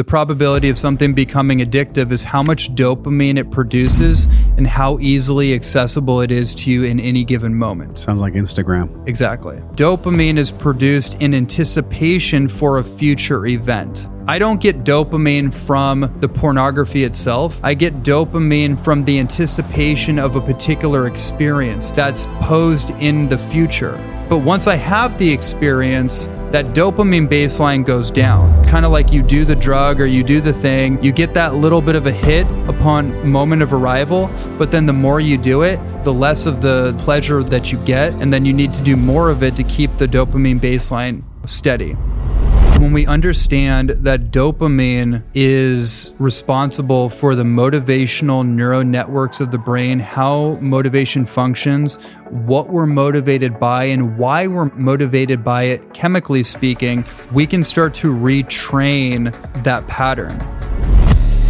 The probability of something becoming addictive is how much dopamine it produces and how easily accessible it is to you in any given moment. Sounds like Instagram. Exactly. Dopamine is produced in anticipation for a future event. I don't get dopamine from the pornography itself. I get dopamine from the anticipation of a particular experience that's posed in the future. But once I have the experience, that dopamine baseline goes down. Kind of like you do the drug or you do the thing, you get that little bit of a hit upon moment of arrival, but then the more you do it, the less of the pleasure that you get, and then you need to do more of it to keep the dopamine baseline steady when we understand that dopamine is responsible for the motivational neural networks of the brain, how motivation functions, what we're motivated by, and why we're motivated by it, chemically speaking, we can start to retrain that pattern.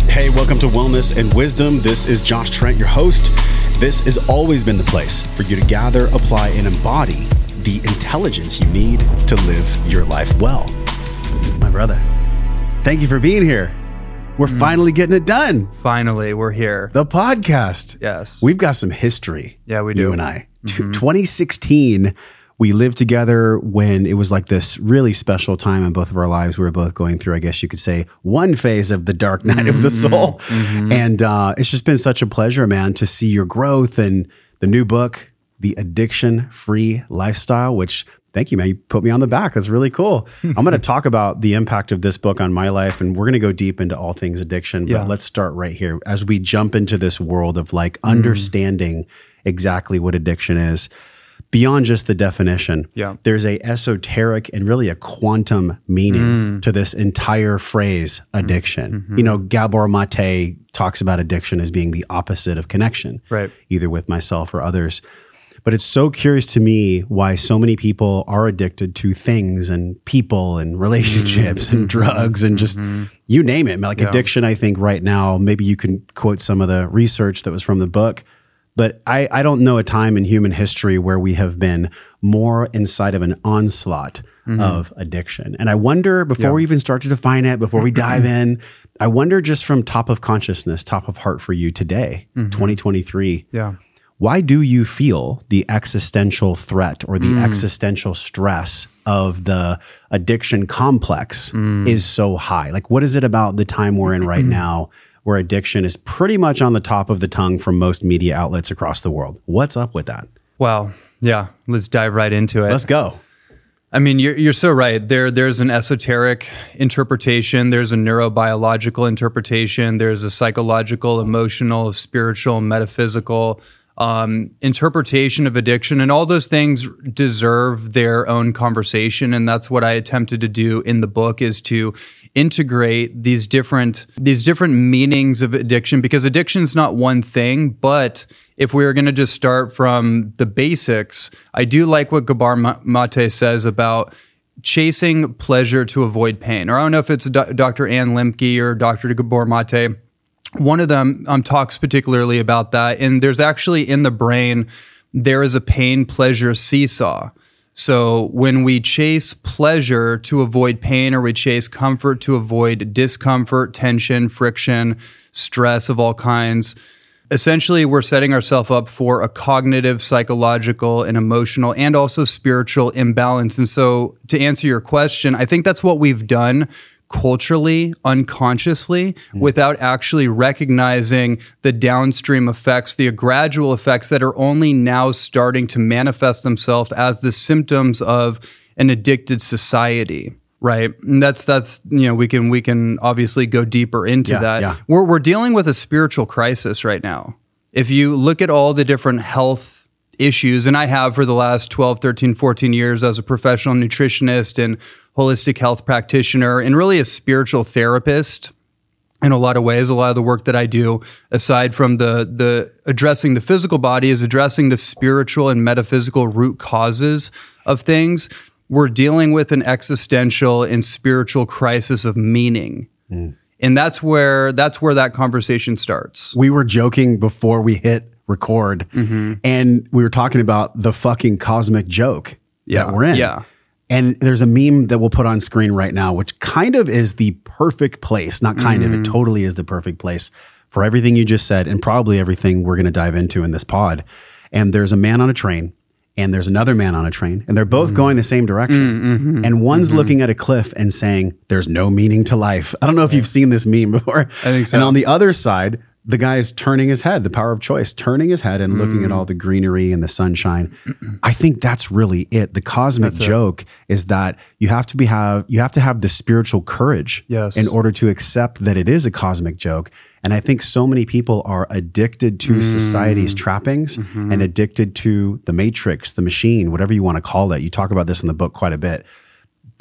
Hey, welcome to Wellness and Wisdom. This is Josh Trent, your host. This has always been the place for you to gather, apply, and embody the intelligence you need to live your life well my brother. Thank you for being here. We're mm. finally getting it done. Finally, we're here. The podcast. Yes. We've got some history. Yeah, we do. You and I. Mm-hmm. 2016, we lived together when it was like this really special time in both of our lives. We were both going through, I guess you could say, one phase of the dark night mm-hmm. of the mm-hmm. soul. Mm-hmm. And uh, it's just been such a pleasure, man, to see your growth and the new book, The Addiction Free Lifestyle, which Thank you, man. You put me on the back. That's really cool. I'm going to talk about the impact of this book on my life, and we're going to go deep into all things addiction. But yeah. let's start right here as we jump into this world of like mm. understanding exactly what addiction is beyond just the definition. Yeah. There's a esoteric and really a quantum meaning mm. to this entire phrase addiction. Mm-hmm. You know, Gabor Mate talks about addiction as being the opposite of connection, right? Either with myself or others. But it's so curious to me why so many people are addicted to things and people and relationships mm-hmm. and drugs and just mm-hmm. you name it. Like yeah. addiction, I think right now, maybe you can quote some of the research that was from the book. But I, I don't know a time in human history where we have been more inside of an onslaught mm-hmm. of addiction. And I wonder, before yeah. we even start to define it, before we dive in, I wonder just from top of consciousness, top of heart for you today, mm-hmm. 2023. Yeah why do you feel the existential threat or the mm. existential stress of the addiction complex mm. is so high? Like, what is it about the time we're in right now where addiction is pretty much on the top of the tongue from most media outlets across the world? What's up with that? Well, yeah, let's dive right into it. Let's go. I mean, you're, you're so right. There, there's an esoteric interpretation. There's a neurobiological interpretation. There's a psychological, emotional, spiritual, metaphysical um, interpretation of addiction, and all those things deserve their own conversation. And that's what I attempted to do in the book is to integrate these different these different meanings of addiction because addiction is not one thing, but if we are going to just start from the basics, I do like what Gabor Mate says about chasing pleasure to avoid pain. Or I don't know if it's Dr. Anna Lembke or Dr. Gabor Mate one of them um, talks particularly about that. And there's actually in the brain, there is a pain pleasure seesaw. So when we chase pleasure to avoid pain, or we chase comfort to avoid discomfort, tension, friction, stress of all kinds, essentially we're setting ourselves up for a cognitive, psychological, and emotional, and also spiritual imbalance. And so to answer your question, I think that's what we've done culturally, unconsciously, mm. without actually recognizing the downstream effects, the gradual effects that are only now starting to manifest themselves as the symptoms of an addicted society. Right. And that's that's you know, we can we can obviously go deeper into yeah, that. Yeah. We're we're dealing with a spiritual crisis right now. If you look at all the different health issues and I have for the last 12, 13, 14 years as a professional nutritionist and holistic health practitioner and really a spiritual therapist in a lot of ways a lot of the work that i do aside from the the addressing the physical body is addressing the spiritual and metaphysical root causes of things we're dealing with an existential and spiritual crisis of meaning mm. and that's where that's where that conversation starts we were joking before we hit record mm-hmm. and we were talking about the fucking cosmic joke yeah. that we're in yeah And there's a meme that we'll put on screen right now, which kind of is the perfect place, not kind of, it mm. totally is the perfect place for everything you just said and probably everything we're going to dive into in this pod. And there's a man on a train and there's another man on a train and they're both mm. going the same direction. Mm, mm-hmm. And one's mm-hmm. looking at a cliff and saying, There's no meaning to life. I don't know if you've seen this meme before. I think so. And on the other side, the guy is turning his head, the power of choice, turning his head and looking at mm. all the greenery and the sunshine. I think that's really it. The cosmic joke is that you have to be have you have to have the spiritual courage Yes. in order to accept that it is a cosmic joke. And I think so many people are addicted to mm. society's trappings and mm-hmm. addicted to the matrix, the machine, whatever you want to call it. You talk about this in the book quite a bit.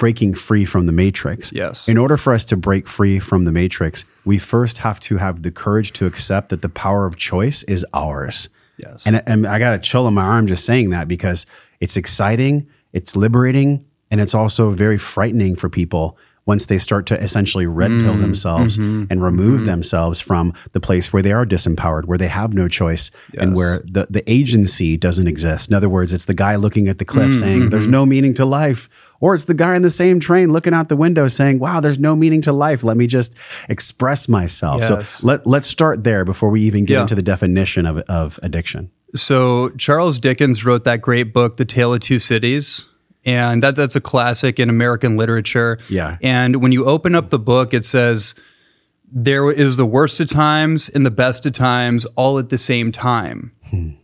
Breaking free from the matrix. Yes. In order for us to break free from the matrix, we first have to have the courage to accept that the power of choice is ours. Yes. And, and I got a chill on my arm just saying that because it's exciting, it's liberating, and it's also very frightening for people once they start to essentially red pill Mm, themselves mm-hmm, and remove themselves from the place where they are disempowered, where they have no choice, and where the, the agency doesn't exist. In other words, it's the guy looking at the cliff Mm, saying, There's mm-hmm. no meaning to life. Or it's the guy in the same train looking out the window saying, Wow, there's no meaning to life. Let me just express myself. Yes. So let, let's start there before we even get Yeah. into the definition of, of addiction. So Charles Dickens wrote that great book, The Tale of Two Cities. And that that's a classic in American literature. Yeah. And when you open up the book, it says there is the worst of times and the best of times all at the same time.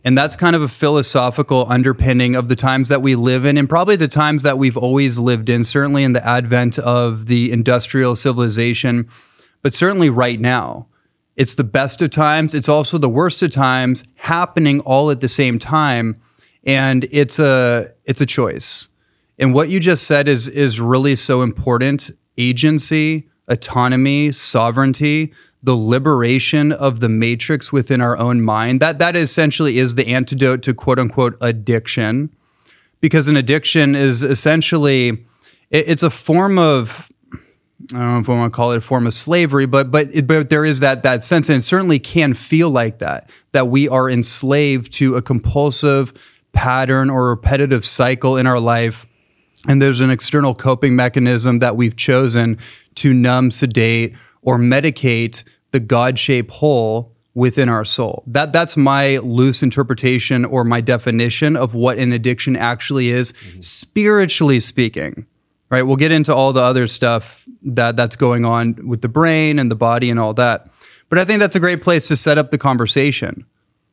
And that's kind of a philosophical underpinning of the times that we live in and probably the times that we've always lived in, certainly in the advent of the industrial civilization, but certainly right now. It's the best of times. It's also the worst of times happening all at the same time. And it's a it's a choice. And what you just said is is really so important. Agency, autonomy, sovereignty, the liberation of the matrix within our own mind. That that essentially is the antidote to quote unquote addiction. Because an addiction is essentially it- it's a form of I don't know if I want to call it a form of slavery, but but it, but there is that that sense, and certainly can feel like that that we are enslaved to a compulsive pattern or repetitive cycle in our life, and there's an external coping mechanism that we've chosen to numb, sedate, or medicate the God-shaped hole within our soul. That that's my loose interpretation or my definition of what an addiction actually is, mm-hmm. spiritually speaking right? We'll get into all the other stuff that that's going on with the brain and the body and all that. But I think that's a great place to set up the conversation.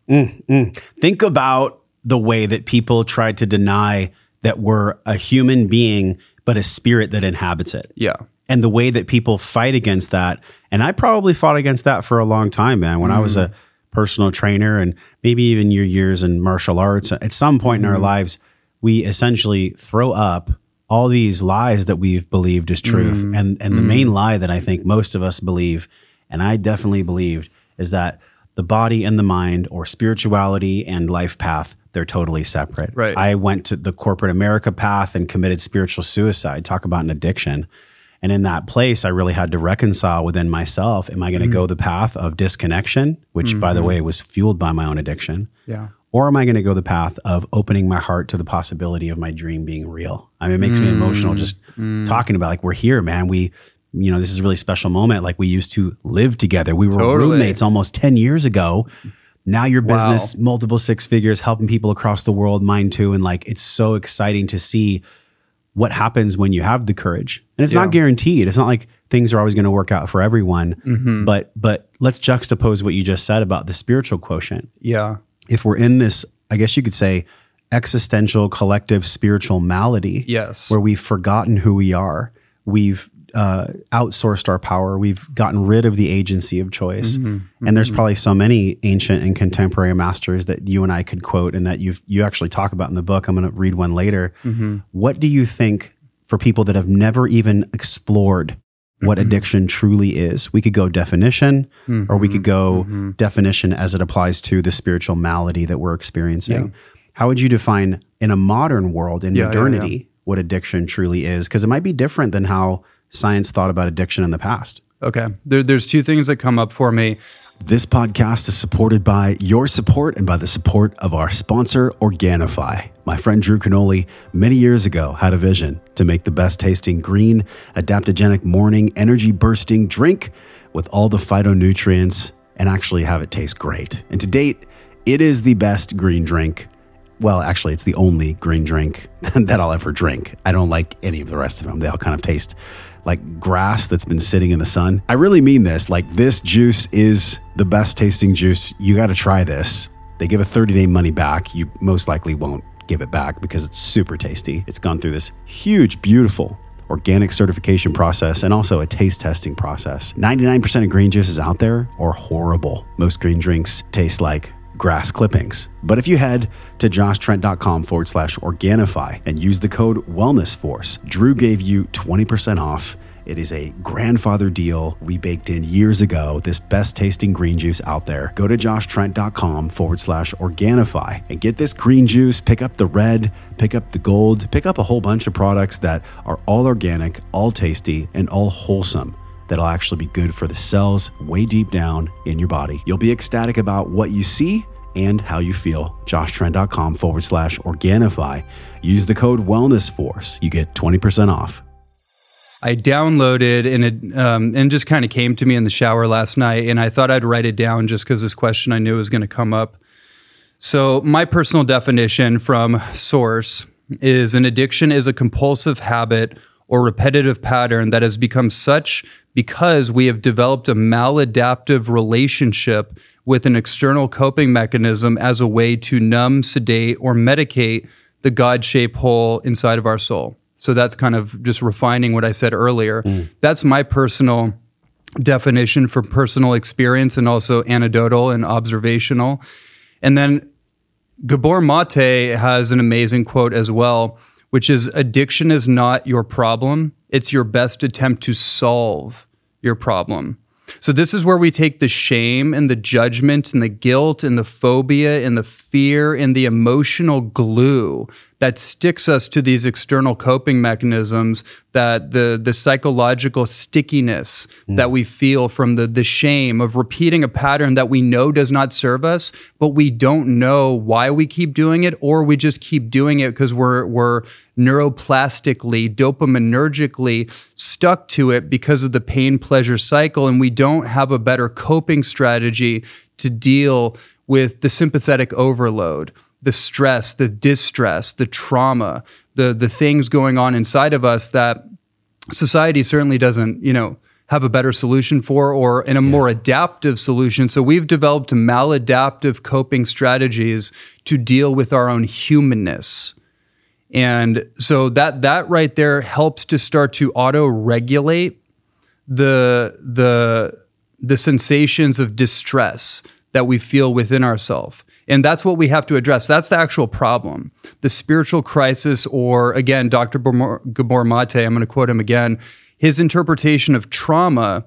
Mm-hmm. Think about the way that people try to deny that we're a human being, but a spirit that inhabits it. Yeah. and the way that people fight against that. And I probably fought against that for a long time, man. When I was mm. a personal trainer and maybe even your years in martial arts, at some point in our mm. lives, we essentially throw up all these lies that we've believed is truth. Mm. And and the main lie that I think most of us believe, and I definitely believed, is that the body and the mind or spirituality and life path they're totally separate. Right. I went to the corporate America path and committed spiritual suicide. Talk about an addiction. And in that place, I really had to reconcile within myself. Am I going to mm-hmm. go the path of disconnection, which, by the mm-hmm. way, was fueled by my own addiction? Yeah. Or am I going to go the path of opening my heart to the possibility of my dream being real? I mean, it makes me emotional mm, just mm. talking about like we're here, man. We, you know, this is a really special moment. Like we used to live together. We were Totally. roommates almost 10 years ago. Now your business, multiple six figures, helping people across the world, mine too. And like it's so exciting to see what happens when you have the courage. And it's Yeah. not guaranteed. It's not like things are always going to work out for everyone. Mm-hmm. But but let's juxtapose what you just said about the spiritual quotient Yeah. if we're in this, I guess you could say, existential collective spiritual malady, Yes. where we've forgotten who we are, we've uh, outsourced our power, we've gotten rid of the agency of choice, mm-hmm. and there's mm-hmm. probably so many ancient and contemporary masters that you and I could quote, and that you you actually talk about in the book. I'm going to read one later. Mm-hmm. What do you think for people that have never even explored? What addiction truly is. We could go definition, or we could go definition as it applies to the spiritual malady that we're experiencing. How would you define in a modern world, in Yeah, yeah, modernity, what addiction truly is? Because it might be different than how science thought about addiction in the past. Okay. There, there's two things that come up for me. This podcast is supported by your support and by the support of our sponsor, Organifi. My friend Drew Canole many years ago had a vision to make the best tasting green, adaptogenic morning, energy bursting drink with all the phytonutrients and actually have it taste great. And to date, it is the best green drink. Well, actually, it's the only green drink that I'll ever drink. I don't like any of the rest of them. They all kind of taste like grass that's been sitting in the sun. I really mean this. Like, this juice is the best tasting juice. You got to try this. They give a 30 day money back. You most likely won't give it back because it's super tasty. It's gone through this huge, beautiful organic certification process and also a taste testing process. 99% of green juices out there are horrible. Most green drinks taste like grass clippings. But if you head to joshtrent.com forward slash Organifi and use the code WellnessForce, Drew gave you 20% off it is a grandfather deal we baked in years ago, this best tasting green juice out there. Go to joshtrent.com forward slash Organifi and get this green juice. Pick up the red, pick up the gold, pick up a whole bunch of products that are all organic, all tasty, and all wholesome that'll actually be good for the cells way deep down in your body. You'll be ecstatic about what you see and how you feel. JoshTrent.com forward slash Organifi. Use the code WellnessForce. You get 20% off. I downloaded and it um, and just kind of came to me in the shower last night, and I thought I'd write it down just because this question I knew was going to come up. So my personal definition from source is an addiction is a compulsive habit or repetitive pattern that has become such because we have developed a maladaptive relationship with an external coping mechanism as a way to numb, sedate, or medicate the God shaped hole inside of our soul. So that's kind of just refining what I said earlier. Mm. That's my personal definition for personal experience and also anecdotal and observational. And then Gabor Mate has an amazing quote as well, which is addiction is not your problem, it's your best attempt to solve your problem. So, this is where we take the shame and the judgment and the guilt and the phobia and the fear and the emotional glue that sticks us to these external coping mechanisms that the the psychological stickiness mm. that we feel from the the shame of repeating a pattern that we know does not serve us but we don't know why we keep doing it or we just keep doing it because we're we're neuroplastically dopaminergically stuck to it because of the pain pleasure cycle and we don't have a better coping strategy to deal with the sympathetic overload the stress, the distress, the trauma, the the things going on inside of us that society certainly doesn't, you know, have a better solution for or in a yeah. more adaptive solution. So we've developed maladaptive coping strategies to deal with our own humanness. And so that that right there helps to start to auto regulate the the the sensations of distress that we feel within ourselves. And that's what we have to address. That's the actual problem. The spiritual crisis, or again, Dr. Gabor Mate, I'm going to quote him again, his interpretation of trauma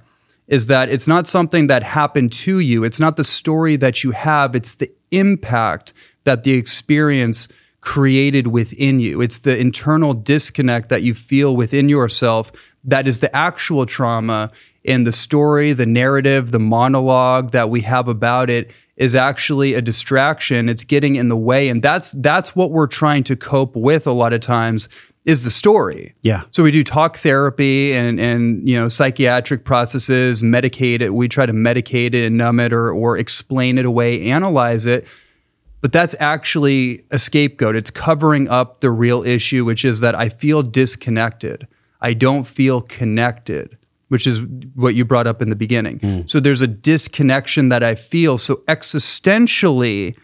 is that it's not something that happened to you. It's not the story that you have. It's the impact that the experience created within you. It's the internal disconnect that you feel within yourself that is the actual trauma. And the story, the narrative, the monologue that we have about it is actually a distraction. It's getting in the way. And that's that's what we're trying to cope with a lot of times is the story. Yeah. So we do talk therapy and and you know psychiatric processes, medicate it. We try to medicate it and numb it or or explain it away, analyze it. But that's actually a scapegoat. It's covering up the real issue, which is that I feel disconnected. I don't feel connected which is what you brought up in the beginning. Mm. So there's a disconnection that I feel. So existentially,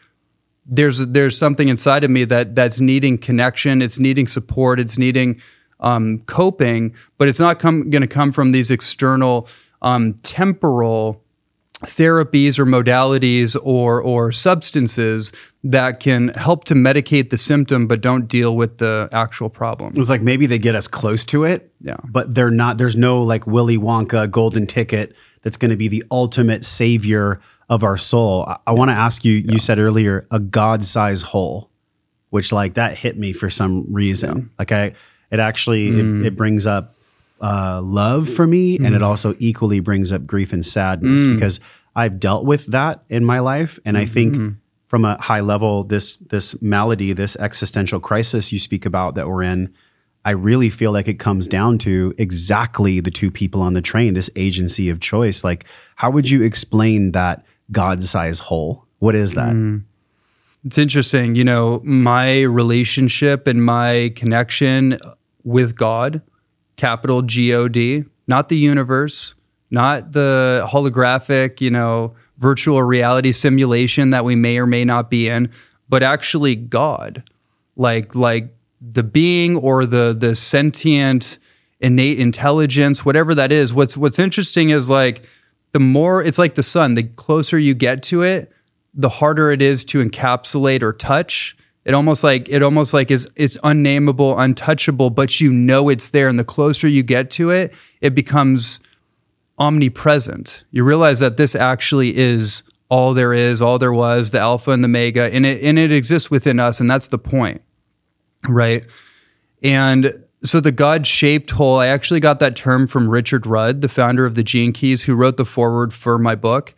there's there's something inside of me that that's needing connection. It's needing support. It's needing um, coping, but it's not going to come from these external um, temporal therapies or modalities or or substances that can help to medicate the symptom but don't deal with the actual problem. It's like maybe they get us close to it, yeah, but they're not. There's no like Willy Wonka golden ticket that's going to be the ultimate savior of our soul. I, I want to ask you. Yeah. You said earlier a God size hole, which like that hit me for some reason. Yeah. Like I, it actually mm. it, it brings up uh, love for me, mm. and it mm. also equally brings up grief and sadness mm. because I've dealt with that in my life, and I think mm-hmm. from a high level, this this malady, this existential crisis you speak about that we're in, I really feel like it comes down to exactly the two people on the train, this agency of choice. Like, how would you explain that God size hole? What is that? Mm. It's interesting. You know, my relationship and my connection with God, capital G O D, not the universe, not the holographic, you know, virtual reality simulation that we may or may not be in, but actually God. Like, like the being or the the sentient innate intelligence whatever that is. What's what's interesting is like the more it's like the sun. The closer you get to it the harder it is to encapsulate or touch it almost like it almost like is it's unnameable untouchable but you know it's there and the closer you get to it it becomes omnipresent you realize that this actually is all there is all there was the alpha and the mega and it and it exists within us and that's the point right? And so the God shaped hole, I actually got that term from Richard Rudd, the founder of the Gene Keys, who wrote the foreword for my book.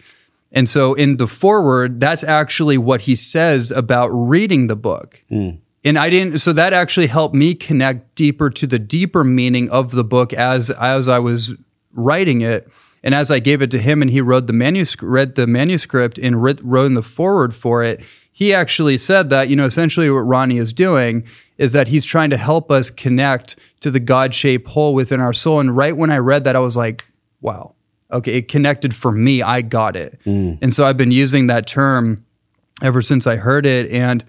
And so in the foreword, that's actually what he says about reading the book. Mm. And I didn't so that actually helped me connect deeper to the deeper meaning of the book as as I was writing it. And as I gave it to him and he wrote the manuscript read the manuscript and wrote, wrote in the foreword for it, he actually said that, you know, essentially what Ronnie is doing is that he's trying to help us connect to the God shaped hole within our soul. And right when I read that, I was like, wow, okay, it connected for me. I got it. Mm. And so I've been using that term ever since I heard it. And,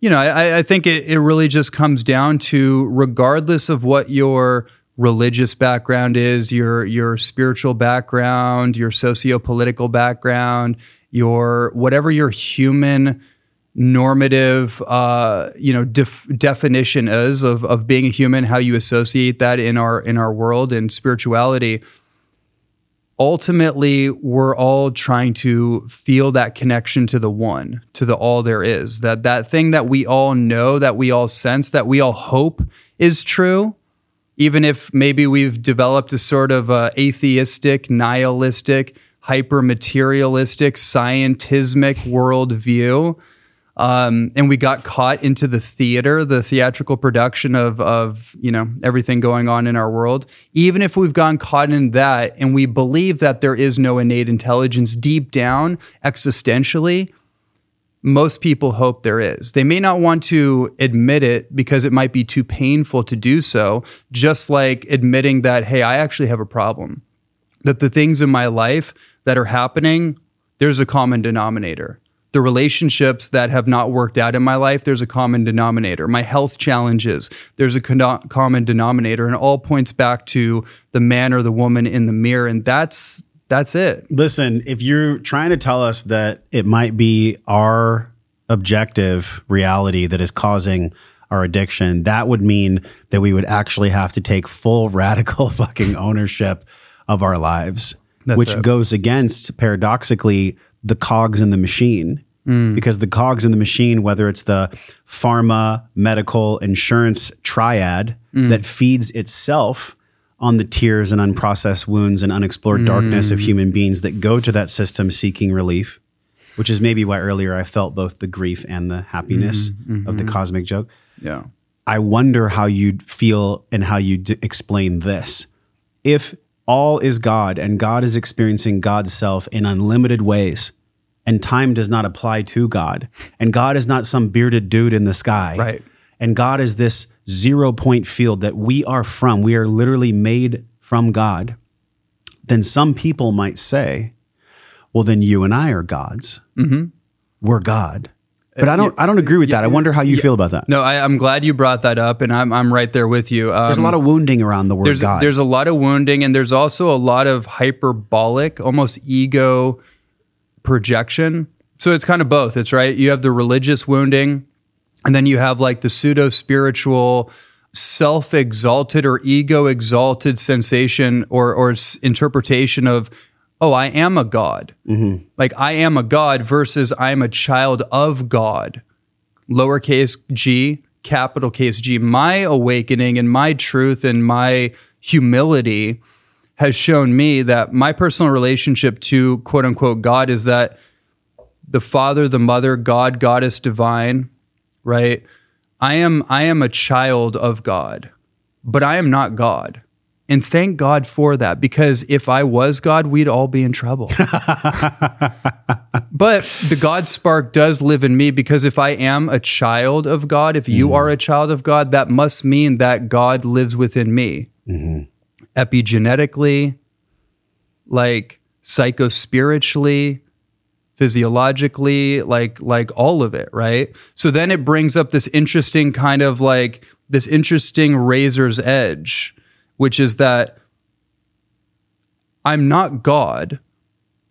you know, I, I think it, it really just comes down to regardless of what your religious background is, your your spiritual background, your socio-political background, your whatever your human normative uh, you know def- definition is of of being a human how you associate that in our in our world and spirituality ultimately we're all trying to feel that connection to the one to the all there is that that thing that we all know that we all sense that we all hope is true even if maybe we've developed a sort of uh, atheistic nihilistic hyper materialistic scientismic worldview um, and we got caught into the theater, the theatrical production of of you know everything going on in our world. Even if we've gone caught in that, and we believe that there is no innate intelligence deep down, existentially, most people hope there is. They may not want to admit it because it might be too painful to do so. Just like admitting that, hey, I actually have a problem. That the things in my life that are happening, there's a common denominator the relationships that have not worked out in my life, there's a common denominator. My health challenges, there's a con- common denominator, and all points back to the man or the woman in the mirror, and that's that's it. Listen, if you're trying to tell us that it might be our objective reality that is causing our addiction, that would mean that we would actually have to take full radical fucking ownership of our lives, that's which goes against paradoxically the cogs in the machine. Mm. Because the cogs in the machine, whether it's the pharma, medical, insurance triad mm. that feeds itself on the tears and unprocessed wounds and unexplored mm. darkness of human beings that go to that system seeking relief, which is maybe why earlier I felt both the grief and the happiness mm-hmm. of the mm-hmm. cosmic joke. Yeah. I wonder how you'd feel and how you'd explain this. If all is God, and God is experiencing God's self in unlimited ways. And time does not apply to God. And God is not some bearded dude in the sky. Right. And God is this zero point field that we are from. We are literally made from God. Then some people might say, well, then you and I are gods. Mm-hmm. We're God. But I don't. I don't agree with that. I wonder how you feel about that. No, I, am glad you brought that up, and I'm I'm right there with you. Um, there's a lot of wounding around the word there's, God. There's a lot of wounding, and there's also a lot of hyperbolic, almost ego projection. So it's kind of both. It's right. You have the religious wounding, and then you have like the pseudo spiritual, self exalted or ego exalted sensation or or interpretation of oh, I am a God. Mm-hmm. Like I am a God versus I am a child of God. Lowercase g, capital case G. My awakening and my truth and my humility has shown me that my personal relationship to quote unquote God is that the Father, the Mother, God, Goddess, Divine, right? I am I am a child of God, but I am not God. And thank God for that because if I was God, we'd all be in trouble. but the God spark does live in me because if I am a child of God, if you mm-hmm. are a child of God, that must mean that God lives within me. Mm-hmm. Epigenetically, like psychospiritually, physiologically, like like all of it, right? So then it brings up this interesting kind of like this interesting razor's edge which is that I'm not God.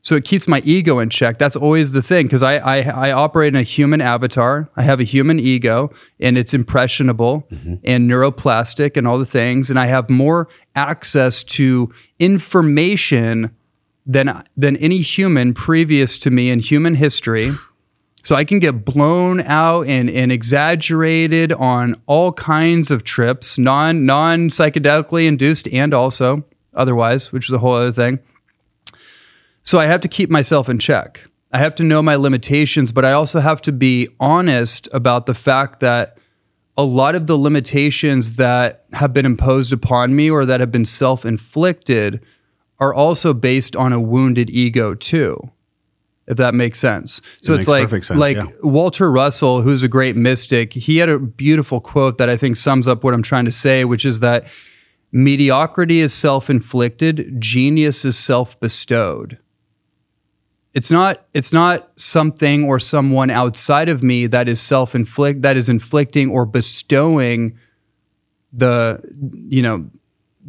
So it keeps my ego in check. That's always the thing because I, I, I operate in a human avatar. I have a human ego, and it's impressionable mm-hmm. and neuroplastic and all the things. And I have more access to information than than any human previous to me in human history. So I can get blown out and, and exaggerated on all kinds of trips, non non psychedelically induced and also otherwise, which is a whole other thing. So I have to keep myself in check. I have to know my limitations, but I also have to be honest about the fact that a lot of the limitations that have been imposed upon me or that have been self inflicted are also based on a wounded ego, too if that makes sense. So it it's like sense, like yeah. Walter Russell, who's a great mystic, he had a beautiful quote that I think sums up what I'm trying to say, which is that mediocrity is self-inflicted, genius is self-bestowed. It's not it's not something or someone outside of me that is self-inflict that is inflicting or bestowing the you know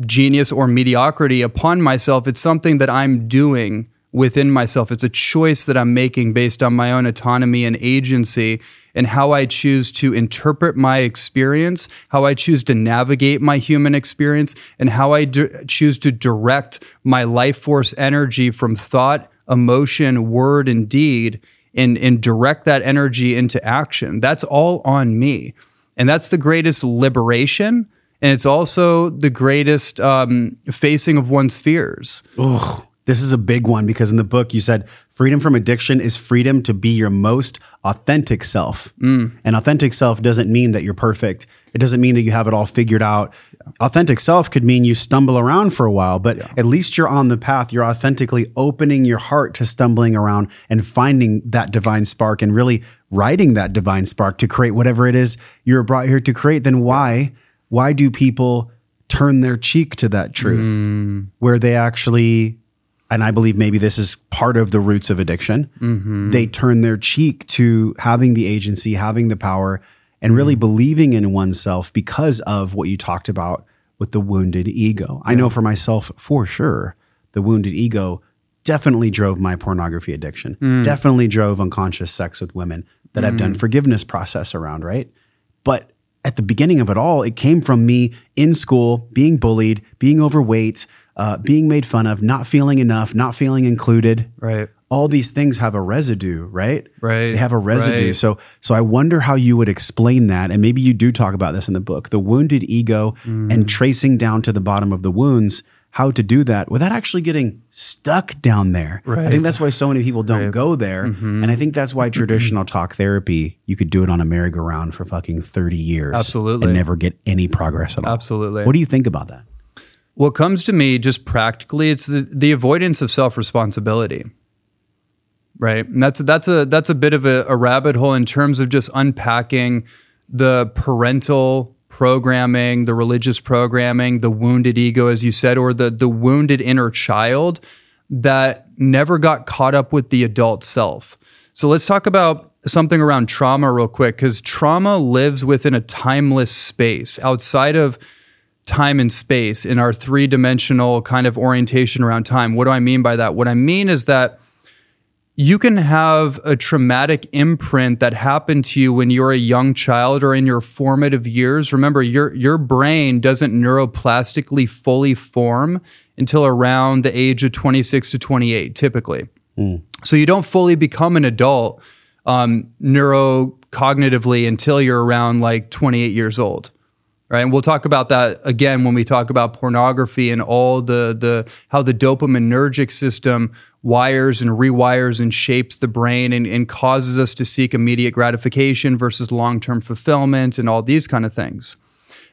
genius or mediocrity upon myself. It's something that I'm doing within myself. It's a choice that I'm making based on my own autonomy and agency and how I choose to interpret my experience, how I choose to navigate my human experience, and how I choose to direct my life force energy from thought, emotion, word, and deed and, and direct that energy into action. That's all on me. And that's the greatest liberation. And it's also the greatest um, facing of one's fears. Oh, this is a big one because in the book you said freedom from addiction is freedom to be your most authentic self. Mm. And authentic self doesn't mean that you're perfect. It doesn't mean that you have it all figured out. Yeah. Authentic self could mean you stumble around for a while, but yeah. at least you're on the path. You're authentically opening your heart to stumbling around and finding that divine spark and really writing that divine spark to create whatever it is you're brought here to create. Then why, why do people turn their cheek to that truth mm. where they actually and I believe maybe this is part of the roots of addiction. Mm-hmm. They turn their cheek to having the agency, having the power, and really mm-hmm. believing in oneself because of what you talked about with the wounded ego. Yeah. I know for myself, for sure, the wounded ego definitely drove my pornography addiction, mm. definitely drove unconscious sex with women that mm. I've done mm. forgiveness process around, right? But at the beginning of it all, it came from me in school, being bullied, being overweight, uh, being made fun of, not feeling enough, not feeling included. Right. All these things have a residue, right? Right. They have a residue. Right. So, so I wonder how you would explain that, and maybe you do talk about this in the book: the wounded ego mm. and tracing down to the bottom of the wounds. How to do that without actually getting stuck down there. Right. I think that's why so many people don't right. go there, mm-hmm. and I think that's why traditional talk therapy you could do it on a merry-go-round for fucking thirty years, absolutely, and never get any progress at all. Absolutely. What do you think about that? What comes to me just practically, it's the, the avoidance of self responsibility. Right. And that's that's a that's a bit of a, a rabbit hole in terms of just unpacking the parental programming, the religious programming, the wounded ego, as you said, or the the wounded inner child that never got caught up with the adult self. So let's talk about something around trauma real quick, because trauma lives within a timeless space outside of time and space in our three dimensional kind of orientation around time. What do I mean by that? What I mean is that you can have a traumatic imprint that happened to you when you're a young child or in your formative years. Remember, your your brain doesn't neuroplastically fully form until around the age of 26 to 28, typically. Mm. So you don't fully become an adult um, neurocognitively until you're around like 28 years old right? And we'll talk about that again when we talk about pornography and all the the how the dopaminergic system wires and rewires and shapes the brain and, and causes us to seek immediate gratification versus long-term fulfillment and all these kind of things.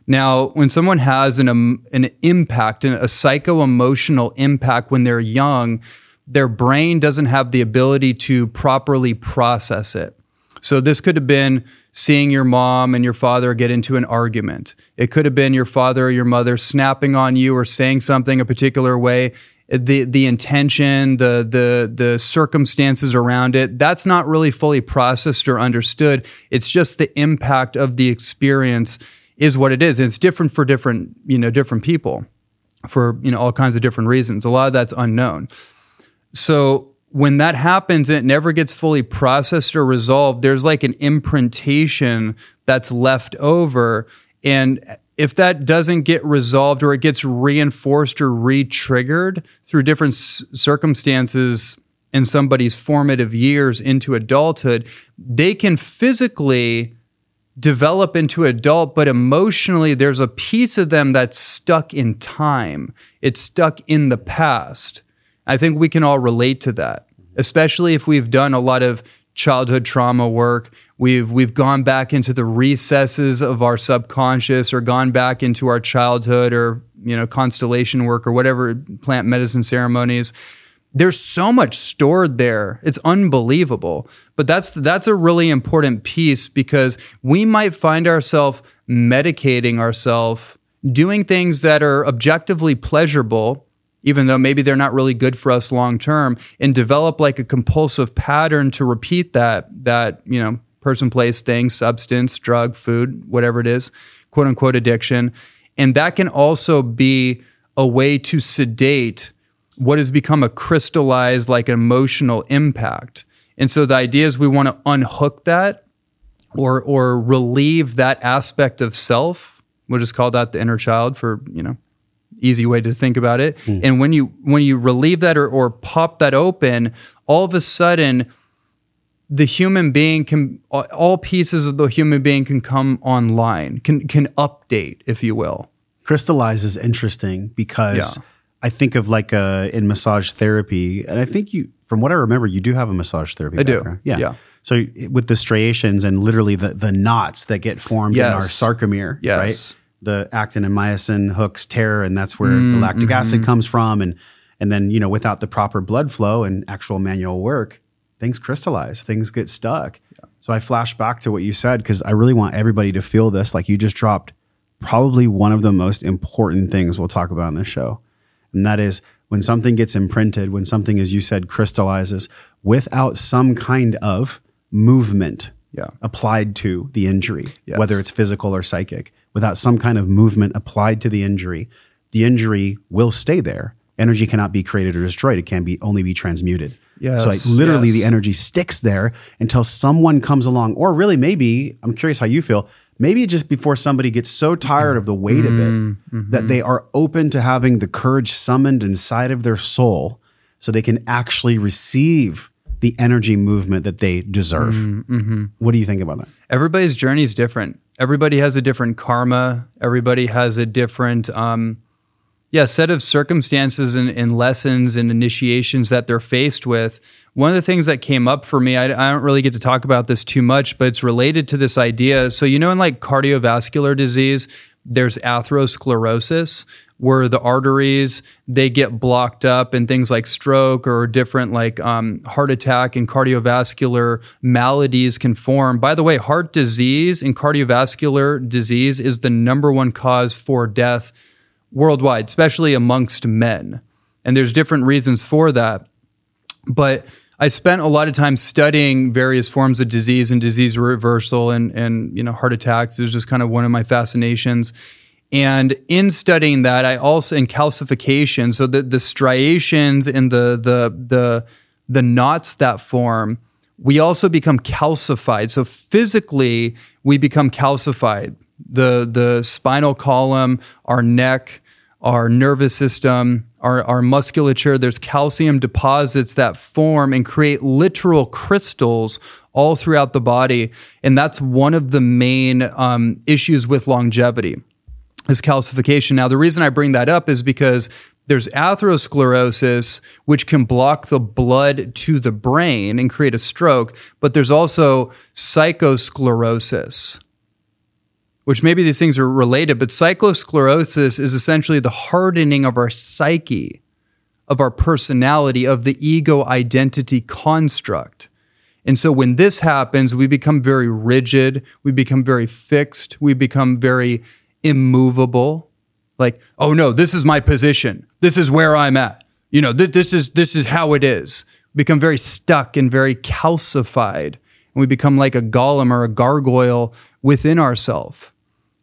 Now, when someone has an um, an impact, a psycho emotional impact when they're young, their brain doesn't have the ability to properly process it. So this could have been seeing your mom and your father get into an argument. It could have been your father or your mother snapping on you or saying something a particular way. The the intention, the the the circumstances around it, that's not really fully processed or understood. It's just the impact of the experience is what it is. And it's different for different, you know, different people for, you know, all kinds of different reasons. A lot of that's unknown. So when that happens and it never gets fully processed or resolved, there's like an imprintation that's left over. And if that doesn't get resolved or it gets reinforced or re triggered through different s- circumstances in somebody's formative years into adulthood, they can physically develop into adult, but emotionally, there's a piece of them that's stuck in time. It's stuck in the past. I think we can all relate to that, especially if we've done a lot of childhood trauma work. We've we've gone back into the recesses of our subconscious or gone back into our childhood or you know constellation work or whatever plant medicine ceremonies. There's so much stored there. It's unbelievable. But that's that's a really important piece because we might find ourselves medicating ourselves doing things that are objectively pleasurable even though maybe they're not really good for us long term and develop like a compulsive pattern to repeat that that you know person place thing substance drug food whatever it is quote unquote addiction. And that can also be a way to sedate what has become a crystallized like emotional impact. And so the idea is we want to unhook that or or relieve that aspect of self we'll just call that the inner child for you know easy way to think about it. Mm. And when you when you relieve that or, or pop that open, all of a sudden the human being can all pieces of the human being can come online, can can update, if you will. Crystallize is interesting because yeah. I think of like uh, in massage therapy, and I think you, from what I remember, you do have a massage therapy. I background. do. Yeah. yeah. So with the striations and literally the the knots that get formed yes. in our sarcomere, yes. right? The actin and myosin hooks tear, and that's where mm, the lactic mm-hmm. acid comes from. And and then you know without the proper blood flow and actual manual work, things crystallize, things get stuck. Yeah. So I flash back to what you said because I really want everybody to feel this. Like you just dropped probably one of the most important things we'll talk about on this show, and that is when something gets imprinted, when something, as you said, crystallizes without some kind of movement yeah. applied to the injury, yes. whether it's physical or psychic, without some kind of movement applied to the injury, the injury will stay there. Energy cannot be created or destroyed. It can be only be transmuted. Yes, so like literally yes. the energy sticks there until someone comes along, or really maybe, I'm curious how you feel, maybe just before somebody gets so tired of the weight mm-hmm. of it mm-hmm. that they are open to having the courage summoned inside of their soul so they can actually receive the energy movement that they deserve. Mm-hmm. What do you think about that? Everybody's journey is different. Everybody has a different karma. Everybody has a different, um, yeah, set of circumstances and, and, lessons and initiations that they're faced with. One of the things that came up for me, I, I don't really get to talk about this too much, but it's related to this idea. So, you know, in like cardiovascular disease, there's atherosclerosis where the arteries they get blocked up and things like stroke or different like um, heart attack and cardiovascular maladies can form. By the way heart disease and cardiovascular disease is the number one cause for death worldwide especially amongst men. And there's different reasons for that. But I spent a lot of time studying various forms of disease and disease reversal and and you know heart attacks. It's just kind of one of my fascinations. And in studying that, I also in calcification, so the the striations and the the the the knots that form, we also become calcified. So physically, we become calcified. The the spinal column, our neck, our nervous system, our, our musculature, there's calcium deposits that form and create literal crystals all throughout the body. And that's one of the main um, issues with longevity is calcification. Now, the reason I bring that up is because There's atherosclerosis, which can block the blood to the brain and create a stroke, but there's also psychosclerosis, which maybe these things are related, but psychosclerosis is essentially the hardening of our psyche, of our personality, of the ego identity construct. And so when this happens, we become very rigid, we become very fixed, we become very immovable. Like, oh no, this is my position. This is where I'm at. You know, th- this is this is how it is. We become very stuck and very calcified. And we become like a golem or a gargoyle within ourselves.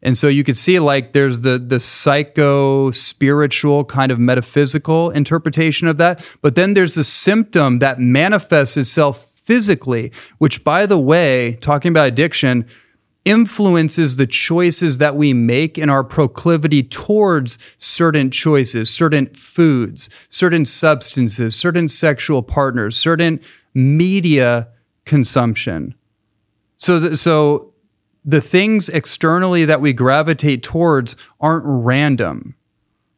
And so you could see like there's the the psycho spiritual kind of metaphysical interpretation of that, but then there's the symptom that manifests itself physically, which, by the way, talking about addiction, influences the choices that we make in our proclivity towards certain choices, certain foods, certain substances, certain sexual partners, certain media consumption. So, th- so the things externally that we gravitate towards aren't random.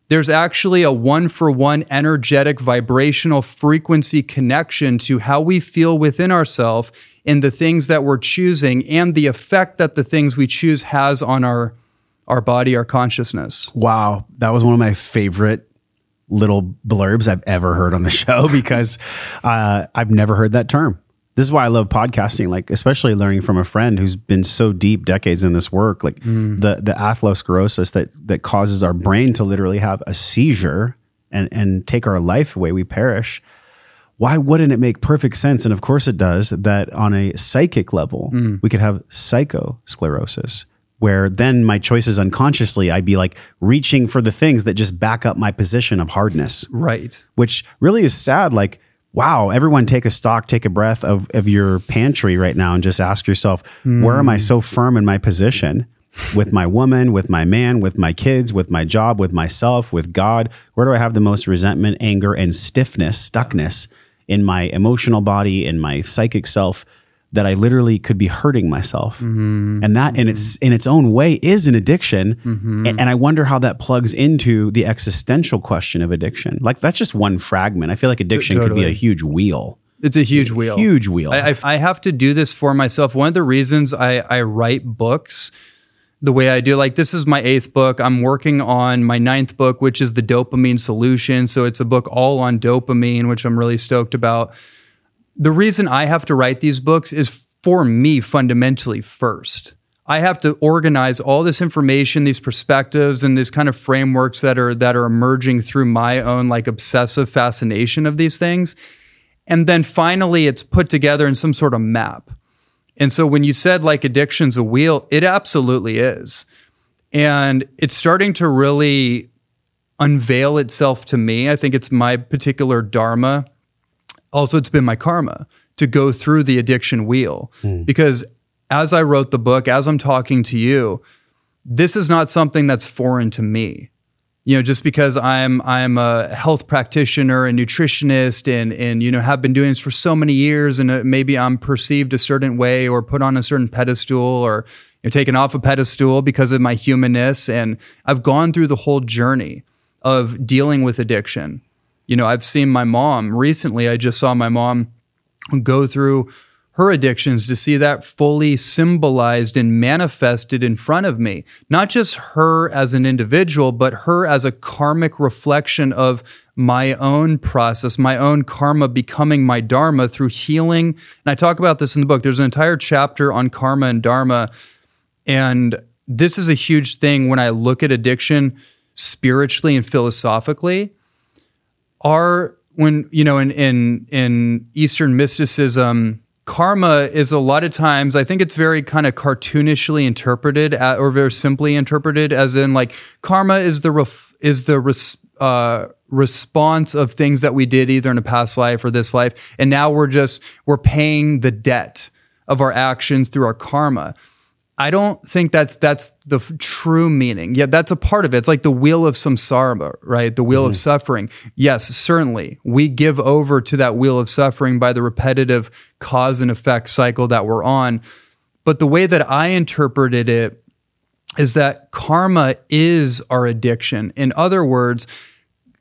There's actually a one for one energetic vibrational frequency connection to how we feel within ourselves in the things that we're choosing and the effect that the things we choose has on our our body, our consciousness. Wow, that was one of my favorite little blurbs I've ever heard on the show because uh, I've never heard that term this is why I love podcasting, like especially learning from a friend who's been so deep decades in this work, like mm. the the atherosclerosis that that causes our brain to literally have a seizure and and take our life away, we perish. Why wouldn't it make perfect sense? And of course it does, that on a psychic level, mm. we could have psychosclerosis, where then my choices unconsciously, I'd be like reaching for the things that just back up my position of hardness. Right. Which really is sad. Like wow, everyone take a stock, take a breath of, of your pantry right now and just ask yourself, mm. where am I so firm in my position with my woman, with my man, with my kids, with my job, with myself, with God? Where do I have the most resentment, anger, and stiffness, stuckness in my emotional body, in my psychic self? That I literally could be hurting myself. Mm-hmm. And that in its in its own way is an addiction. Mm-hmm. And, and, I wonder how that plugs into the existential question of addiction. Like that's just one fragment. I feel like addiction totally. could be a huge wheel. It's a huge wheel. Huge wheel. I, I, I have to do this for myself. One of the reasons I, I write books the way I do. Like, this is my eighth book. I'm working on my ninth book, which is the dopamine solution. So, it's a book all on dopamine, which I'm really stoked about the reason I have to write these books is for me fundamentally first. I have to organize all this information, these perspectives, and these kind of frameworks that are that are emerging through my own like obsessive fascination of these things. And then finally it's put together in some sort of map. And so when you said like addiction's a wheel, it absolutely is. And it's starting to really unveil itself to me. I think it's my particular dharma also it's been my karma to go through the addiction wheel mm. because as I wrote the book, as I'm talking to you, this is not something that's foreign to me. You know, just because I'm I'm a health practitioner and nutritionist and and you know have been doing this for so many years and uh, maybe I'm perceived a certain way or put on a certain pedestal or you know, taken off a pedestal because of my humanness and I've gone through the whole journey of dealing with addiction you know, I've seen my mom recently. I just saw my mom go through her addictions to see that fully symbolized and manifested in front of me. Not just her as an individual, but her as a karmic reflection of my own process, my own karma becoming my dharma through healing. And I talk about this in the book. There's an entire chapter on karma and dharma. And this is a huge thing when I look at addiction spiritually and philosophically are when you know in in in Eastern mysticism, karma is a lot of times I think it's very kind of cartoonishly interpreted at, or very simply interpreted as in like karma is the ref, is the res, uh, response of things that we did either in a past life or this life, and now we're just we're paying the debt of our actions through our karma. I don't think that's that's the f- true meaning. Yeah, that's a part of it. It's like the wheel of samsara, right? The wheel mm-hmm. of suffering. Yes, certainly. We give over to that wheel of suffering by the repetitive cause and effect cycle that we're on. But the way that I interpreted it is that karma is our addiction. In other words,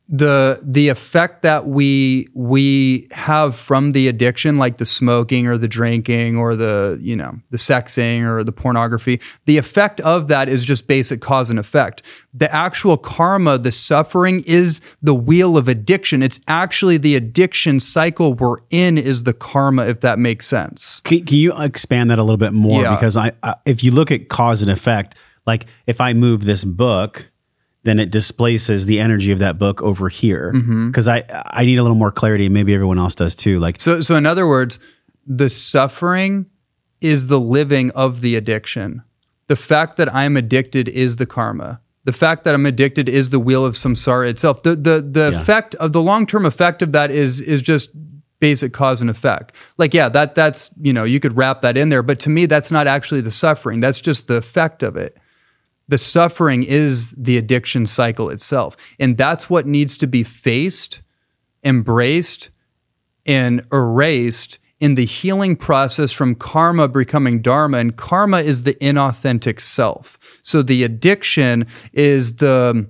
the the effect that we we have from the addiction like the smoking or the drinking or the you know the sexing or the pornography the effect of that is just basic cause and effect the actual karma the suffering is the wheel of addiction it's actually the addiction cycle we're in is the karma if that makes sense Can, can you expand that a little bit more? Yeah. Because I, I, if you look at cause and effect, like if I move this book, then it displaces the energy of that book over here. Mm-hmm. Because I, I need a little more clarity, and maybe everyone else does too. Like, So, so in other words, the suffering is the living of the addiction. The fact that I'm addicted is the karma. The fact that I'm addicted is the wheel of samsara itself. The the the Yeah. effect of the long term effect of that is is just basic cause and effect. Like yeah, that that's you know you could wrap that in there, but to me that's not actually the suffering. That's just the effect of it the suffering is the addiction cycle itself. And that's what needs to be faced, embraced, and erased in the healing process from karma becoming dharma. And karma is the inauthentic self. So the addiction is the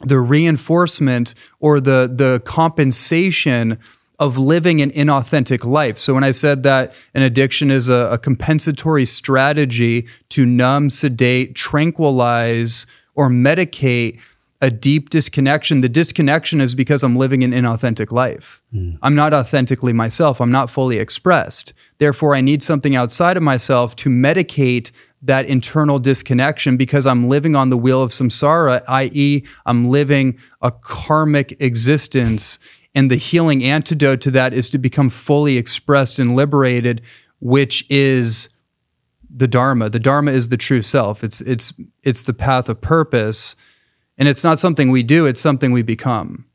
the reinforcement or the the compensation of living an inauthentic life. So when I said that an addiction is a, a compensatory strategy to numb, sedate, tranquilize, or medicate a deep disconnection, the disconnection is because I'm living an inauthentic life. Hmm. I'm not authentically myself. I'm not fully expressed. Therefore, I need something outside of myself to medicate that internal disconnection because I'm living on the wheel of samsara, i.e., I'm living a karmic existence. And the healing antidote to that is to become fully expressed and liberated, which is the dharma. The dharma is the true self. It's it's it's the path of purpose, and it's not something we do. It's something we become.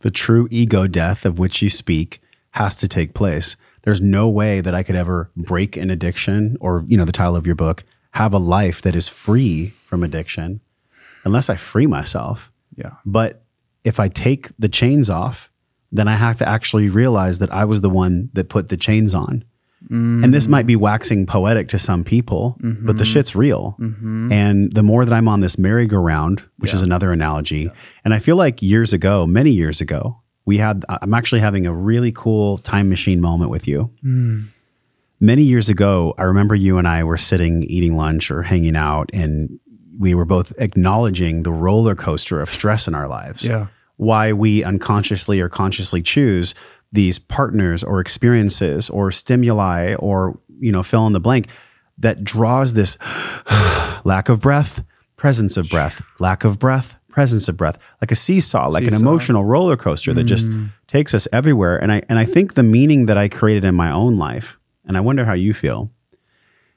the true ego death of which you speak has to take place. There's no way that I could ever break an addiction or, you know, the title of your book, have a life that is free from addiction unless I free myself. Yeah. But if I take the chains off, then I have to actually realize that I was the one that put the chains on. And this might be waxing poetic to some people, but the mm-hmm. shit's real. Mm-hmm. And the more that I'm on this merry-go-round, which is another analogy, and I feel like years ago, many years ago, we had, I'm actually having a really cool time machine moment with you. Mm. Many years ago, I remember you and I were sitting eating lunch or hanging out, and we were both acknowledging the roller coaster of stress in our lives Yeah. Why we unconsciously or consciously choose these partners or experiences or stimuli or you know fill in the blank that draws this lack of breath presence of breath lack of breath presence of breath like a seesaw like an emotional roller coaster that just mm. takes us everywhere. And i and i think the meaning that i created in my own life and i wonder how you feel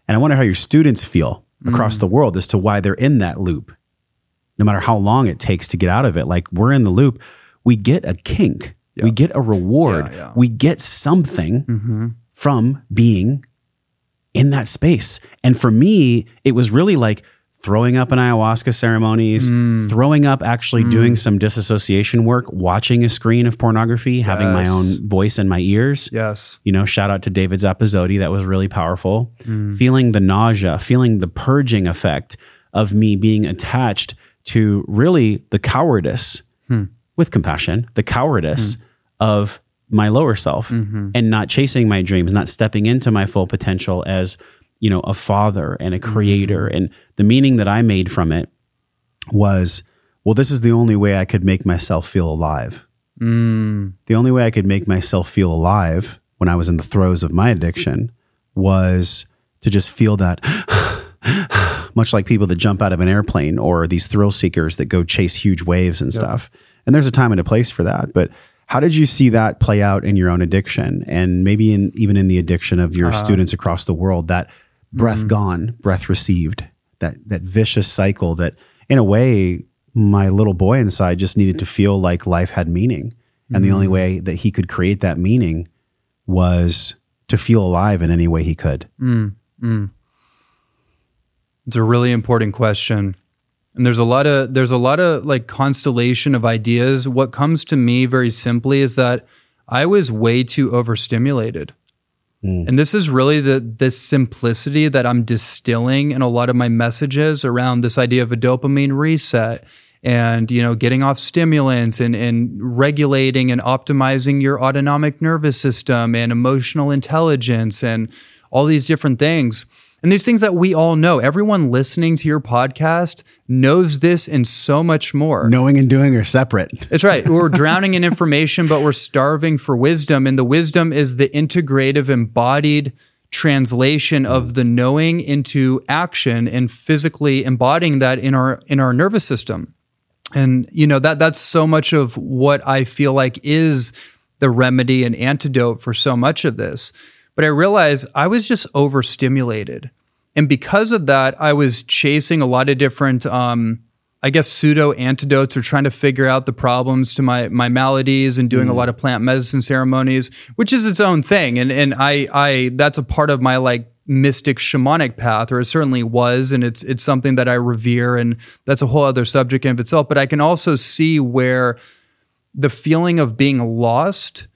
and i wonder how your students feel across mm. the world as to why they're in that loop no matter how long it takes to get out of it. Like we're in the loop, we get a kink, we get a reward, Yeah, yeah. we get something mm-hmm. from being in that space. And for me, it was really like throwing up in ayahuasca ceremonies, mm. throwing up actually mm. doing some disassociation work, watching a screen of pornography, having my own voice in my ears. Yes. You know, shout out to David Zappazotti. That was really powerful. Mm. Feeling the nausea, feeling the purging effect of me being attached to really the cowardice hmm. with compassion, the cowardice hmm. of my lower self mm-hmm. and not chasing my dreams, not stepping into my full potential as, you know, a father and a hmm. creator. And the meaning that I made from it was, well, this is the only way I could make myself feel alive. Mm. The only way I could make myself feel alive when I was in the throes of my addiction was to just feel that much like people that jump out of an airplane or these thrill seekers that go chase huge waves and stuff. And there's a time and a place for that. But how did you see that play out in your own addiction and maybe in even in the addiction of your uh, students across the world that breath mm-hmm. gone, breath received, that that vicious cycle that in a way my little boy inside just needed to feel like life had meaning. And the only mm. way that he could create that meaning was to feel alive in any way he could. Mm, mm. It's a really important question. And there's a lot of there's a lot of like constellation of ideas. What comes to me very simply is that I was way too overstimulated. Hmm. And this is really the this simplicity that I'm distilling in a lot of my messages around this idea of a dopamine reset and you know getting off stimulants and, and regulating and optimizing your autonomic nervous system and emotional intelligence and all these different things and these things that we all know everyone listening to your podcast knows this and so much more Knowing and doing are separate. that's right. We're drowning in information, but we're starving for wisdom. And the wisdom is the integrative, embodied translation of the knowing into action and physically embodying that in our in our nervous system. And you know that that's so much of what I feel like is the remedy and antidote for so much of this. But I realized I was just overstimulated. And because of that, I was chasing a lot of different um, I guess pseudo antidotes or trying to figure out the problems to my my maladies and doing a lot of plant medicine ceremonies, which is its own thing. And and I I that's a part of my like mystic shamanic path, or it certainly was, and it's it's something that I revere, and that's a whole other subject in of itself. But I can also see where the feeling of being lost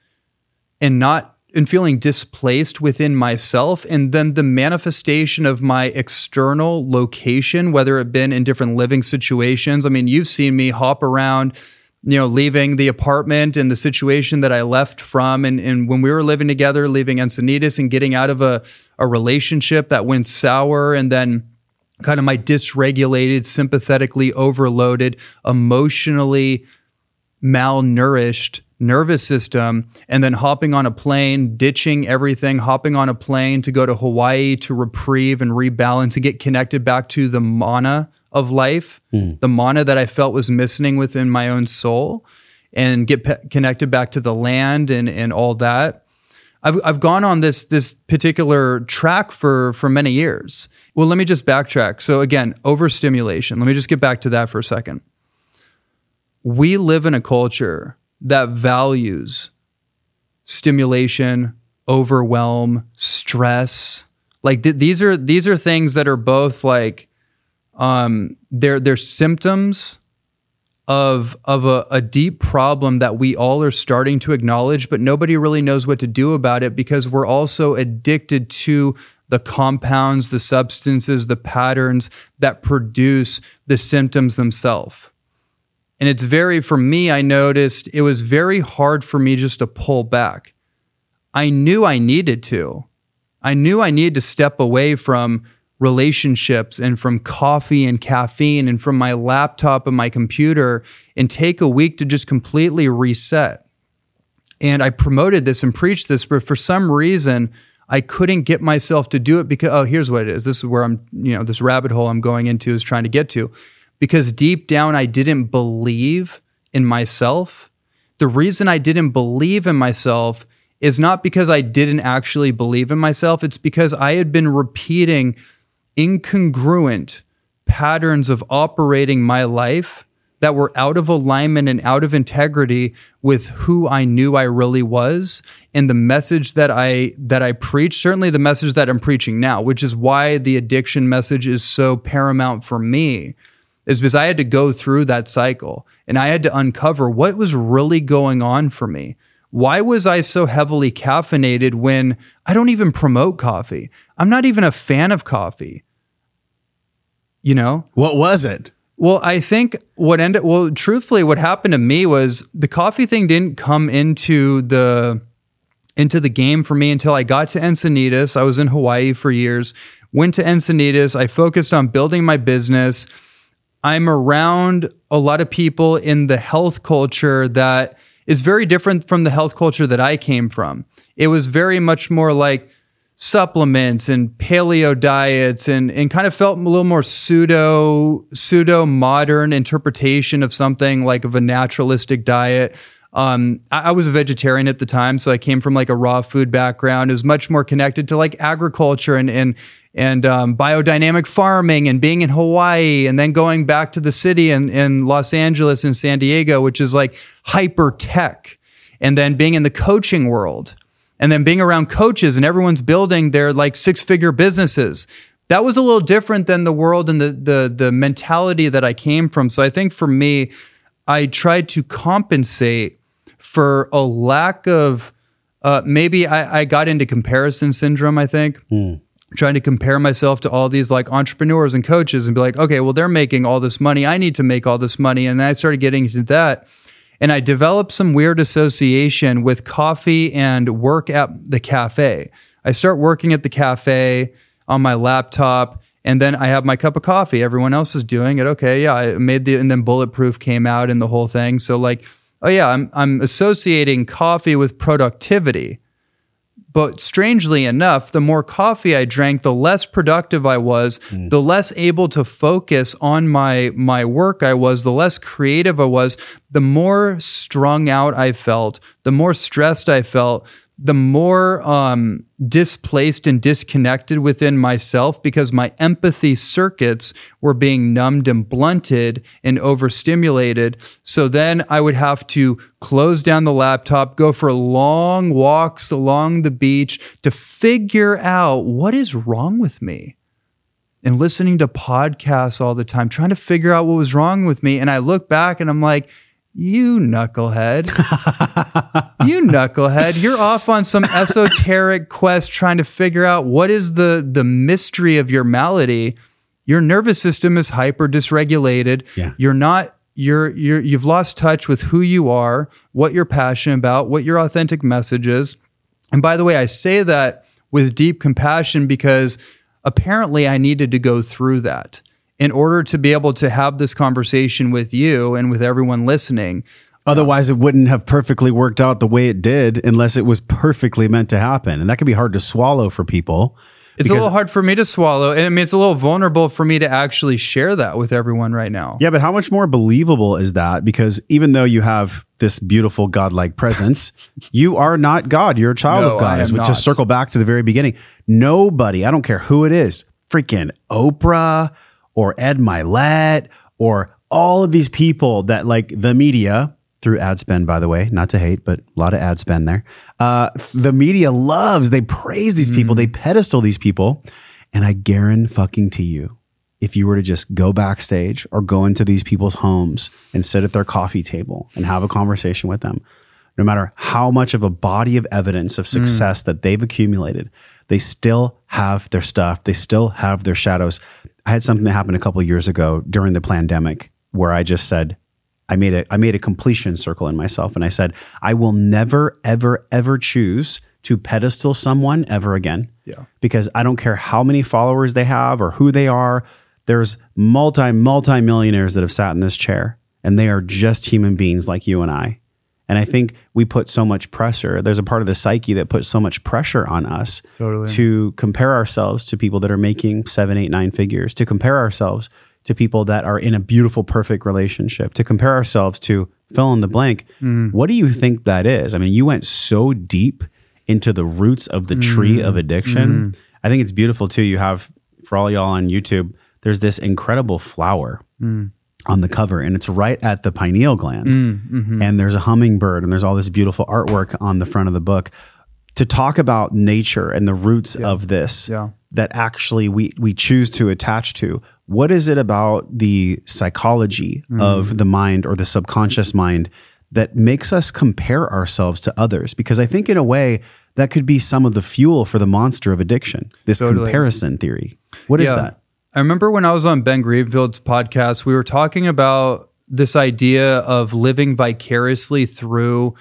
and not and feeling displaced within myself and then the manifestation of my external location whether it been in different living situations. I mean you've seen me hop around you know leaving the apartment and the situation that i left from and, and when we were living together leaving encinitas and getting out of a, a relationship that went sour and then kind of my dysregulated sympathetically overloaded emotionally malnourished nervous system and then hopping on a plane, ditching everything, hopping on a plane to go to Hawaii to reprieve and rebalance and get connected back to the mana of life, mm. the mana that I felt was missing within my own soul and get pe- connected back to the land and and all that. I've I've gone on this this particular track for for many years. Well, let me just backtrack. So again, overstimulation. Let me just get back to that for a second. We live in a culture that values stimulation, overwhelm, stress. Like th- these are these are things that are both like um, they're they're symptoms of of a, a deep problem that we all are starting to acknowledge, but nobody really knows what to do about it because we're also addicted to the compounds, the substances, the patterns that produce the symptoms themselves. And it's very, for me, I noticed it was very hard for me just to pull back. I knew I needed to. I knew I needed to step away from relationships and from coffee and caffeine and from my laptop and my computer and take a week to just completely reset. And I promoted this and preached this, but for some reason, I couldn't get myself to do it because, oh, here's what it is. This is where I'm, you know, this rabbit hole I'm going into is trying to get to because deep down I didn't believe in myself. The reason I didn't believe in myself is not because I didn't actually believe in myself, it's because I had been repeating incongruent patterns of operating my life that were out of alignment and out of integrity with who I knew I really was and the message that I that I preach certainly the message that I'm preaching now which is why the addiction message is so paramount for me is because I had to go through that cycle and I had to uncover what was really going on for me. Why was I so heavily caffeinated when I don't even promote coffee? I'm not even a fan of coffee. You know? What was it? Well, I think what ended well, truthfully, what happened to me was the coffee thing didn't come into the into the game for me until I got to Encinitas. I was in Hawaii for years, went to Encinitas. I focused on building my business I'm around a lot of people in the health culture that is very different from the health culture that I came from. It was very much more like supplements and paleo diets and, and kind of felt a little more pseudo pseudo modern interpretation of something like of a naturalistic diet. Um, I, I, was a vegetarian at the time, so I came from like a raw food background. It was much more connected to like agriculture and and and um, biodynamic farming and being in Hawaii and then going back to the city in, in Los Angeles and San Diego, which is like hyper tech, and then being in the coaching world and then being around coaches and everyone's building their like six figure businesses. That was a little different than the world and the, the, the mentality that I came from. So I think for me, I tried to compensate for a lack of uh, maybe I, I, got into comparison syndrome, I think. Mm trying to compare myself to all these like entrepreneurs and coaches and be like, okay, well, they're making all this money. I need to make all this money. And I started getting into that. And I developed some weird association with coffee and work at the cafe. I start working at the cafe on my laptop. And then I have my cup of coffee. Everyone else is doing it. Okay, yeah, I made the and then bulletproof came out and the whole thing. So like, oh yeah, I'm I'm associating coffee with productivity. But strangely enough, the more coffee I drank, the less productive I was, mm. the less able to focus on my my work I was, the less creative I was, the more strung out I felt, the more stressed I felt, the more um, displaced and disconnected within myself because my empathy circuits were being numbed and blunted and overstimulated. So then I would have to close down the laptop, go for long walks along the beach to figure out what is wrong with me. And listening to podcasts all the time, trying to figure out what was wrong with me. And I look back and I'm like, you knucklehead. you knucklehead. You're off on some esoteric quest trying to figure out what is the the mystery of your malady. Your nervous system is hyper dysregulated. Yeah. You're not you're you're you've lost touch with who you are, what you're passionate about, what your authentic message is. And by the way, I say that with deep compassion because apparently I needed to go through that in order to be able to have this conversation with you and with everyone listening. Otherwise, it wouldn't have perfectly worked out the way it did unless it was perfectly meant to happen. And that can be hard to swallow for people. It's a little hard for me to swallow. And I mean, it's a little vulnerable for me to actually share that with everyone right now. Yeah, but how much more believable is that? Because even though you have this beautiful godlike presence, you are not God. You're a child no, of God. As we just circle back to the very beginning, nobody, I don't care who it is, freaking Oprah, or Ed Mylett or all of these people that like the media through ad spend, by the way, not to hate, but a lot of ad spend there. Uh, the media loves, they praise these people, mm. they pedestal these people. And I guarantee fucking to you, if you were to just go backstage or go into these people's homes and sit at their coffee table and have a conversation with them, no matter how much of a body of evidence of mm. success mm. that they've accumulated, they still have their stuff. They still have their shadows. I had something that happened a couple years ago during the pandemic where I just said, I made a I made a completion circle in myself and I said, I will never, ever, ever choose to pedestal someone ever again. Yeah. Because I don't care how many followers they have or who they are. There's multi, multi millionaires that have sat in this chair and they are just human beings like you and I. And I think we put so much pressure. There's a part of the psyche that puts so much pressure on us totally. to compare ourselves to people that are making seven, eight, nine figures, to compare ourselves to people that are in a beautiful, perfect relationship, to compare ourselves to fill in the blank. Mm. What do you think that is? I mean, you went so deep into the roots of the mm. tree of addiction. Mm. I think it's beautiful too. You have, for all y'all on YouTube, there's this incredible flower mm on the cover and it's right at the pineal gland mm, mm-hmm. and there's a hummingbird and there's all this beautiful artwork on the front of the book to talk about nature and the roots yeah. of this yeah. that actually we we choose to attach to what is it about the psychology mm. of the mind or the subconscious mind that makes us compare ourselves to others because i think in a way that could be some of the fuel for the monster of addiction this totally. comparison theory What is yeah. that I remember when I was on Ben Greenfield's podcast, we were talking about this idea of living vicariously through,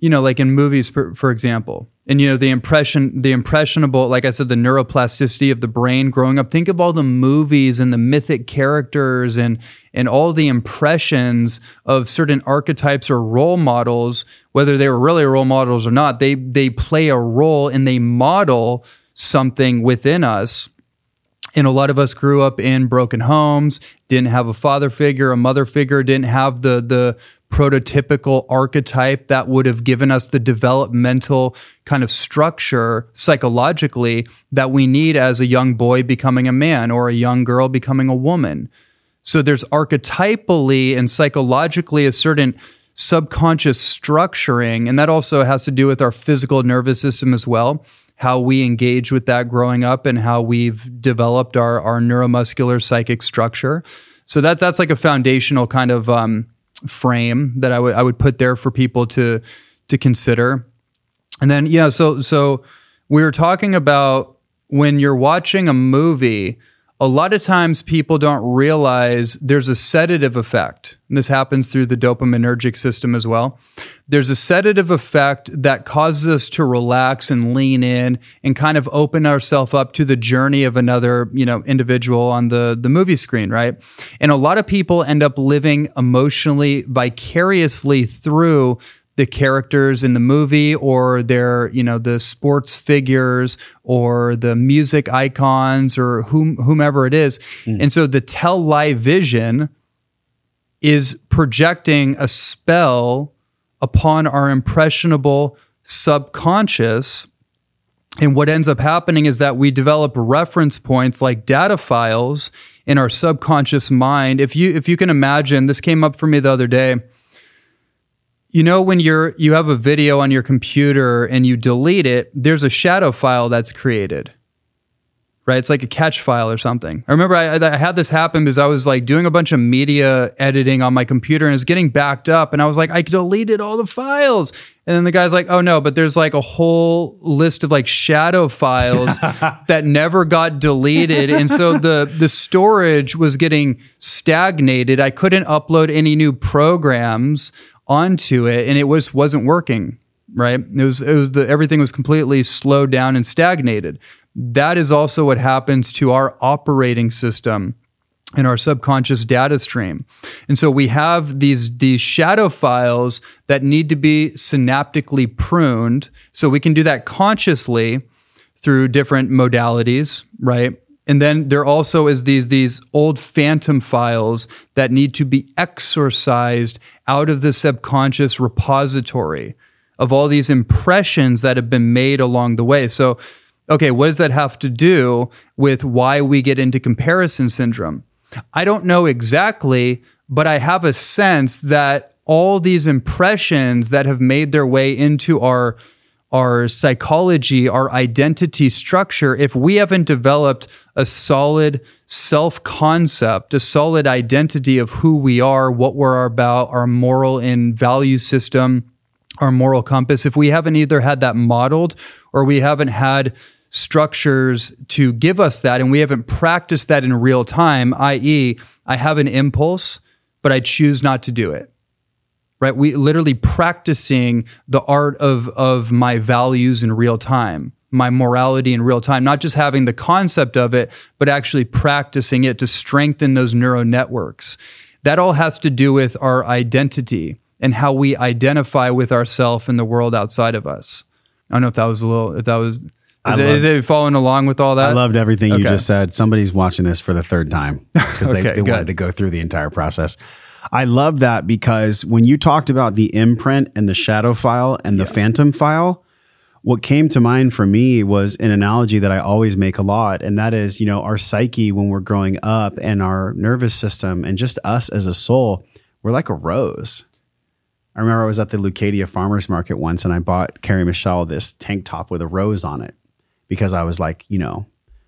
you know, like in movies, for, for example, and you know the impression, the impressionable, like I said, the neuroplasticity of the brain growing up. Think of all the movies and the mythic characters and and all the impressions of certain archetypes or role models, whether they were really role models or not. They they play a role and they model something within us and a lot of us grew up in broken homes, didn't have a father figure, a mother figure, didn't have the the prototypical archetype that would have given us the developmental kind of structure psychologically that we need as a young boy becoming a man or a young girl becoming a woman. So there's archetypally and psychologically a certain subconscious structuring, and that also has to do with our physical nervous system as well how we engage with that growing up and how we've developed our our neuromuscular psychic structure. So that that's like a foundational kind of um, frame that I would I would put there for people to to consider. And then yeah, so so we were talking about when you're watching a movie, a lot of times people don't realize there's a sedative effect. And this happens through the dopaminergic system as well. There's a sedative effect that causes us to relax and lean in and kind of open ourselves up to the journey of another, you know, individual on the, the movie screen, right? And a lot of people end up living emotionally vicariously through the characters in the movie or their you know the sports figures or the music icons or whom, whomever it is. Mm. and so the tell live vision is projecting a spell upon our impressionable subconscious. And what ends up happening is that we develop reference points like data files in our subconscious mind. If you if you can imagine this came up for me the other day you know when you're you have a video on your computer and you delete it, there's a shadow file that's created. Right? It's like a cache file or something. I remember I, I had this happen because I was like doing a bunch of media editing on my computer and it's getting backed up and I was like I deleted all the files. And then the guy's like, "Oh no, but there's like a whole list of like shadow files that never got deleted." And so the the storage was getting stagnated. I couldn't upload any new programs onto it and it was wasn't working right it was it was the everything was completely slowed down and stagnated that is also what happens to our operating system in our subconscious data stream. And so we have these these shadow files that need to be synaptically pruned. So we can do that consciously through different modalities, right? And then there also is these these old phantom files that need to be exorcised out of the subconscious repository of all these impressions that have been made along the way. So, okay, what does that have to do with why we get into comparison syndrome? I don't know exactly, but I have a sense that all these impressions that have made their way into our our psychology, our identity structure, if we haven't developed a solid self concept, a solid identity of who we are, what we're about, our moral and value system, our moral compass, if we haven't either had that modeled or we haven't had structures to give us that and we haven't practiced that in real time, i.e., I have an impulse, but I choose not to do it right? We literally practicing the art of of my values in real time, my morality in real time, not just having the concept of it, but actually practicing it to strengthen those neural networks. That all has to do with our identity and how we identify with ourselves and the world outside of us. I don't know if that was a little, if that was, is, it, is it following along with all that? I loved everything okay. you just said. Somebody's watching this for the third time because okay, they, they wanted to go through the entire process. I love that because when you talked about the imprint and the shadow file and the yeah. phantom file, what came to mind for me was an analogy that I always make a lot. And that is, you know, our psyche when we're growing up and our nervous system and just us as a soul, we're like a rose. I remember I was at the Leucadia farmers market once and I bought Carrie Michelle this tank top with a rose on it because I was like, you know,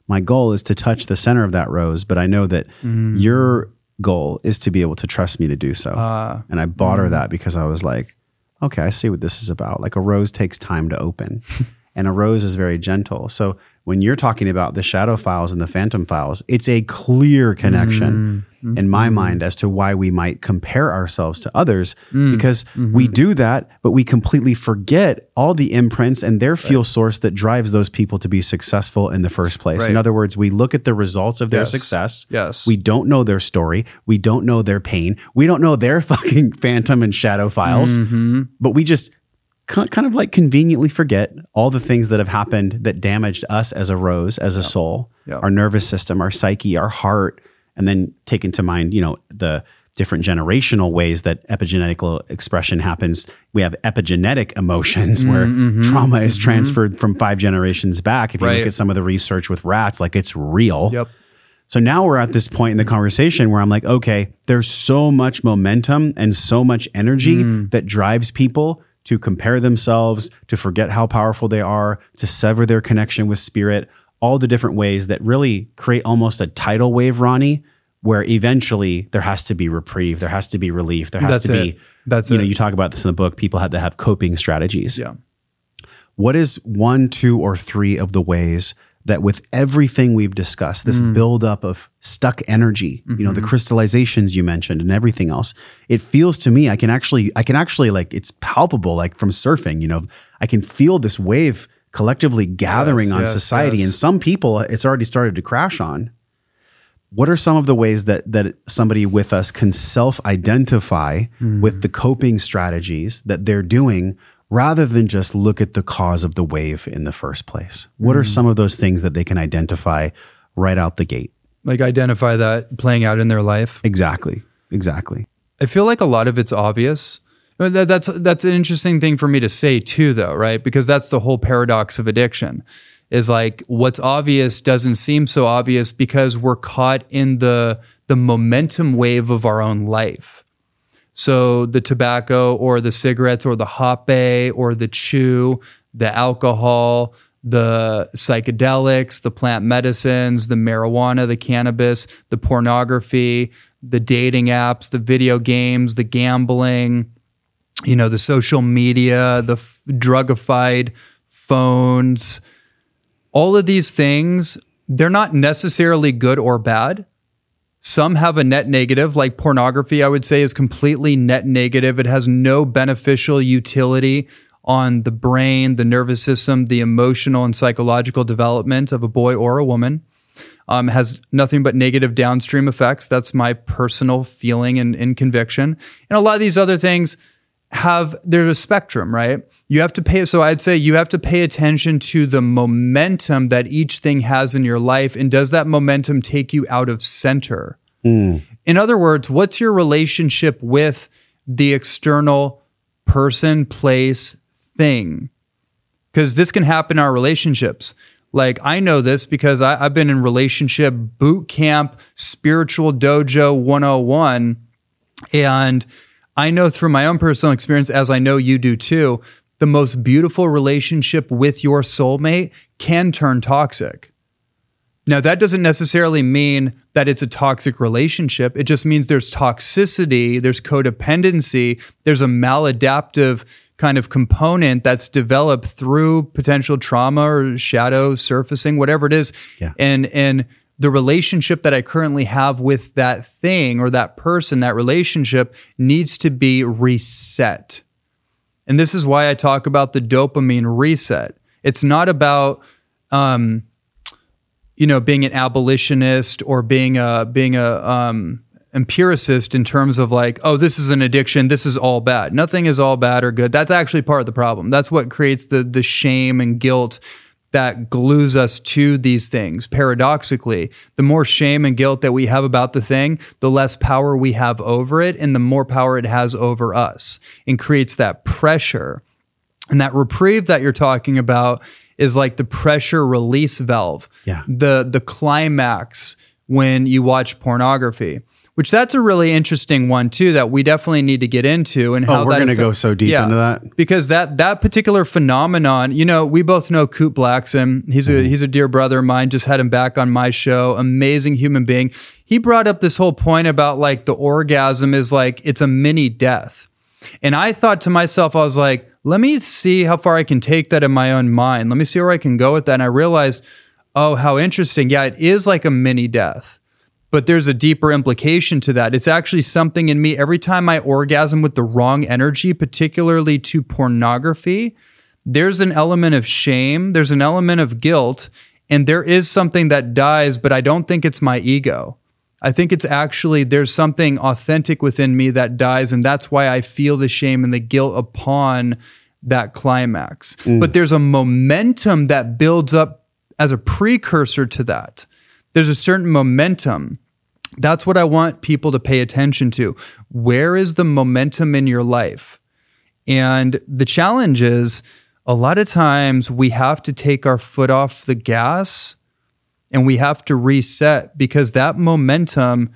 my goal is to touch the center of that rose, but I know that mm. you're goal is to be able to trust me to do so. Uh, and I bought mm. her that because I was like, okay, I see what this is about. Like a rose takes time to open, and a rose is very gentle. So when you're talking about the shadow files and the phantom files, it's a clear connection mm-hmm. in my mm-hmm. mind as to why we might compare ourselves to others mm-hmm. because mm-hmm. we do that, but we completely forget all the imprints and their fuel right. source that drives those people to be successful in the first place. Right. In other words, we look at the results of their yes. success. Yes. We don't know their story. We don't know their pain. We don't know their fucking phantom and shadow files, mm-hmm. but we just kind of like conveniently forget all the things that have happened that damaged us as a rose, as a soul, our nervous system, our psyche, our heart, and then take into mind, you know, the different generational ways that epigenetic expression happens. We have epigenetic emotions where mm-hmm, trauma is mm-hmm. transferred from five generations back. If you right. look at some of the research with rats, like it's real. Yep. So now we're at this point in the conversation where I'm like, okay, there's so much momentum and so much energy mm. that drives people to compare themselves, to forget how powerful they are, to sever their connection with spirit, all the different ways that really create almost a tidal wave, Ronnie, where eventually there has to be reprieve, there has to be relief, there has That's to it. be That's you it. know, you talk about this in the book, people had to have coping strategies. Yeah. What is one, two, or three of the ways that with everything we've discussed, this mm. buildup of stuck energy, you know, the mm-hmm. crystallizations you mentioned and everything else, it feels to me I can actually I can actually like it's palpable like from surfing, you know, I can feel this wave collectively gathering Yes, on yes, society yes. and some people uh, it's already started to crash on. What are some of the ways that that somebody with us can self-identify Hmm. with the coping strategies that they're doing rather than just look at the cause of the wave in the first place? What are mm. some of those things that they can identify right out the gate? Like identify that playing out in their life. Exactly. Exactly. I feel like a lot of it's obvious. Uh, that- That's that's an interesting thing for me to say too, though, right? Because that's the whole paradox of addiction. Is like what's obvious doesn't seem so obvious because we're caught in the the momentum wave of our own life. So the tobacco or the cigarettes or the hapé or the chew, the alcohol, the psychedelics, the plant medicines, the marijuana, the cannabis, the pornography, the dating apps, the video games, the gambling, you know, the social media, the f- drugified phones, all of these things, they're not necessarily good or bad. Some have a net negative, like pornography, I would say, is completely net negative. It has no beneficial utility on the brain, the nervous system, the emotional and psychological development of a boy or a woman. Um, has nothing but negative downstream effects. That's my personal feeling and, and conviction. And a lot of these other things have there's a spectrum, right? You have to pay so I'd say you have to pay attention to the momentum that each thing has in your life and does that momentum take you out of center? Hmm. In other words, what's your relationship with the external person, place, thing? Because this can happen in our relationships. Like I know this because I, I've been in relationship boot camp, spiritual dojo 101. And I know through my own personal experience, as I know you do too, the most beautiful relationship with your soulmate can turn toxic. Now, that doesn't necessarily mean that it's a toxic relationship. It just means there's toxicity, there's codependency, there's a maladaptive kind of component that's developed through potential trauma or shadow surfacing, whatever it is. Yeah. And and the relationship that I currently have with that thing or that person, that relationship needs to be reset. And this is why I talk about the dopamine reset. It's not about um, you know being an abolitionist or being a being a um, empiricist in terms of like oh this is an addiction this is all bad nothing is all bad or good that's actually part of the problem that's what creates the the shame and guilt that glues us to these things paradoxically the more shame and guilt that we have about the thing the less power we have over it and the more power it has over us and creates that pressure and that reprieve that you're talking about is like the pressure release valve. Yeah. The the climax when you watch pornography. Which that's a really interesting one too that we definitely need to get into and how Oh, we're that gonna go so deep into that? because that that particular phenomenon, you know, we both know Coop Blackson. He's Mm-hmm. a he's a dear brother of mine. Just had him back on my show. Amazing human being. He brought up this whole point about like the orgasm is like it's a mini death. And I thought to myself, I was like, let me see how far I can take that in my own mind. Let me see where I can go with that. And I realized, oh, how interesting. Yeah, it is like a mini death but there's a deeper implication to that. It's actually something in me every time I orgasm with the wrong energy, particularly to pornography, there's an element of shame, there's an element of guilt, and there is something that dies, but I don't think it's my ego. I think it's actually there's something authentic within me that dies, and that's why I feel the shame and the guilt upon that climax. Mm. But there's a momentum that builds up as a precursor to that there's a certain momentum. That's what I want people to pay attention to. Where is the momentum in your life? And the challenge is a lot of times we have to take our foot off the gas and we have to reset because that momentum,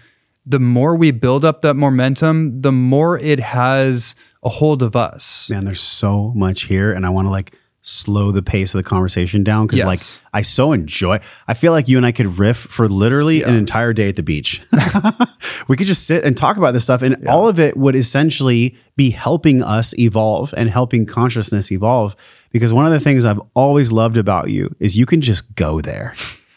the more we build up that momentum, the more it has a hold of us. Man, there's so much here, and I want to like slow the pace of the conversation down because Yes. like I so enjoy. I feel like you and I could riff for literally an entire day at the beach. we could just sit and talk about this stuff, and all of it would essentially be helping us evolve and helping consciousness evolve. Because one of the things I've always loved about you is you can just go there.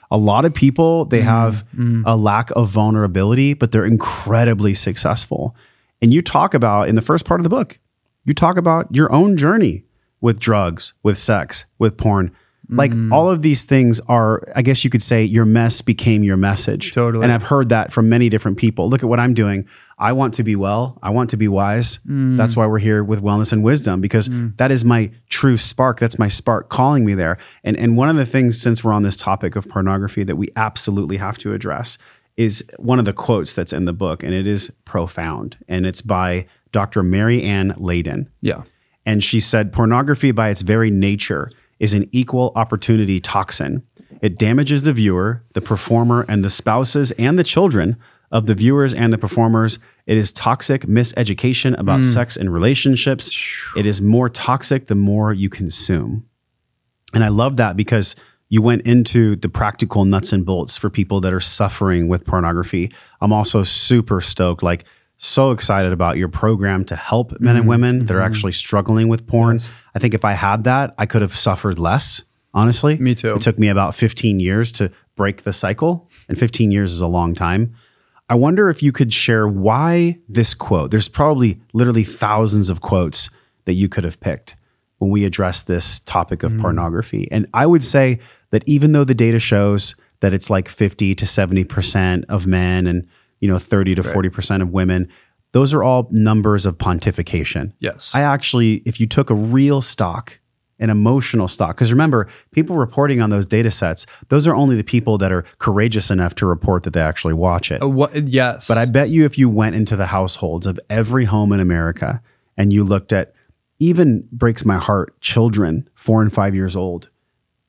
A lot of people they mm-hmm. have mm-hmm. a lack of vulnerability, but they're incredibly successful. And you talk about in the first part of the book, you talk about your own journey with drugs, with sex, with porn. Like mm. all of these things are, I guess you could say, your mess became your message. Totally. And I've heard that from many different people. Look at what I'm doing. I want to be well. I want to be wise. Mm. That's why we're here with wellness and wisdom because mm. that is my true spark. That's my spark calling me there. And and one of the things, since we're on this topic of pornography, that we absolutely have to address is one of the quotes that's in the book, and it is profound. And it's by Dr. Mary Ann Layden. Yeah. And she said, pornography by its very nature is an equal opportunity toxin. It damages the viewer, the performer, and the spouses and the children of the viewers and the performers. It is toxic miseducation about mm. sex and relationships. It is more toxic the more you consume. And I love that because you went into the practical nuts and bolts for people that are suffering with pornography. I'm also super stoked, like so excited about your program to help men and mm-hmm. women that are mm-hmm. actually struggling with porn. I think if I had that, I could have suffered less, honestly. Me too. It took me about 15 years to break the cycle, and 15 years is a long time. I wonder if you could share why this quote. There's probably literally thousands of quotes that you could have picked when we address this topic of mm. pornography. And I would say that even though the data shows that it's like 50 to 70% of men and you know 30 to 40% of women, those are all numbers of pontification. Yes. I actually, if you took a real stock, an emotional stock, because remember, people reporting on those data sets, those are only the people that are courageous enough to report that they actually watch it. Uh, what, yes. But I bet you if you went into the households of every home in America and you looked at even breaks my heart, children, four and five years old,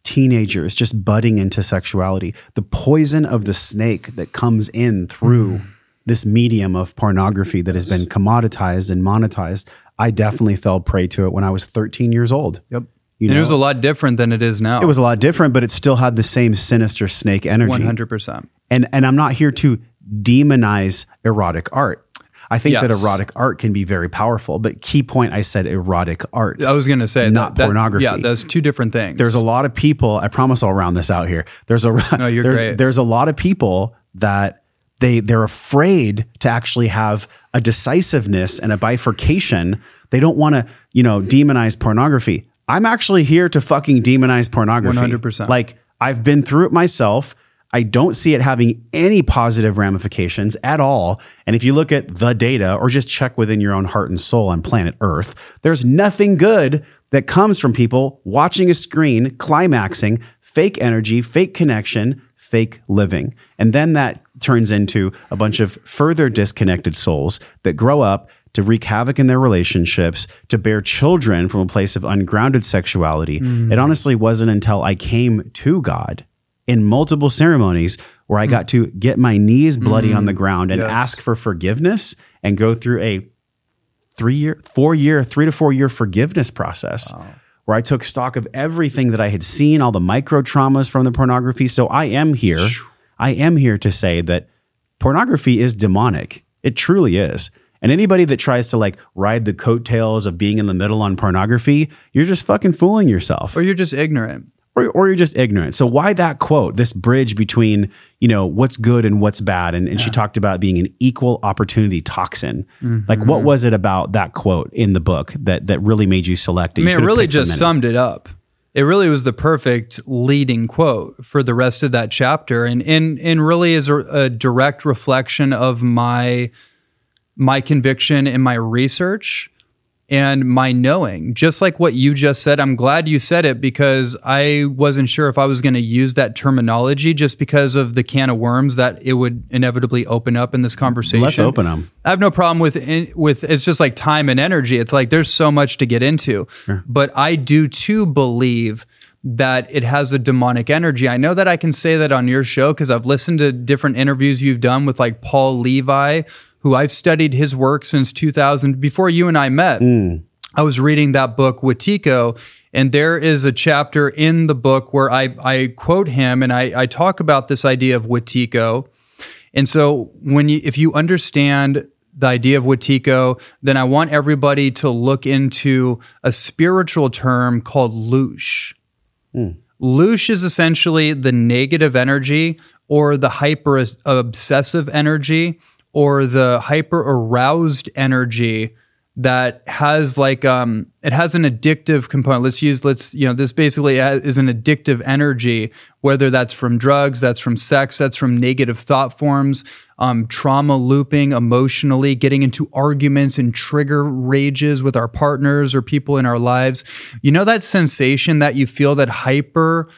teenagers just budding into sexuality, the poison of the snake that comes in through mm. this medium of pornography that has been commoditized and monetized. I definitely fell prey to it when I was 13 years old. Yep. You and it was a lot different than it is now. It was a lot different, but it still had the same sinister snake energy one hundred percent. and and I'm not here to demonize erotic art. I think that erotic art can be very powerful, but key point I said erotic art. I was going to say Not that- that- pornography. Yeah, those two different things. There's a lot of people, I promise I'll round this out here. There's a No, you're there's, great. there's a lot of people that they they're afraid to actually have a decisiveness and a bifurcation. They don't want to, you know, demonize pornography. I'm actually here to fucking demonize pornography. 100%. Like I've been through it myself. I don't see it having any positive ramifications at all. And if you look at the data or just check within your own heart and soul on planet Earth, there's nothing good that comes from people watching a screen, climaxing, fake energy, fake connection, fake living. And then that turns into a bunch of further disconnected souls that grow up to wreak havoc in their relationships, to bear children from a place of ungrounded sexuality. It mm. honestly wasn't until I came to God in multiple ceremonies where I hmm. got to get my knees bloody on the hmm. ground and Yes. ask for forgiveness and go through a three year, four year, three to four year forgiveness process where I took stock of everything that I had seen, all the micro traumas from the pornography. So I am here. I am here to say that pornography is demonic. It truly is. And anybody that tries to like ride the coattails of being in the middle on pornography, you're just fucking fooling yourself or you're just ignorant. Or, or you're just ignorant. So why that quote, this bridge between, you know, what's good and what's bad? And, and she talked about being an equal opportunity toxin. Like Mm-hmm. what was it about that quote in the book that that really made you select it? I mean, it really just summed it up. It really was the perfect leading quote for the rest of that chapter, and and and really is a, a direct reflection of my my conviction and my research and my knowing. Just like what you just said, I'm glad you said it because I wasn't sure if I was going to use that terminology just because of the can of worms that it would inevitably open up in this conversation. Let's open them. I have no problem with in, with it's just like time and energy. It's like there's so much to get into. But I do too believe that it has a demonic energy. I know that I can say that on your show because I've listened to different interviews you've done with like Paul Levy, who I've studied his work since 2000 before you and I met. Hmm. I was reading that book Wetiko, And there is a chapter in the book where I, I quote him and I, I talk about this idea of Wetiko. And so when you if you understand the idea of Wetiko, then I want everybody to look into a spiritual term called Loosh. Hmm. Loosh is essentially the negative energy or the hyper obsessive energy or the hyper aroused energy that has like um it has an addictive component. Let's use let's you know this basically is an addictive energy whether that's from drugs that's from sex that's from negative thought forms um, trauma looping emotionally getting into arguments and trigger rages with our partners or people in our lives. You know that sensation that you feel that hyper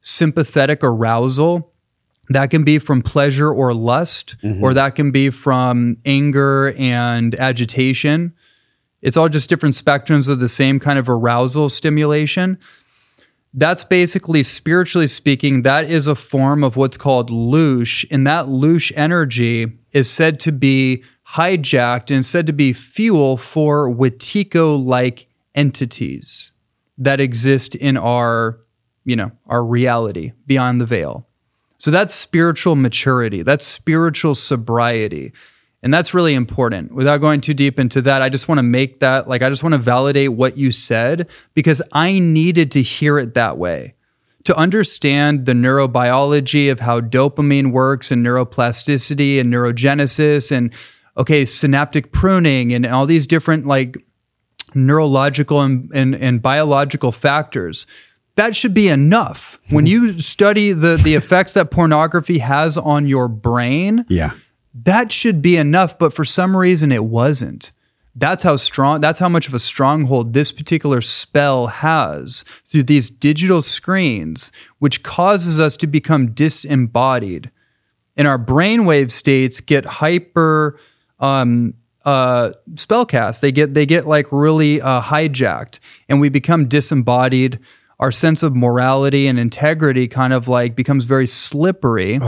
sympathetic arousal that can be from pleasure or lust mm-hmm. or that can be from anger and agitation it's all just different spectrums of the same kind of arousal stimulation. That's basically, spiritually speaking, that is a form of what's called loosh. And that loosh energy is said to be hijacked and said to be fuel for Wetiko like entities that exist in our, you know, our reality beyond the veil. So that's spiritual maturity, that's spiritual sobriety. And that's really important. Without going too deep into that, I just want to make that like, I just want to validate what you said because I needed to hear it that way. To understand the neurobiology of how dopamine works and neuroplasticity and neurogenesis and, okay, synaptic pruning and all these different like neurological and, and, and biological factors that should be enough. When you study the the effects that pornography has on your brain, Yeah. that should be enough, but for some reason it wasn't. That's how strong that's how much of a stronghold this particular spell has through these digital screens, which causes us to become disembodied. And our brainwave states get hyper um, uh, spellcast. They get they get like really uh, hijacked, and we become disembodied. Our sense of morality and integrity kind of like becomes very slippery.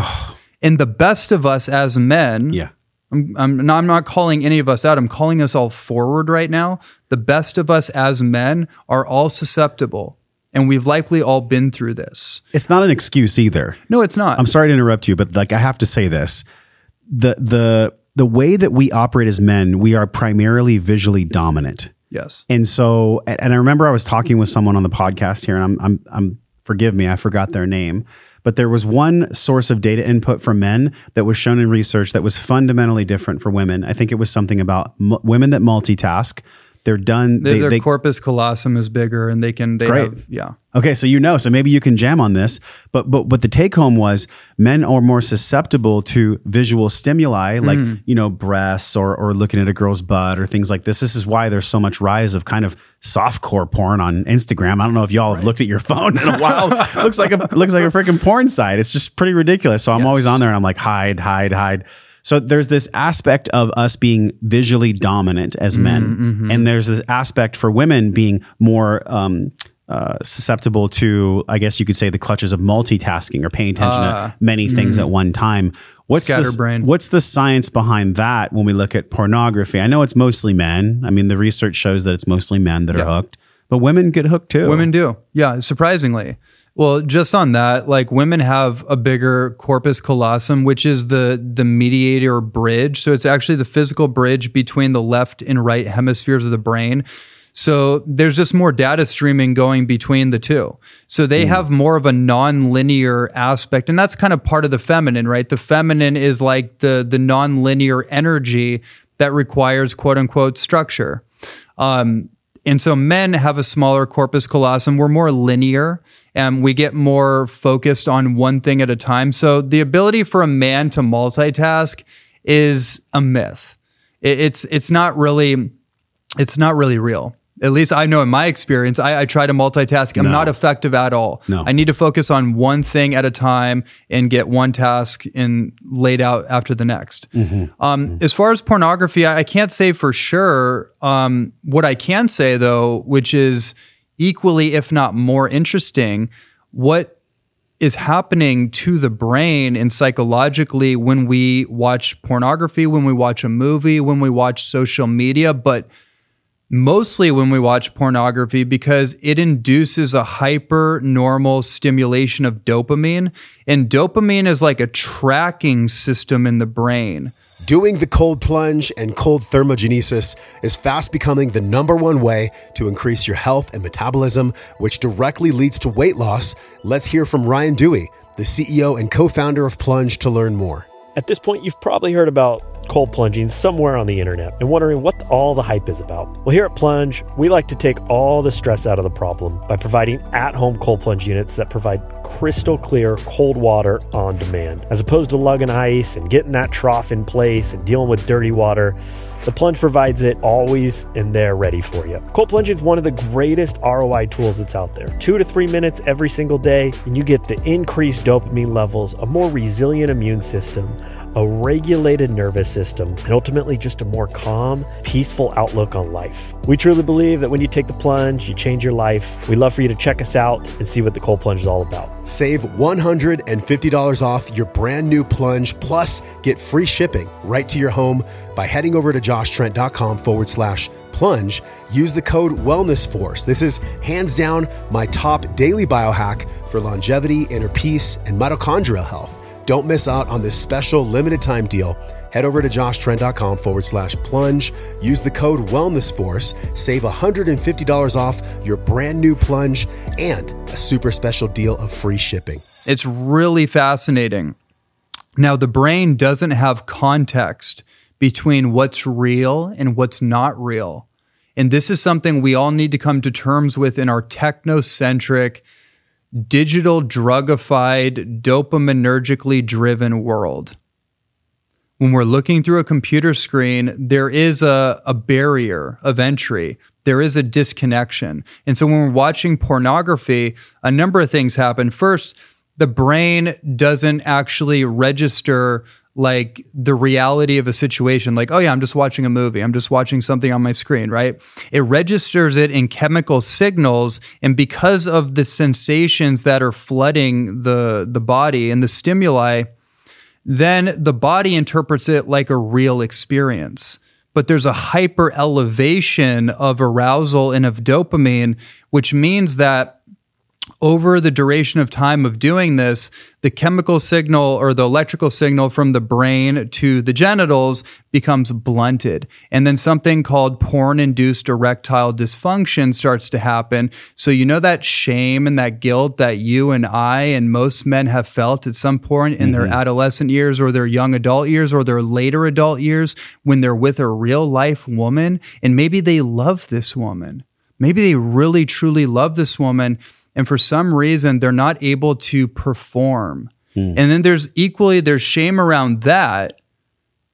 And the best of us as men, Yeah. I'm, I'm, not, I'm not calling any of us out. I'm calling us all forward right now. The best of us as men are all susceptible, and we've likely all been through this. It's not an excuse either. No, it's not. I'm sorry to interrupt you, but like I have to say this. The the the way that we operate as men, we are primarily visually dominant. Yes. And so, and I remember I was talking with someone on the podcast here, and I'm, I'm, I'm, forgive me, I forgot their name, but there was one source of data input for men that was shown in research that was fundamentally different for women. I think it was something about m- women that multitask. They're done. Their, They, their they, corpus callosum is bigger, and they can. They Great. have yeah. Okay, so you know, so maybe you can jam on this, but but but the take home was men are more susceptible to visual stimuli hmm. like you know breasts or or looking at a girl's butt or things like this. This is why there's so much rise of kind of softcore porn on Instagram. I don't know if y'all have looked at your phone in a while. looks like a looks like a freaking porn site. It's just pretty ridiculous. So I'm always on there and I'm like hide, hide, hide. So there's this aspect of us being visually dominant as men, and there's this aspect for women being more um, uh, susceptible to, I guess you could say, the clutches of multitasking or paying attention to many things at one time. What's the, what's the science behind that when we look at pornography? I know it's mostly men. I mean, the research shows that it's mostly men that are hooked, but women get hooked too. Women do. Yeah, surprisingly. Well, just on that, like women have a bigger corpus callosum, which is the the mediator bridge. So it's actually the physical bridge between the left and right hemispheres of the brain. So there's just more data streaming going between the two. So they have more of a non-linear aspect and that's kind of part of the feminine, right? The feminine is like the the non-linear energy that requires quote unquote structure. Um, and so men have a smaller corpus callosum. We're more linear and we get more focused on one thing at a time. So the ability for a man to multitask is a myth. It- It's it's not really it's not really real. At least I know in my experience, I, I try to multitask. I'm not effective at all. No. I need to focus on one thing at a time and get one task in laid out after the next. Um, As far as pornography, I, I can't say for sure. Um, what I can say though, which is equally, if not more interesting, what is happening to the brain and psychologically when we watch pornography, when we watch a movie, when we watch social media, but mostly when we watch pornography because it induces a hyper normal stimulation of dopamine. And dopamine is like a tracking system in the brain. Doing the cold plunge and cold thermogenesis is fast becoming the number one way to increase your health and metabolism, which directly leads to weight loss. Let's hear from Ryan Duey, the CEO and co founder of Plunge, to learn more. At this point, you've probably heard about cold plunging somewhere on the internet and wondering what all the hype is about. Well, here at Plunge, we like to take all the stress out of the problem by providing at home cold plunge units that provide crystal clear cold water on demand. As opposed to lugging ice and getting that trough in place and dealing with dirty water, the Plunge provides it always and there ready for you. Cold Plunge is one of the greatest ROI tools that's out there. Two to three minutes every single day, and you get the increased dopamine levels, a more resilient immune system, a regulated nervous system, and ultimately just a more calm, peaceful outlook on life. We truly believe that when you take the plunge, you change your life. We'd love for you to check us out and see what the cold plunge is all about. Save $150 off your brand new plunge, plus get free shipping right to your home by heading over to joshtrent.com forward slash plunge. Use the code Wellness Force. This is hands down my top daily biohack for longevity, inner peace, and mitochondrial health. Don't miss out on this special limited time deal. Head over to joshtrent.com forward slash plunge. Use the code Wellness Force. Save $150 off your brand new plunge and a super special deal of free shipping. It's really fascinating. Now, the brain doesn't have context between what's real and what's not real. And this is something we all need to come to terms with in our technocentric, digital drugified, dopaminergically driven world. When we're looking through a computer screen, there is a, a barrier of entry. There is a disconnection. And so when we're watching pornography, a number of things happen. First, the brain doesn't actually register like the reality of a situation like oh yeah i'm just watching a movie. I'm just watching something on my screen right? It registers it in chemical signals and because of the sensations that are flooding the the body and the stimuli then the body interprets it like a real experience. But there's a hyper elevation of arousal and of dopamine which means that over the duration of time of doing this, the chemical signal or the electrical signal from the brain to the genitals becomes blunted. And then something called porn induced erectile dysfunction starts to happen. So, you know, that shame and that guilt that you and I and most men have felt at some point in mm-hmm. their adolescent years or their young adult years or their later adult years when they're with a real life woman and maybe they love this woman. Maybe they really truly love this woman and for some reason they're not able to perform. Mm. And then there's equally there's shame around that.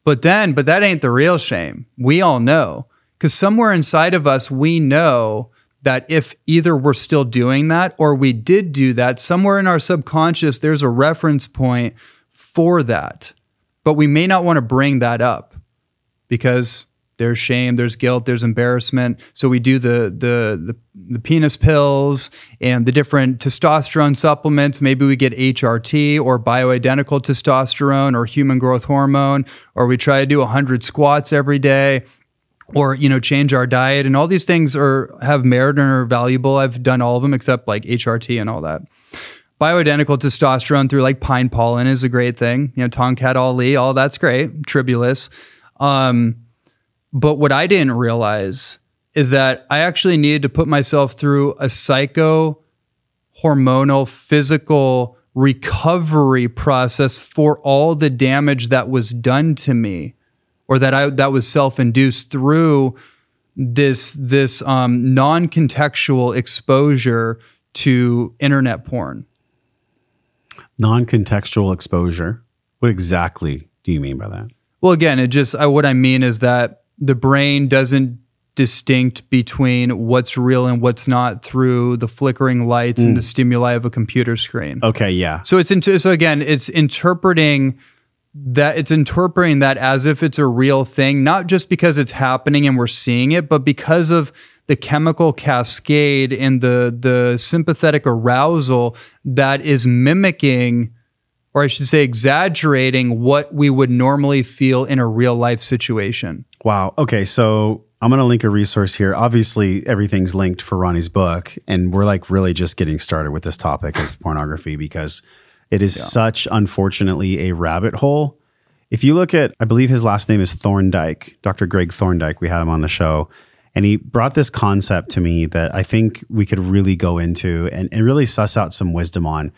But then, but that ain't the real shame. We all know. Cuz somewhere inside of us we know that if either we're still doing that or we did do that, somewhere in our subconscious there's a reference point for that. But we may not want to bring that up because there's shame, there's guilt, there's embarrassment. So we do the, the the the, penis pills and the different testosterone supplements. Maybe we get HRT or bioidentical testosterone or human growth hormone, or we try to do 100 squats every day or you know change our diet. And all these things are have merit and are valuable. I've done all of them except like hrt and all that. Bioidentical testosterone through like pine pollen is a great thing. You know tongkat ali all that's great tribulus. Um, but what I didn't realize is that I actually needed to put myself through a psycho hormonal physical recovery process for all the damage that was done to me or that I that was self-induced through this this um, non-contextual exposure to internet porn. Non-contextual exposure. What exactly do you mean by that? Well, again, it just I, what I mean is that the brain doesn't distinct between what's real and what's not through the flickering lights mm. and the mm. stimuli of a computer screen. Okay, yeah. So it's into, so again, it's interpreting that it's interpreting that as if it's a real thing, not just because it's happening and we're seeing it, but because of the chemical cascade and the the sympathetic arousal that is mimicking or I should say exaggerating what we would normally feel in a real life situation. Wow. Okay. So I'm going to link a resource here. Obviously, everything's linked for Ronnie's book, and we're like really just getting started with this topic of pornography because it is such, unfortunately, a rabbit hole. If you look at, I believe his last name is Thorndike, Dr. Greg Thorndike, we had him on the show, and he brought this concept to me that I think we could really go into and, and really suss out some wisdom on.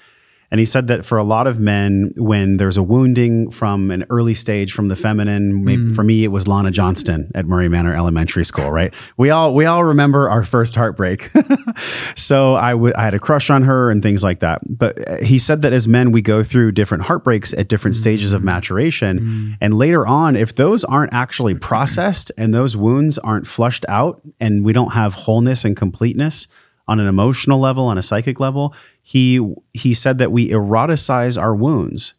And he said that for a lot of men, when there's a wounding from an early stage from the feminine, maybe mm. for me it was Lana Johnston at Murray Manor Elementary School, right? We all we all remember our first heartbreak. so I w- I had a crush on her and things like that. But uh, he said that as men, we go through different heartbreaks at different mm. stages of maturation, mm. and later on, if those aren't actually processed and those wounds aren't flushed out, and we don't have wholeness and completeness on an emotional level, on a psychic level, he he said that we eroticize our wounds.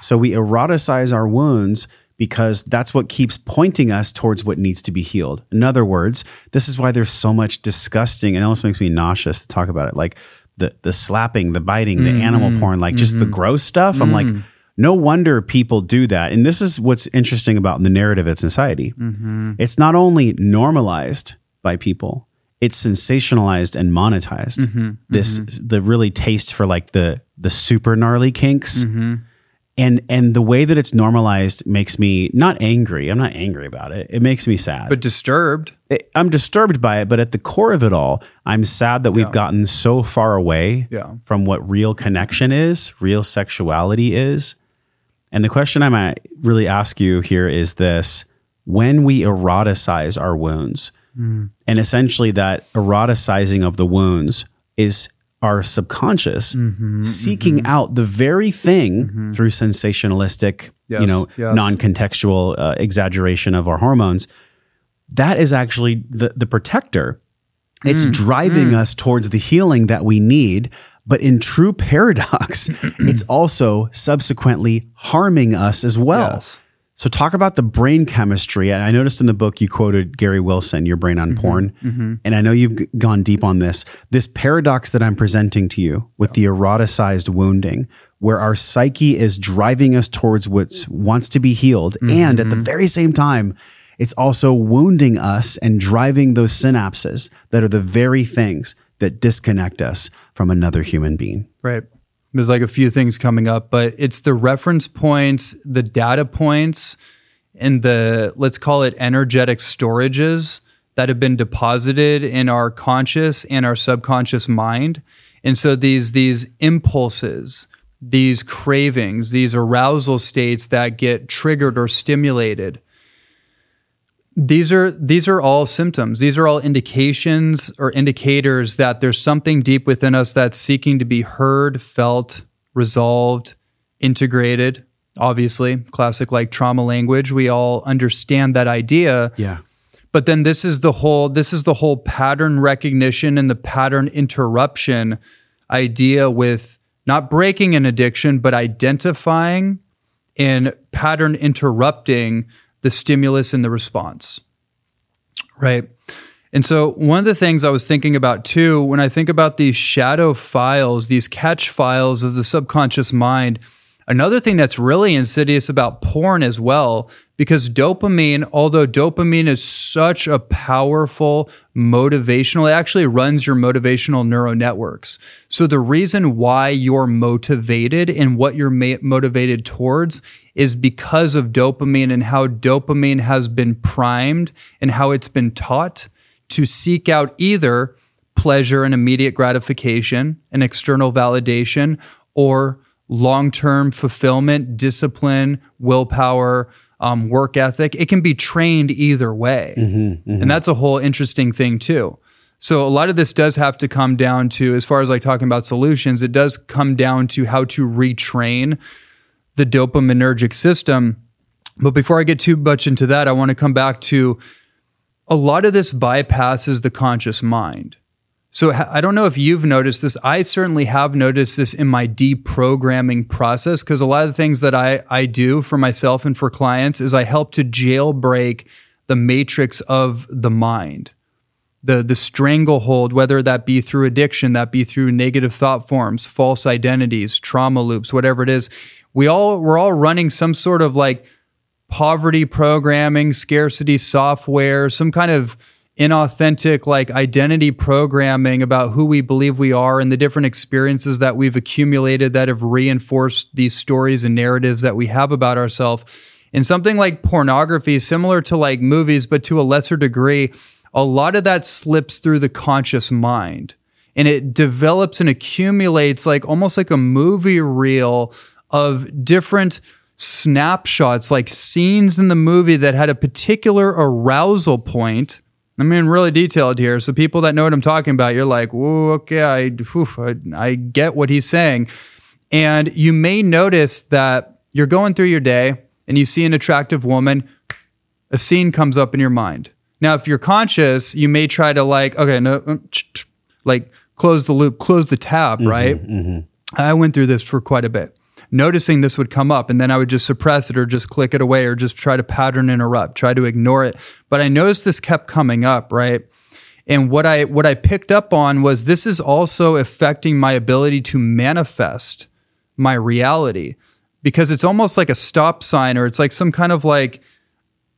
So we eroticize our wounds because that's what keeps pointing us towards what needs to be healed. In other words, this is why there's so much disgusting. It almost makes me nauseous to talk about it. Like the the slapping, the biting, the mm-hmm. animal porn, like just the mm-hmm. gross stuff. I'm like, mm-hmm. no wonder people do that. And this is what's interesting about the narrative of society. It's not only normalized by people, it's sensationalized and monetized. Mm-hmm, mm-hmm. This the really taste for like the the super gnarly kinks. Mm-hmm. And and the way that it's normalized makes me not angry. I'm not angry about it. It makes me sad. But disturbed. It- I'm disturbed by it, but at the core of it all, I'm sad that we've gotten so far away Yeah. from what real connection is, real sexuality is. And the question I might really ask you here is this when we eroticize our wounds, Mm. and essentially that eroticizing of the wounds is our subconscious mm-hmm. Mm-hmm. seeking out the very thing mm-hmm. through sensationalistic, you know, yes. non-contextual uh, exaggeration of our hormones. That is actually the the protector. It's Mm, driving mm. us towards the healing that we need. But in true paradox, it's also subsequently harming us as well. Yes. So talk about the brain chemistry. And I noticed in the book you quoted Gary Wilson, Your Brain on mm-hmm, Porn. Mm-hmm. And I know you've g- gone deep on this. This paradox that I'm presenting to you with the eroticized wounding, where our psyche is driving us towards what wants to be healed. Mm-hmm, and at the very same time, it's also wounding us and driving those synapses that are the very things that disconnect us from another human being. Right. There's like a few things coming up, but it's the reference points, the data points, and the let's call it energetic storages that have been deposited in our conscious and our subconscious mind. And so these these impulses, these cravings, these arousal states that get triggered or stimulated, these are these are all symptoms. These are all indications or indicators that there's something deep within us that's seeking to be heard felt resolved integrated. Obviously classic like trauma language. We all understand that idea. Yeah. but then this is the whole this is the whole pattern recognition and the pattern interruption idea with not breaking an addiction but identifying and pattern interrupting the stimulus and the response right? And so one of the things i was thinking about too when i think about these shadow files these cache files of the subconscious mind Another thing that's really insidious about porn as well, because dopamine, although dopamine is such a powerful motivational, it actually runs your motivational neural networks. So the reason why you're motivated and what you're ma- motivated towards is because of dopamine and how dopamine has been primed and how it's been taught to seek out either pleasure and immediate gratification and external validation or long term fulfillment, discipline, willpower, um, work ethic. It can be trained either way. And that's a whole interesting thing, too. So, a lot of this does have to come down to, as far as like talking about solutions, it does come down to how to retrain the dopaminergic system. But before I get too much into that, I want to come back to a lot of this bypasses the conscious mind. So I don't know if you've noticed this. I certainly have noticed this in my deprogramming process because a lot of the things that I, I do for myself and for clients is I help to jailbreak the matrix of the mind. The, the stranglehold, whether that be through addiction, that be through negative thought forms, false identities, trauma loops, whatever it is, we all we're all running some sort of like poverty programming, scarcity software, some kind of inauthentic like identity programming about who we believe we are and the different experiences that we've accumulated that have reinforced these stories and narratives that we have about ourselves. And something like pornography, similar to like movies, but to a lesser degree, a lot of that slips through the conscious mind and it develops and accumulates like almost like a movie reel of different snapshots, like scenes in the movie that had a particular arousal point. I mean, really detailed here. So people that know what I'm talking about, you're like, Whoa, okay, I, I, I get what he's saying. And you may notice that you're going through your day and you see an attractive woman, a scene comes up in your mind. Now, if you're conscious, you may try to like, okay, no, uh, like close the loop, close the tab, mm-hmm, right? Mm-hmm. I went through this for quite a bit. Noticing this would come up, and then I would just suppress it or just click it away or just try to pattern interrupt, try to ignore it. But I noticed this kept coming up, right? And what I what I picked up on was this is also affecting my ability to manifest my reality because it's almost like a stop sign or it's like some kind of like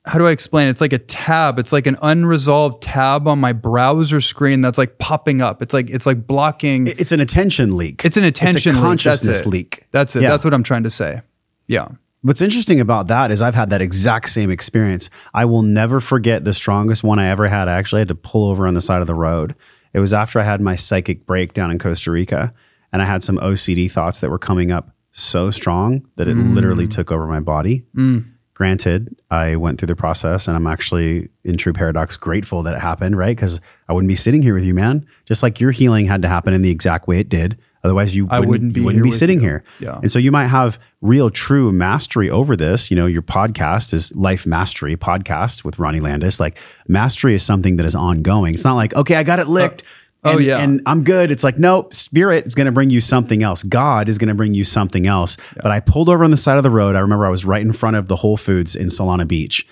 how do I explain? It? It's like a tab. It's like an unresolved tab on my browser screen that's like popping up. It's like it's like blocking. It's an attention leak. It's an attention it's a consciousness leak. That's it. That's, it. Yeah. that's what I'm trying to say. Yeah. What's interesting about that is I've had that exact same experience. I will never forget the strongest one I ever had. I actually had to pull over on the side of the road. It was after I had my psychic breakdown in Costa Rica, and I had some OCD thoughts that were coming up so strong that it mm. literally took over my body. Mm Granted, I went through the process and I'm actually in true paradox grateful that it happened, right? Because I wouldn't be sitting here with you, man. Just like your healing had to happen in the exact way it did. Otherwise, you wouldn't, wouldn't be, you wouldn't be sitting you. here. Yeah. And so you might have real, true mastery over this. You know, your podcast is Life Mastery Podcast with Ronnie Landis. Like, mastery is something that is ongoing. It's not like, okay, I got it licked. Uh, and, oh yeah, and I'm good. It's like no, spirit is going to bring you something else. God is going to bring you something else. Yeah. But I pulled over on the side of the road. I remember I was right in front of the Whole Foods in Solana Beach.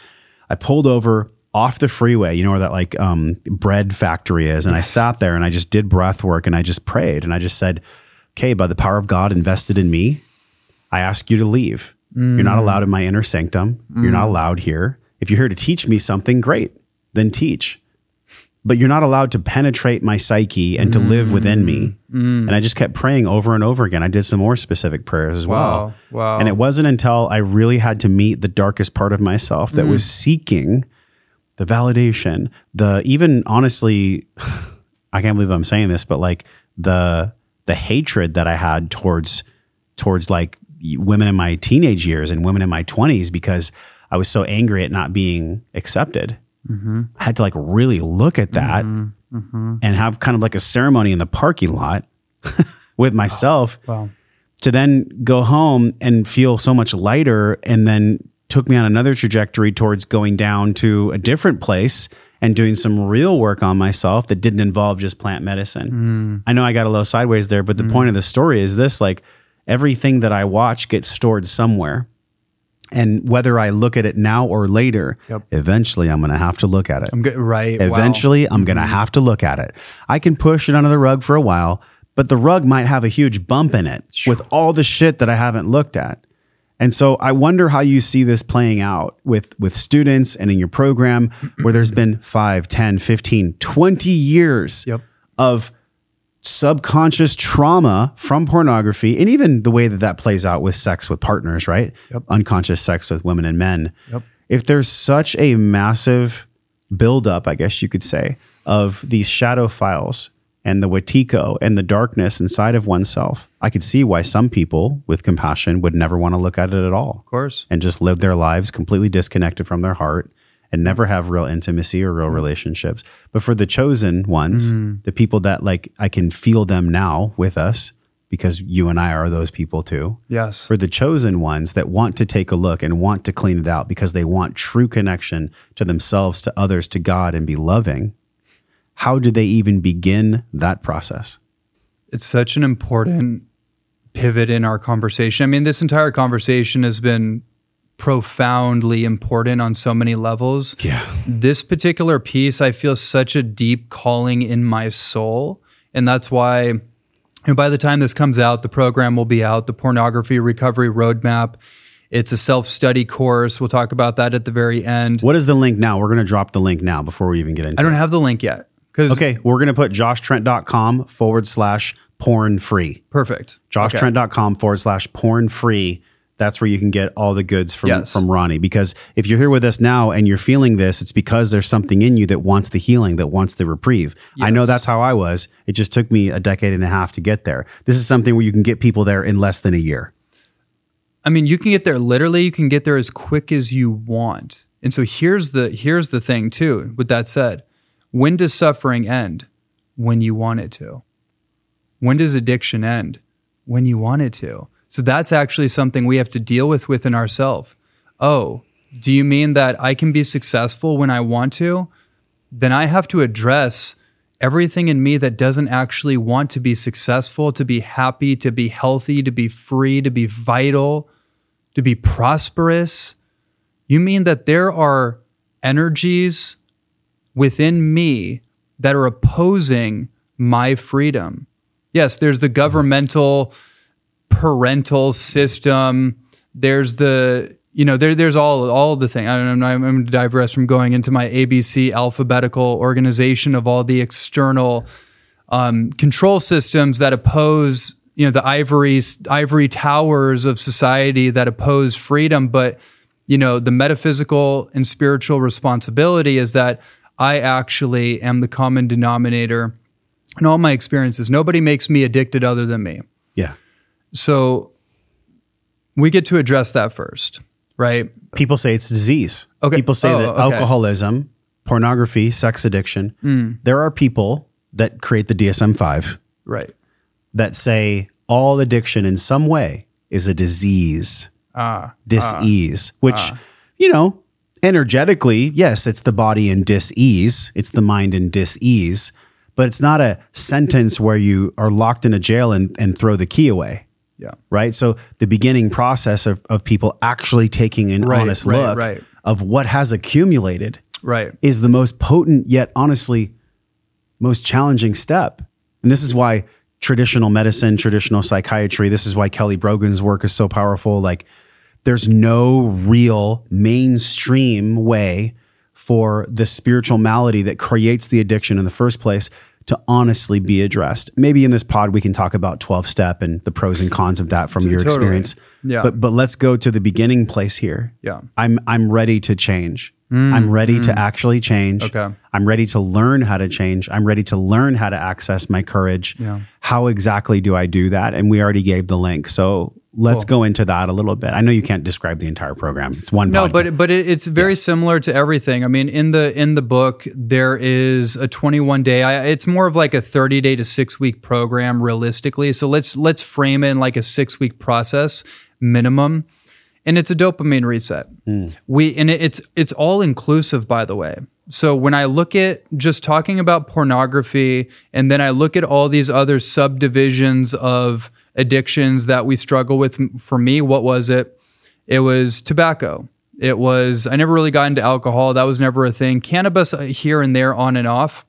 I pulled over off the freeway, you know where that like um, bread factory is, and yes. I sat there and I just did breath work and I just prayed and I just said, "Okay, by the power of God invested in me, I ask you to leave. Mm. You're not mm. allowed in my inner sanctum. Mm. You're not allowed here. If you're here to teach me something, great, then teach." But you're not allowed to penetrate my psyche and to mm. live within me. Mm. And I just kept praying over and over again. I did some more specific prayers as wow. well. Wow. And it wasn't until I really had to meet the darkest part of myself that mm. was seeking the validation, the even honestly, I can't believe I'm saying this, but like the the hatred that I had towards towards like women in my teenage years and women in my 20s because I was so angry at not being accepted Mm-hmm. I had to like really look at that mm-hmm. Mm-hmm. and have kind of like a ceremony in the parking lot with myself wow. Wow. to then go home and feel so much lighter and then took me on another trajectory towards going down to a different place and doing some real work on myself that didn't involve just plant medicine. Mm. I know I got a little sideways there, but the mm. point of the story is this like everything that I watch gets stored somewhere. And whether I look at it now or later, yep. eventually I'm going to have to look at it. I'm good, right. Eventually, wow. I'm going to mm-hmm. have to look at it. I can push it under the rug for a while, but the rug might have a huge bump in it with all the shit that I haven't looked at. And so I wonder how you see this playing out with, with students and in your program where there's been 5, 10, 15, 20 years yep. of subconscious trauma from pornography and even the way that that plays out with sex with partners, right? Yep. Unconscious sex with women and men. Yep. If there's such a massive buildup, I guess you could say, of these shadow files and the Wetiko and the darkness inside of oneself, I could see why some people with compassion would never want to look at it at all. Of course. And just live their lives completely disconnected from their heart and never have real intimacy or real mm. relationships. But for the chosen ones, mm. the people that like I can feel them now with us because you and I are those people too. Yes. For the chosen ones that want to take a look and want to clean it out because they want true connection to themselves, to others, to God and be loving. How do they even begin that process? It's such an important pivot in our conversation. I mean, this entire conversation has been profoundly important on so many levels. Yeah. This particular piece, I feel such a deep calling in my soul. And that's why and by the time this comes out, the program will be out, the pornography recovery roadmap. It's a self study course. We'll talk about that at the very end. What is the link now? We're going to drop the link now before we even get into I don't have the link yet. Okay, we're going to put joshtrent.com forward slash porn free. perfect. Okay. joshtrent.com forward slash porn free. That's where you can get all the goods from, Yes. from Ronnie. Because if you're here with us now and you're feeling this, it's because there's something in you that wants the healing, that wants the reprieve. I know that's how I was. It just took me a decade and a half to get there. This is something where you can get people there in less than a year. I mean, you can get there literally. You can get there as quick as you want. And so here's the here's the thing too. With that said, when does suffering end? When you want it to. When does addiction end? When you want it to. So that's actually something we have to deal with within ourselves. Oh, do you mean that I can be successful when I want to? Then I have to address everything in me that doesn't actually want to be successful, to be happy, to be healthy, to be free, to be vital, to be prosperous. You mean that there are energies within me that are opposing my freedom? Yes, there's the governmental parental system. There's the you know there there's all all the thing. I don't know. I'm, going to digress from going into my ABC alphabetical organization of all the external um, control systems that oppose you know the ivory ivory towers of society that oppose freedom. But you know the metaphysical and spiritual responsibility is that I actually am the common denominator in all my experiences. Nobody makes me addicted other than me. Yeah. So we get to address that first, right? People say it's disease. Okay. People say Oh, that okay. Alcoholism, pornography, sex addiction. Hmm. There are people that create the DSM 5 Right. that say all addiction in some way is a disease, Ah. dis-ease, ah, which, ah. you know, energetically, yes, it's the body in dis-ease, it's the mind in dis-ease, but it's not a sentence where you are locked in a jail and, and throw the key away. Yeah. Right. So the beginning process of, of people actually taking an Right, honest right, look right. of what has accumulated Right. is the most potent yet honestly most challenging step. And this is why traditional medicine, traditional psychiatry, this is why Kelly Brogan's work is so powerful. Like there's no real mainstream way for the spiritual malady that creates the addiction in the first place to honestly be addressed. Maybe in this pod we can talk about 12 step and the pros and cons of that from your Totally. experience. Yeah. But but let's go to the beginning place here. Yeah. I'm I'm ready to change. I'm ready to actually change. Mm, Okay. I'm ready to learn how to change. I'm ready to learn how to access my courage. Yeah. How exactly do I do that? And we already gave the link. So let's go into that a little bit. I know you can't describe the entire program. It's one No, podcast. but but it, it's very similar to everything. I mean, in the in the book, there is a 21 day. I, it's more of like a 30 day to six week program, realistically. So let's let's frame it in like a six week process minimum, and it's a dopamine reset. Hmm. We and it, it's it's all inclusive, by the way. So when I look at just talking about pornography, and then I look at all these other subdivisions of addictions that we struggle with. For me, what was it? It was tobacco. It was, I never really got into alcohol. That was never a thing. Cannabis uh, here and there, on and off.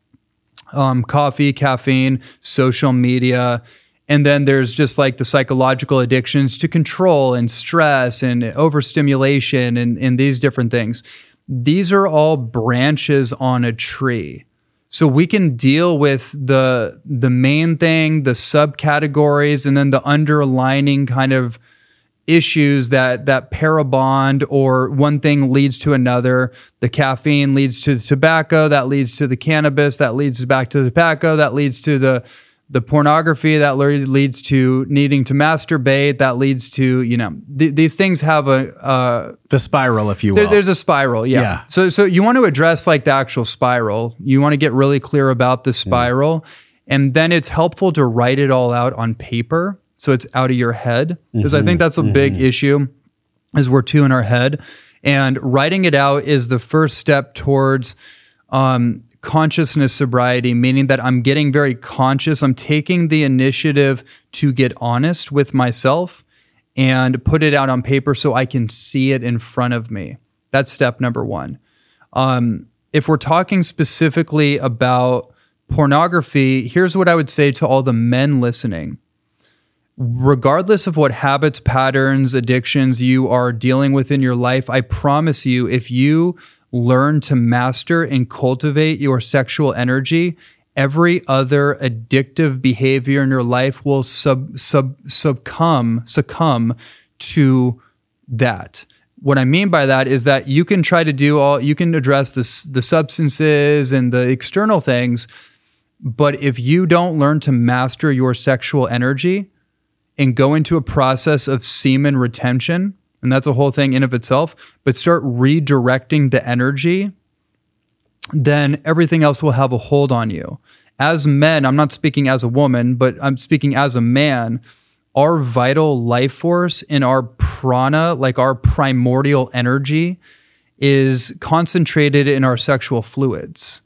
Um, coffee, caffeine, social media. And then there's just like the psychological addictions to control and stress and overstimulation and, and these different things. These are all branches on a tree. So we can deal with the the main thing, the subcategories, and then the underlining kind of issues that that parabond or one thing leads to another. The caffeine leads to the tobacco, that leads to the cannabis, that leads back to the tobacco, that leads to the the pornography, that leads to needing to masturbate, that leads to you know th- these things have a. Uh, the spiral, if you will. there, there's a spiral, yeah. Yeah. So so you want to address like the actual spiral. You want to get really clear about the spiral, and then it's helpful to write it all out on paper so it's out of your head because I think that's a big issue is we're too in our head, and writing it out is the first step towards um, consciousness sobriety, meaning that I'm getting very conscious. I'm taking the initiative to get honest with myself and put it out on paper so I can see it in front of me. That's step number one. Um, if we're talking specifically about pornography, here's what I would say to all the men listening. regardless of what habits, patterns, addictions you are dealing with in your life, I promise you, if you learn to master and cultivate your sexual energy, every other addictive behavior in your life will sub, sub, succumb succumb to that. What I mean by that is that you can try to do all you can address the the substances and the external things, but if you don't learn to master your sexual energy and go into a process of semen retention, and that's a whole thing in of itself, but start redirecting the energy, then everything else will have a hold on you. As men, I'm not speaking as a woman, but I'm speaking as a man, our vital life force and our prana, like our primordial energy, is concentrated in our sexual fluids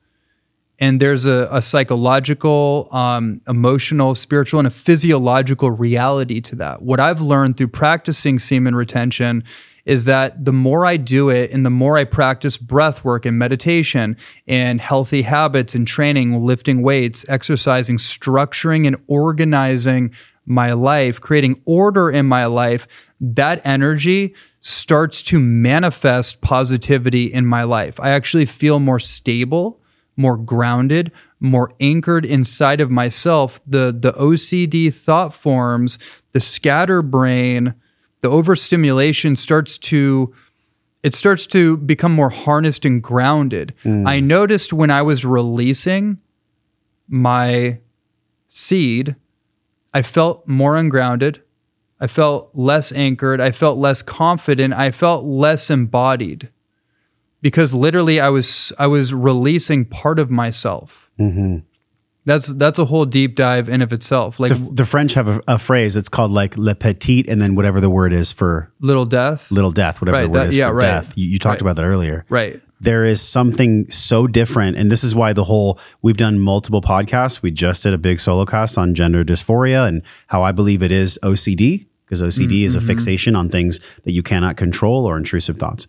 and there's a, a psychological, um, emotional, spiritual, and a physiological reality to that. What I've learned through practicing semen retention is that the more I do it and the more I practice breath work and meditation and healthy habits and training, lifting weights, exercising, structuring and organizing my life, creating order in my life, that energy starts to manifest positivity in my life. I actually feel more stable more grounded, more anchored inside of myself. The the OCD thought forms, the scatterbrain, the overstimulation starts to it starts to become more harnessed and grounded. Mm. I noticed when I was releasing my seed, I felt more ungrounded. I felt less anchored. I felt less confident. I felt less embodied because literally I was I was releasing part of myself. Mm-hmm. That's that's a whole deep dive in of itself. Like the, the French have a, a, phrase. It's called like le petit, and then whatever the word is for little death. Little death, whatever right, the word that, is yeah, for right. death. You, you talked right. about that earlier, right? There is something so different, and this is why the whole we've done multiple podcasts. We just did a big solo cast on gender dysphoria and how I believe it is OCD because OCD mm-hmm. is a mm-hmm. fixation on things that you cannot control or intrusive thoughts.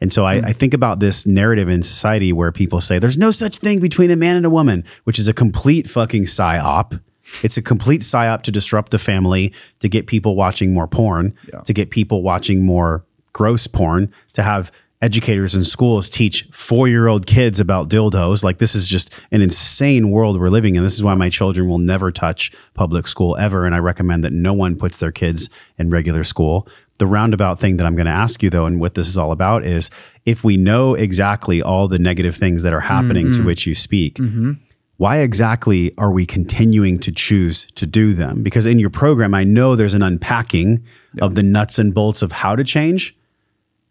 And so I, hmm. I, think about this narrative in society where people say there's no such thing between a man and a woman, which is a complete fucking psyop. It's a complete psyop to disrupt the family, to get people watching more porn, yeah. to get people watching more gross porn, to have educators in schools teach four year old kids about dildos. Like, this is just an insane world we're living in. This is why my children will never touch public school ever. And I recommend that no one puts their kids in regular school the roundabout thing that I'm going to ask you though, and what this is all about is if we know exactly all the negative things that are happening mm-hmm. to which you speak, mm-hmm. why exactly are we continuing to choose to do them? Because in your program, I know there's an unpacking yep. of the nuts and bolts of how to change.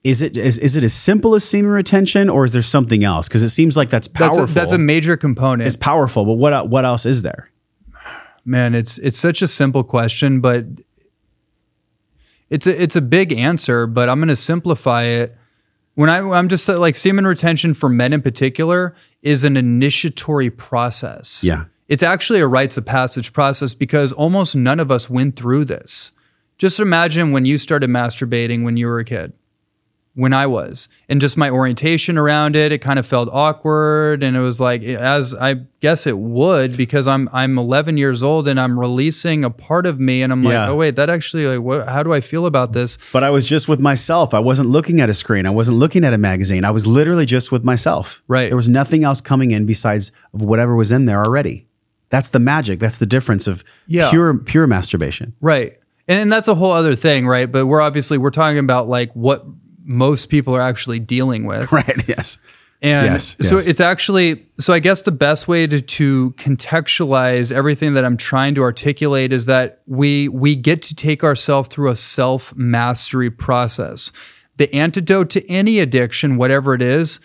Is it is, is it as simple as semen retention, or is there something else? Because it seems like that's powerful. That's a, that's a major component. It's powerful, but what what else is there? Man, it's it's such a simple question, but it's a it's a big answer, but I'm going to simplify it. When I I'm just like semen retention for men in particular is an initiatory process. Yeah. It's actually a rites of passage process because almost none of us went through this. Just imagine when you started masturbating when you were a kid when I was, and just my orientation around it, it kind of felt awkward, and it was like, as I guess it would, because I'm I'm 11 years old and I'm releasing a part of me, and I'm yeah. like, oh wait, that actually like, what, how do I feel about this? But I was just with myself. I wasn't looking at a screen. I wasn't looking at a magazine. I was literally just with myself. Right. There was nothing else coming in besides whatever was in there already. That's the magic. That's the difference of yeah. pure pure masturbation. Right. And that's a whole other thing, right? But we're obviously we're talking about like what most people are actually dealing with. Right. Yes. And yes, so yes. it's actually so I guess the best way to, to contextualize everything that I'm trying to articulate is that we we get to take ourselves through a self mastery process. The antidote to any addiction, whatever it is,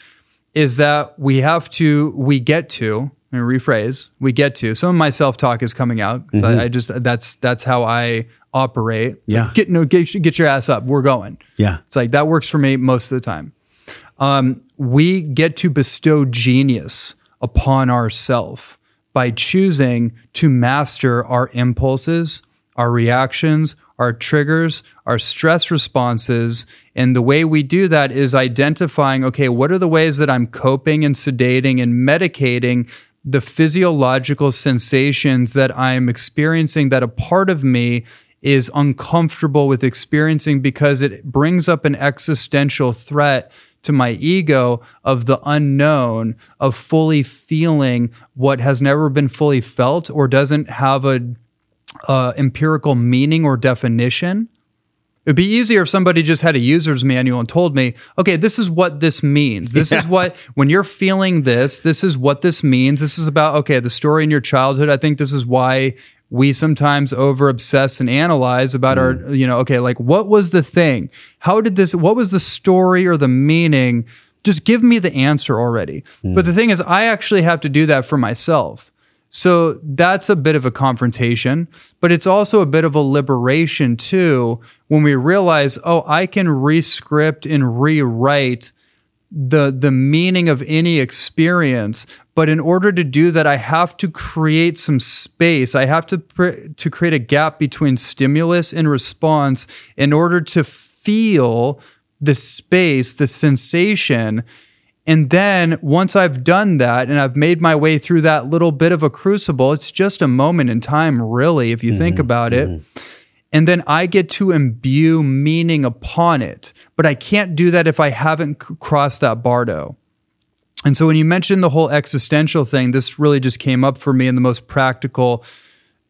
is that we have to we get to and rephrase we get to some of my self talk is coming out because mm-hmm. I, I, just that's that's how I operate. Yeah. Like, get no get, get your ass up. We're going. Yeah. It's like that works for me most of the time. Um, we get to bestow genius upon ourself by choosing to master our impulses, our reactions, our triggers, our stress responses. And the way we do that is identifying okay, what are the ways that I'm coping and sedating and medicating the physiological sensations that I'm experiencing that a part of me is uncomfortable with experiencing because it brings up an existential threat to my ego of the unknown, of fully feeling what has never been fully felt or doesn't have a uh, empirical meaning or definition. It'd be easier if somebody just had a user's manual and told me, okay, this is what this means. This yeah. is what, when you're feeling this, this is what this means. This is about, okay, the story in your childhood. I think this is why we sometimes over obsess and analyze about mm. our, you know, okay, like what was the thing? How did this, what was the story or the meaning? Just give me the answer already. Mm. But the thing is, I actually have to do that for myself. So that's a bit of a confrontation, but it's also a bit of a liberation too when we realize, oh, I can rescript and rewrite the the meaning of any experience but in order to do that i have to create some space. I have to to create a gap between stimulus and response in order to feel the space the sensation and then once I've done that and I've made my way through that little bit of a crucible, it's just a moment in time, really, if you mm-hmm, think about mm-hmm. it. And then I get to imbue meaning upon it. But I can't do that if I haven't c- crossed that bardo. And so when you mentioned the whole existential thing, this really just came up for me in the most practical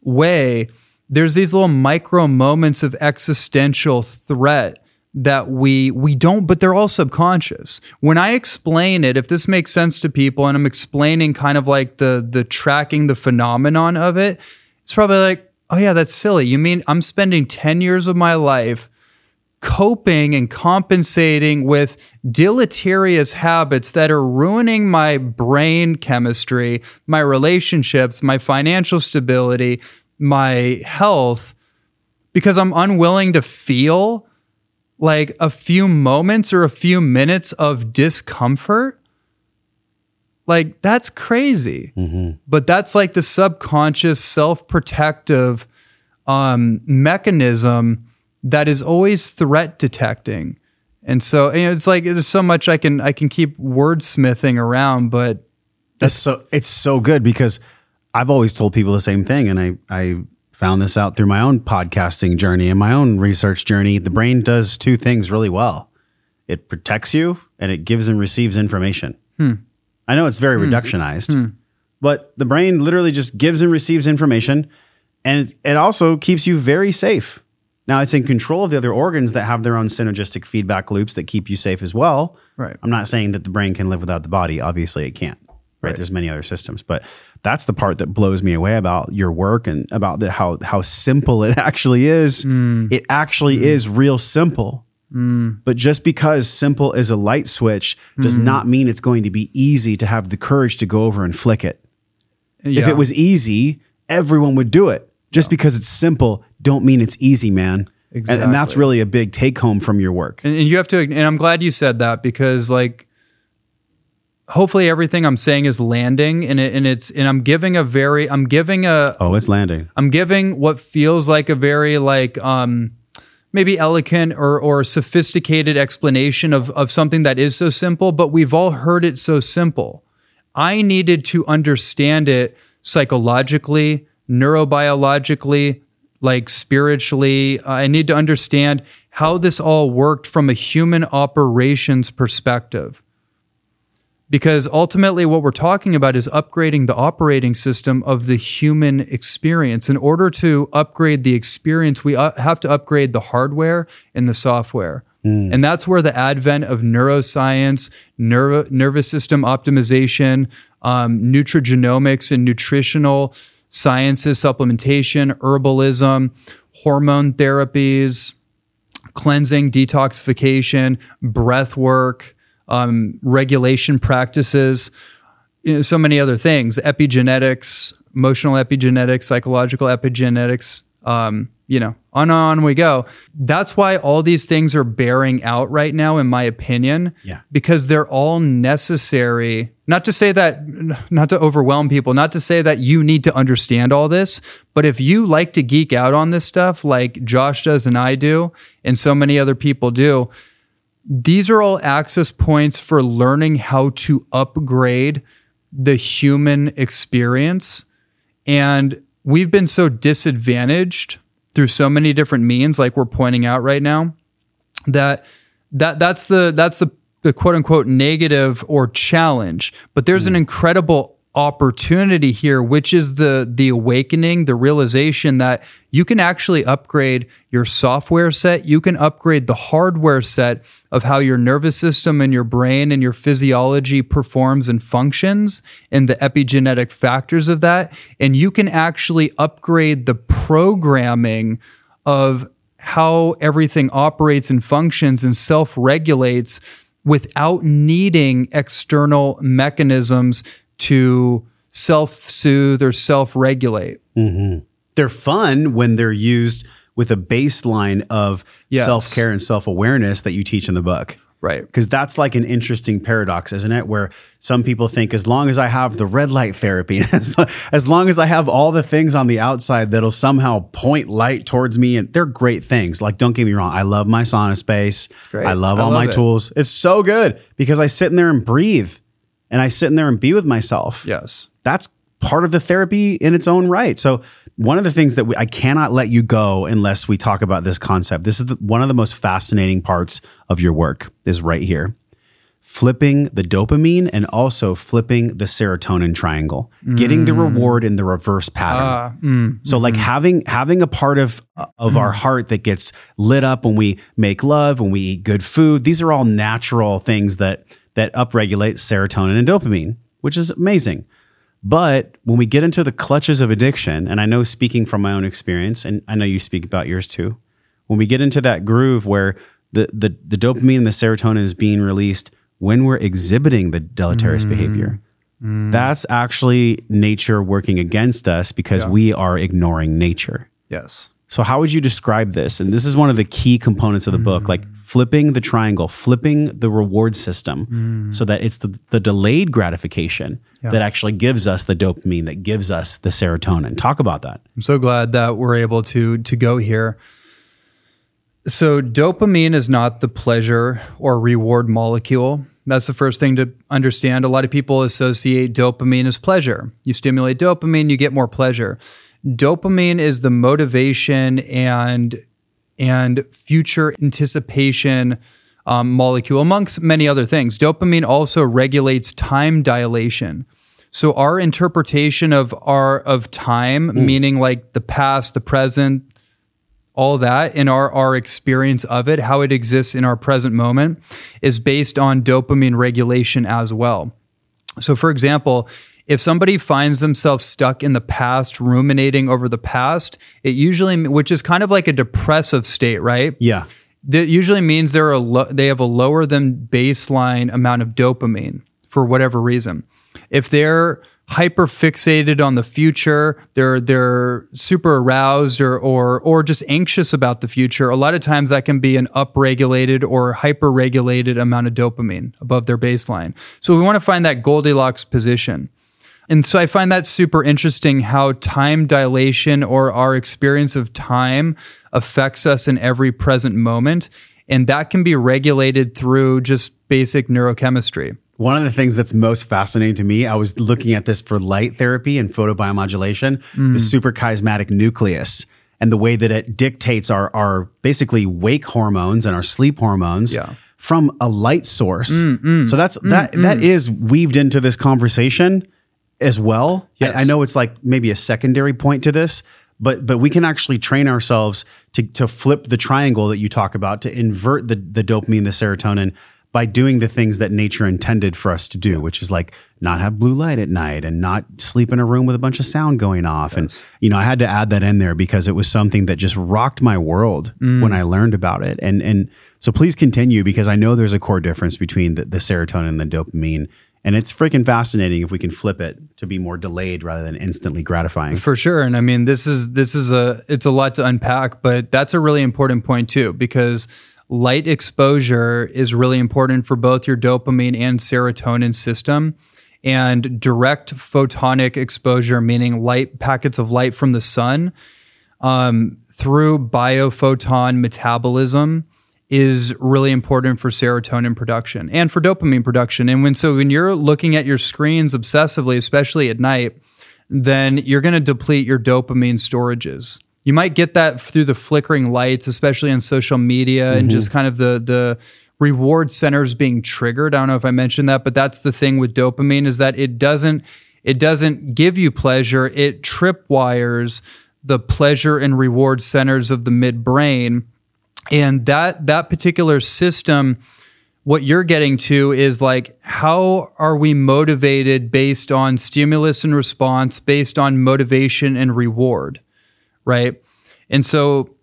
way. There's these little micro moments of existential threat that we we don't but they're all subconscious. When i explain it if this makes sense to people and i'm explaining kind of like the the tracking the phenomenon of it it's probably like oh yeah that's silly. You mean i'm spending 10 years of my life coping and compensating with deleterious habits that are ruining my brain chemistry my relationships my financial stability my health because i'm unwilling to feel like a few moments or a few minutes of discomfort, like that's crazy. Mm-hmm. But that's like the subconscious self protective um, mechanism that is always threat detecting. And so you know, it's like there's so much I can I can keep wordsmithing around, but that's so it's so good because I've always told people the same thing, and I I found this out through my own podcasting journey and my own research journey. The brain does two things really well it protects you and it gives and receives information. Hmm. I know it's very hmm. reductionized, hmm. but the brain literally just gives and receives information and it also keeps you very safe. Now it's in control of the other organs that have their own synergistic feedback loops that keep you safe as well. Right. I'm not saying that the brain can live without the body. Obviously, it can't. Right? right. There's many other systems, but that's the part that blows me away about your work and about the, how how simple it actually is. Mm. It actually mm. is real simple. Mm. But just because simple is a light switch does mm. not mean it's going to be easy to have the courage to go over and flick it. Yeah. If it was easy, everyone would do it. Just yeah. because it's simple, don't mean it's easy, man. Exactly. And, and, that's really a big take home from your work. And, and you have to, and I'm glad you said that because, like, hopefully everything I'm saying is landing and it, and it's and I'm giving a very I'm giving a oh it's landing. I'm giving what feels like a very like um maybe elegant or or sophisticated explanation of of something that is so simple but we've all heard it so simple. I needed to understand it psychologically neurobiologically like spiritually. I need to understand how this all worked from a human operations perspective because ultimately, what we're talking about is upgrading the operating system of the human experience. In order to upgrade the experience, we uh, have to upgrade the hardware and the software. Mm. And that's where the advent of neuroscience, neuro, nervous system optimization, um, nutrigenomics, and nutritional sciences, supplementation, herbalism, hormone therapies, cleansing, detoxification, breath work, um, regulation practices, you know, so many other things, epigenetics, emotional epigenetics, psychological epigenetics, um, you know, on and on we go. That's why all these things are bearing out right now, in my opinion. Yeah. Because they're all necessary. Not to say that, not to overwhelm people, not to say that you need to understand all this, but if you like to geek out on this stuff like Josh does and I do, and so many other people do, these are all access points for learning how to upgrade the human experience. And we've been so disadvantaged through so many different means, like we're pointing out right now, that that that's the that's the the quote unquote negative or challenge. But there's an hmm. incredible opportunity here, which is the the awakening, the realization that you can actually upgrade your software set, you can upgrade the hardware set of how your nervous system and your brain and your physiology performs and functions and the epigenetic factors of that, and you can actually upgrade the programming of how everything operates and functions and self-regulates without needing external mechanisms to self soothe or self regulate. Mm-hmm. They're fun when they're used with a baseline of Yes. self care and self awareness that you teach in the book. Right. Because that's like an interesting paradox, isn't it? Where some people think as long as I have the red light therapy, as, as long as I have all the things on the outside that'll somehow point light towards me, and they're great things. Like, don't get me wrong, I love my SaunaSpace. great. I love I all love my it. tools. It's so good because I sit in there and breathe and I sit in there and be with myself Yes. that's part of the therapy in its own right. So one of the things that we, I cannot let you go unless we talk about this concept. This is the, one of the most fascinating parts of your work is right here. Flipping the dopamine and also flipping the serotonin triangle, getting the mm. reward in the reverse pattern. Ah, mm, so like mm-hmm. having having a part of of our mm. heart that gets lit up when we make love, when we eat good food. These are all natural things that that upregulate serotonin and dopamine, which is amazing. But when we get into the clutches of addiction, and I know speaking from my own experience, and I know you speak about yours too, when we get into that groove where the the, the dopamine and the serotonin is being released when we're exhibiting the deleterious mm. behavior, mm. that's actually nature working against us because we are ignoring nature. Yes. So how would you describe this? And this is one of the key components of the book, like mm. flipping the triangle, flipping the reward system mm. so that it's the, the delayed gratification that actually gives us the dopamine, that gives us the serotonin. Talk about that. I'm so glad that we're able to to go here. So dopamine is not the pleasure or reward molecule. That's the first thing to understand. A lot of people associate dopamine as pleasure. You stimulate dopamine, you get more pleasure. Dopamine is the motivation and and future anticipation um, molecule, amongst many other things. Dopamine also regulates time dilation. So our interpretation of our of time, meaning like the past, the present, all that in our our experience of it, how it exists in our present moment, is based on dopamine regulation as well. So, for example, if somebody finds themselves stuck in the past, ruminating over the past, it usually, which is kind of like a depressive state, right? Yeah. That usually means they're a lo- they have a lower than baseline amount of dopamine for whatever reason. If they're hyper fixated on the future, they're they're super aroused or or or just anxious about the future. A lot of times that can be an upregulated or hyper regulated amount of dopamine above their baseline. So we want to find that Goldilocks position. And so I find that super interesting how time dilation or our experience of time affects us in every present moment. And that can be regulated through just basic neurochemistry. One of the things that's most fascinating to me, I was looking at this for light therapy and photobiomodulation, the mm. suprachiasmatic nucleus and the way that it dictates our, our basically wake hormones and our sleep hormones Yeah. from a light source. Mm, mm, so that's that that is weaved into this conversation as well. I- Yes. I, know it's like maybe a secondary point to this, but but we can actually train ourselves to to flip the triangle that you talk about to invert the the dopamine, the serotonin by doing the things that nature intended for us to do, which is like not have blue light at night and not sleep in a room with a bunch of sound going off. And you know, I had to add that in there because it was something that just rocked my world mm. when I learned about it. And and so please continue because I know there's a core difference between the, the serotonin and the dopamine. And it's freaking fascinating if we can flip it to be more delayed rather than instantly gratifying. For sure. And I mean this is this is a it's a lot to unpack, but that's a really important point too, because light exposure is really important for both your dopamine and serotonin system. And direct photonic exposure, meaning light packets of light from the sun, um, through biophoton metabolism is really important for serotonin production and for dopamine production. And when so when you're looking at your screens obsessively, especially at night, then you're going to deplete your dopamine storages. You might get that through the flickering lights, especially on social media and just mm-hmm. kind of the the reward centers being triggered. I don't know if I mentioned that, but that's the thing with dopamine is that it doesn't it doesn't give you pleasure. It tripwires the pleasure and reward centers of the midbrain. And that that particular system what you're getting to is like how are we motivated based on stimulus and response based on motivation and reward right? And so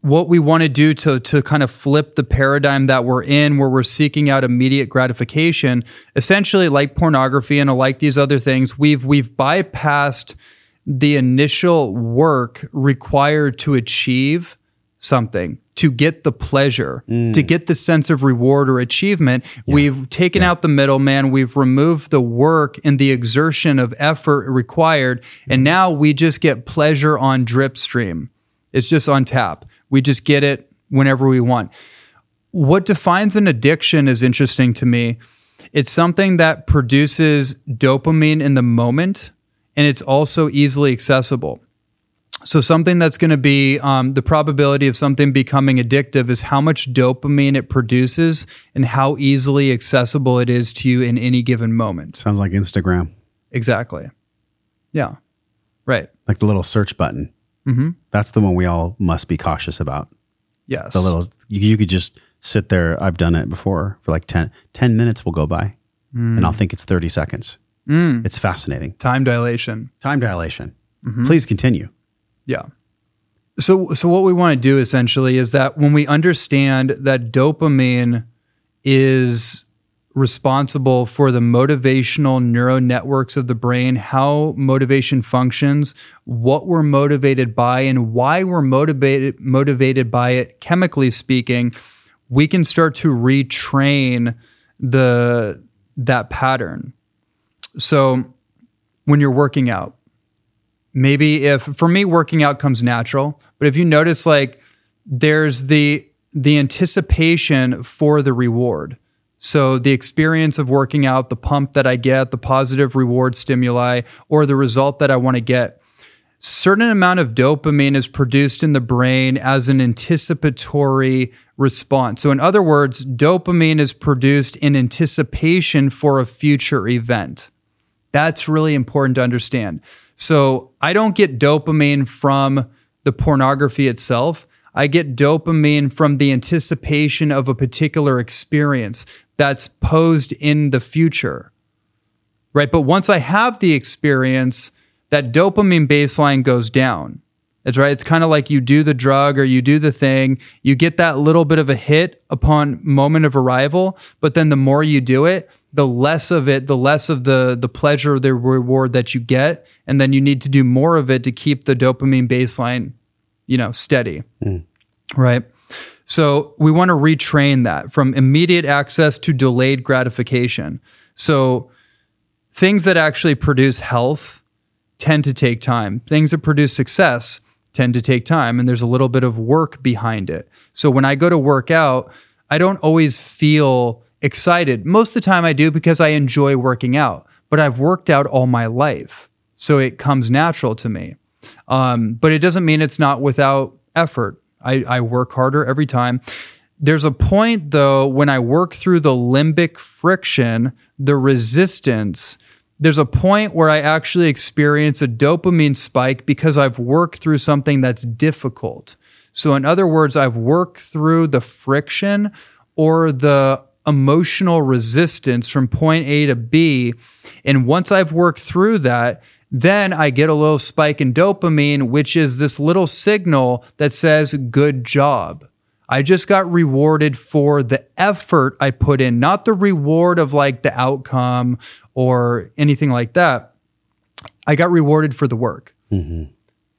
what we want to do to to kind of flip the paradigm that we're in where we're seeking out immediate gratification essentially like pornography and like these other things we've we've bypassed the initial work required to achieve something to get the pleasure mm. to get the sense of reward or achievement we've taken out the middleman we've removed the work and the exertion of effort required and mm. now we just get pleasure on drip stream it's just on tap. We just get it whenever we want. What defines an addiction is interesting to me. It's something that produces dopamine in the moment and it's also easily accessible so something that's going to be um, the probability of something becoming addictive is how much dopamine it produces and how easily accessible it is to you in any given moment. Sounds like Instagram, Exactly. Yeah. Right. like the little search button. Mm-hmm. That's the one we all must be cautious about. Yes. The little, you, you could just sit there. I've done it before for like 10, 10 minutes will go by and I'll think it's 30 seconds. It's fascinating. Time dilation. Time dilation. Please continue. Yeah. So so what we want to do essentially is that when we understand that dopamine is responsible for the motivational neural networks of the brain, how motivation functions, what we're motivated by and why we're motivated motivated by it chemically speaking, we can start to retrain the that pattern. So when you're working out, maybe if for me working out comes natural but if you notice like there's the the anticipation for the reward. So the experience of working out the pump that i get the positive reward stimuli or the result that i want to get certain amount of dopamine is produced in the brain as an anticipatory response. So in other words dopamine is produced in anticipation for a future event. That's really important to understand so I don't get dopamine from the pornography itself. I get dopamine from the anticipation of a particular experience that's posed in the future. Right. But once I have the experience, that dopamine baseline goes down. That's right. It's kind of like you do the drug or you do the thing, you get that little bit of a hit upon moment of arrival, but then the more you do it, the less of it, the less of the the pleasure, the reward that you get, and then you need to do more of it to keep the dopamine baseline, you know, steady. Mm. Right? So we want to retrain that from immediate access to delayed gratification. So things that actually produce health tend to take time. Things that produce success tend to take time and there's a little bit of work behind it. So when I go to work out, I don't always feel excited. Most of the time I do because I enjoy working out, but I've worked out all my life. So it comes natural to me. Um, but it doesn't mean it's not without effort. I, I work harder every time. There's a point though when I work through the limbic friction, the resistance, there's a point where I actually experience a dopamine spike because I've worked through something that's difficult. So, in other words, I've worked through the friction or the emotional resistance from point A to B. And once I've worked through that, then I get a little spike in dopamine, which is this little signal that says, good job. I just got rewarded for the effort I put in, not the reward of like the outcome or anything like that. I got rewarded for the work. Mm-hmm.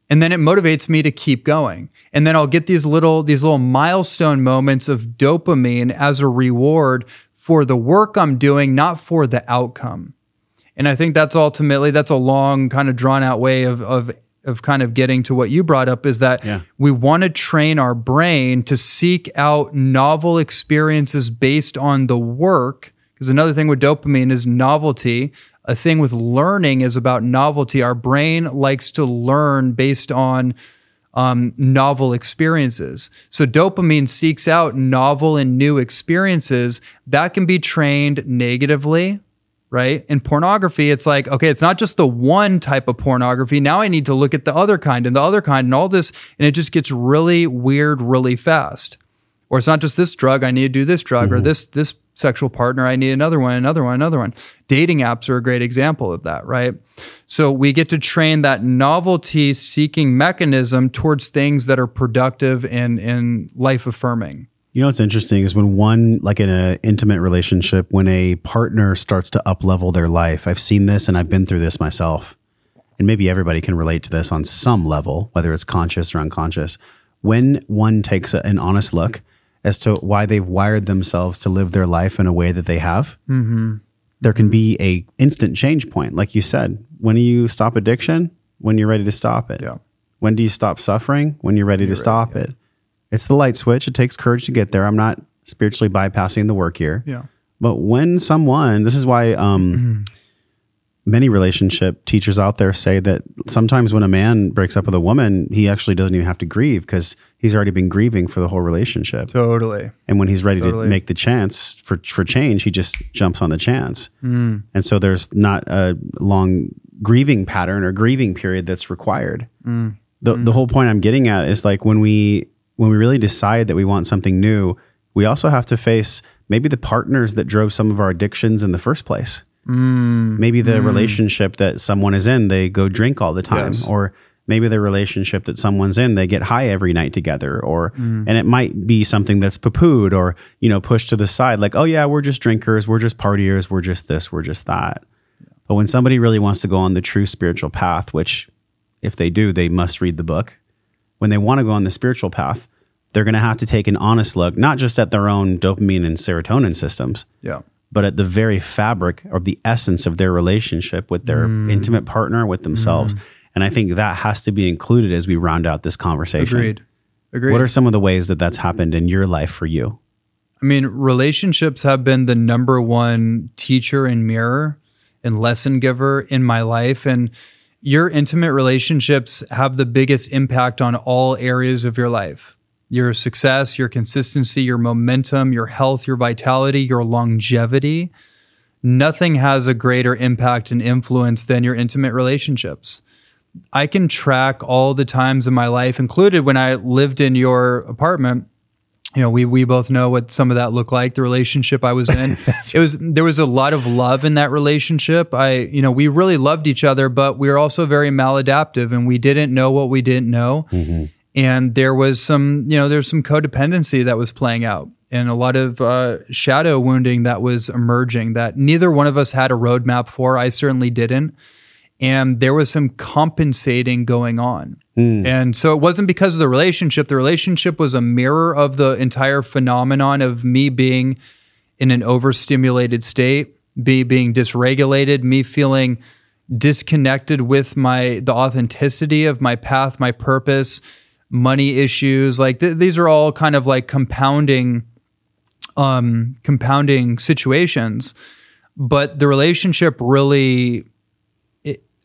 And then it motivates me to keep going. And then I'll get these little these little milestone moments of dopamine as a reward for the work I'm doing, not for the outcome. And I think that's ultimately that's a long kind of drawn out way of of of kind of getting to what you brought up is that Yeah. we want to train our brain to seek out novel experiences based on the work. Because another thing with dopamine is novelty. A thing with learning is about novelty. Our brain likes to learn based on um, novel experiences. So dopamine seeks out novel and new experiences that can be trained negatively. Right. In pornography, it's like, okay, it's not just the one type of pornography. Now I need to look at the other kind and the other kind and all this. And it just gets really weird really fast. Or it's not just this drug, I need to do this drug, or this, this sexual partner, I need another one, another one, another one. Dating apps are a great example of that, right? So we get to train that novelty seeking mechanism towards things that are productive and, and life affirming. You know what's interesting is when one, like in an intimate relationship, when a partner starts to up level their life. I've seen this and I've been through this myself. And maybe everybody can relate to this on some level, whether it's conscious or unconscious. When one takes an honest look as to why they've wired themselves to live their life in a way that they have, Mm-hmm. there can be a instant change point. Like you said, when do you stop addiction? When you're ready to stop it. Yeah. When do you stop suffering? When you're ready to stop it. It's the light switch. It takes courage to get there. I'm not spiritually bypassing the work here. Yeah. But when someone, this is why um, many relationship teachers out there say that sometimes when a man breaks up with a woman, he actually doesn't even have to grieve because he's already been grieving for the whole relationship. Totally. And when he's ready Totally. to make the chance for for change, he just jumps on the chance. Hmm. And so there's not a long grieving pattern or grieving period that's required. Hmm. The the hmm. whole point I'm getting at is like when we when we really decide that we want something new, we also have to face maybe the partners that drove some of our addictions in the first place. Mm. Maybe the mm. relationship that someone is in, they go drink all the time, Yes. or maybe the relationship that someone's in, they get high every night together, or mm. and it might be something that's poo-pooed or you know pushed to the side, like oh yeah, we're just drinkers, we're just partiers, we're just this, we're just that. But when somebody really wants to go on the true spiritual path, which if they do, they must read the book. When they want to go on the spiritual path, they're going to have to take an honest look, not just at their own dopamine and serotonin systems, Yeah. But at the very fabric of the essence of their relationship with their mm. intimate partner, with themselves. Mm. And I think that has to be included as we round out this conversation. Agreed. Agreed. What are some of the ways that that's happened in your life for you? I mean, relationships have been the number one teacher and mirror and lesson giver in my life. And your intimate relationships have the biggest impact on all areas of your life your success, your consistency, your momentum, your health, your vitality, your longevity. Nothing has a greater impact and influence than your intimate relationships. I can track all the times in my life, included when I lived in your apartment, you know, we we both know what some of that looked like. The relationship I was in, it was there was a lot of love in that relationship. I, you know, we really loved each other, but we were also very maladaptive, and we didn't know what we didn't know. Mm-hmm. And there was some, you know, there's some codependency that was playing out, and a lot of uh, shadow wounding that was emerging that neither one of us had a roadmap for. I certainly didn't and there was some compensating going on. And so it wasn't because of the relationship. The relationship was a mirror of the entire phenomenon of me being in an overstimulated state, be being dysregulated, me feeling disconnected with my the authenticity of my path, my purpose, money issues. Like th- these are all kind of like compounding um compounding situations. But the relationship really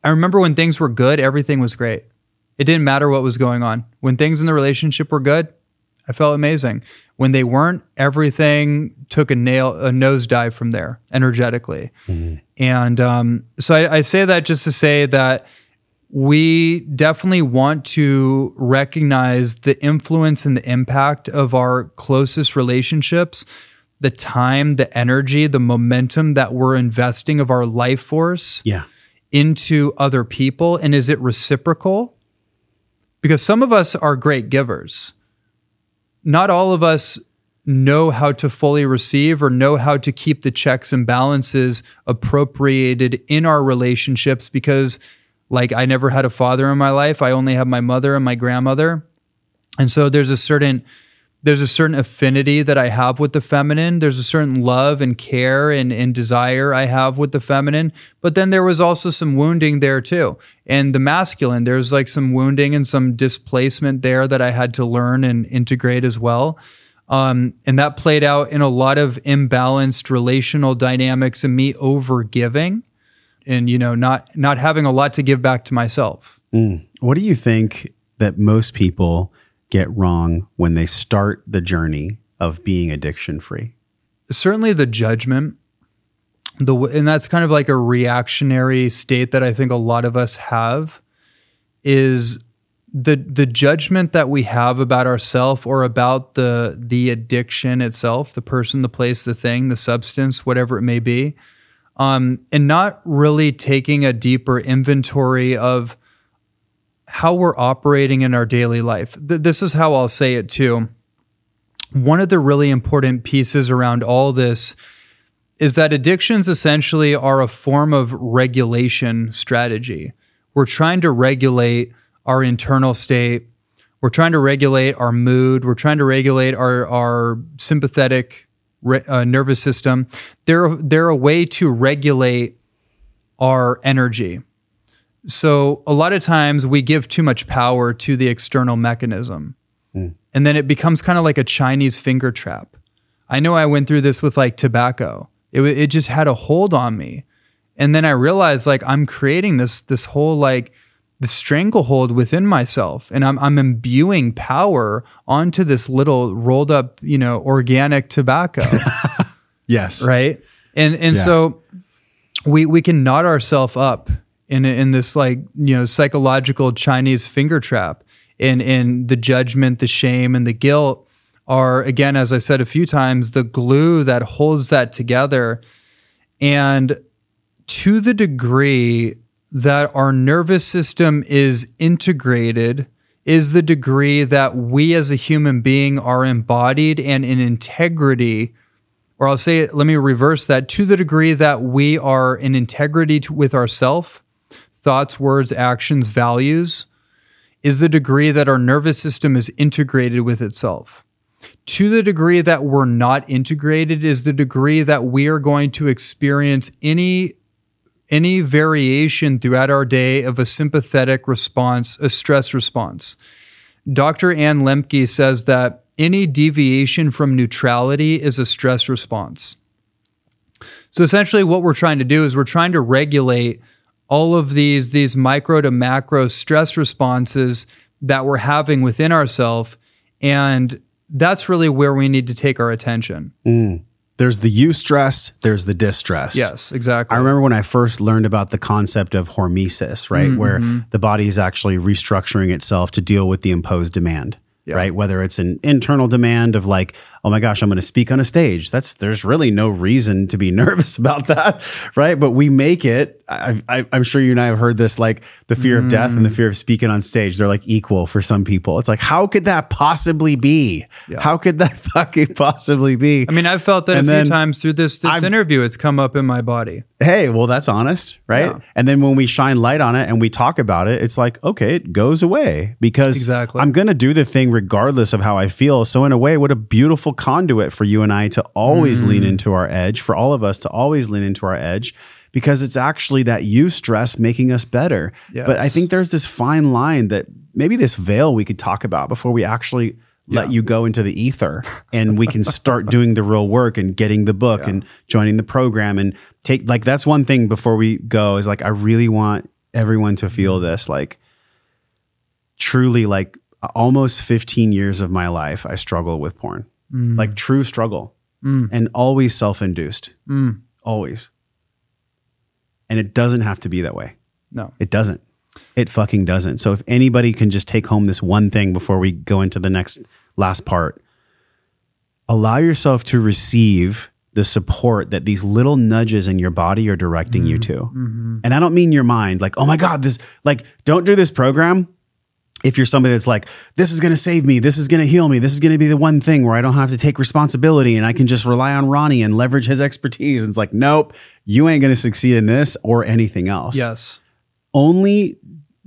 I remember when things were good, everything was great. It didn't matter what was going on. When things in the relationship were good, I felt amazing. When they weren't, everything took a nail, a nosedive from there energetically. And um, so I, I say that just to say that we definitely want to recognize the influence and the impact of our closest relationships, the time, the energy, the momentum that we're investing of our life force Yeah. into other people and is it reciprocal because some of us are great givers not all of us know how to fully receive or know how to keep the checks and balances appropriated in our relationships because like I never had a father in my life I only have my mother and my grandmother and so there's a certain there's a certain affinity that I have with the feminine. There's a certain love and care and, and desire I have with the feminine. But then there was also some wounding there too. And the masculine, there's like some wounding and some displacement there that I had to learn and integrate as well. Um, and that played out in a lot of imbalanced relational dynamics and me over giving and, you know, not not having a lot to give back to myself. Mm. What do you think that most people get wrong when they start the journey of being addiction free? Certainly the judgment. The and that's kind of like a reactionary state that I think a lot of us have is the the judgment that we have about ourselves or about the the addiction itself, the person, the place, the thing, the substance, whatever it may be, um, and not really taking a deeper inventory of how we're operating in our daily life. Th- this is how I'll say it too. One of the really important pieces around all this is that addictions essentially are a form of regulation strategy. We're trying to regulate our internal state. We're trying to regulate our mood. We're trying to regulate our, our sympathetic uh, nervous system. They're, they're a way to regulate our energy. So a lot of times we give too much power to the external mechanism. Mm. And then it becomes kind of like a Chinese finger trap. I know I went through this with like tobacco. It, it just had a hold on me. And then I realized like I'm creating this this whole like the stranglehold within myself and I'm, I'm imbuing power onto this little rolled up you know organic tobacco. Yes. Right? And and yeah. so we we can knot ourselves up in in this like you know psychological chinese finger trap. And and the judgment the shame and the guilt are again as i said a few times the glue that holds that together. And to the degree that our nervous system is integrated is the degree that we as a human being are embodied and in integrity or I'll say let me reverse that to the degree that we are in integrity to, with ourself thoughts words actions values is the degree that our nervous system is integrated with itself. To the degree that we're not integrated is the degree that we are going to experience any any variation throughout our day of a sympathetic response, a stress response. Dr. Anna Lembke says that any deviation from neutrality is a stress response. So essentially what we're trying to do is we're trying to regulate all of these these micro to macro stress responses that we're having within ourselves and that's really where we need to take our attention. Mm there's the eustress, there's the distress. Yes, exactly. I remember when I first learned about the concept of hormesis, right? Mm-hmm. Where the body is actually restructuring itself to deal with the imposed demand yeah. right? Whether it's an internal demand of like, oh my gosh, I'm going to speak on a stage. That's there's really no reason to be nervous about that, right? But we make it. I, am sure you and I have heard this, like the fear mm. of death and the mm. fear of speaking on stage. They're like equal for some people. It's like, how could that possibly be? Yeah. How could that fucking possibly be? I mean, I've felt that and a few times through this this I've, interview. It's come up in my body. Hey, well, that's honest, right? Yeah. And then when we shine light on it and we talk about it, it's like, okay, it goes away because exactly. I'm going to do the thing regardless of how I feel. So in a way, what a beautiful conduit for you and I to always mm. lean into our edge, for all of us to always lean into our edge because it's actually that eustress making us better. Yes. But I think there's this fine line that maybe this veil we could talk about before we actually let yeah. you go into the ether and we can start doing the real work and getting the book yeah. and joining the program and take like that's one thing before we go is like I really want everyone to feel mm-hmm. this like truly like almost 15 years of my life I struggle with porn. Mm. Like true struggle. Mm. And always self-induced. Mm. Always. And it doesn't have to be that way. No. It doesn't. It fucking doesn't. So if anybody can just take home this one thing before we go into the next last part, allow yourself to receive the support that these little nudges in your body are directing mm-hmm. you to. Mm-hmm. And I don't mean your mind, like, oh my God, this, like, don't do this program. If you're somebody that's like, this is going to save me, this is going to heal me, this is going to be the one thing where I don't have to take responsibility and I can just rely on Ronnie and leverage his expertise. And it's like, nope, you ain't going to succeed in this or anything else. Yes. Only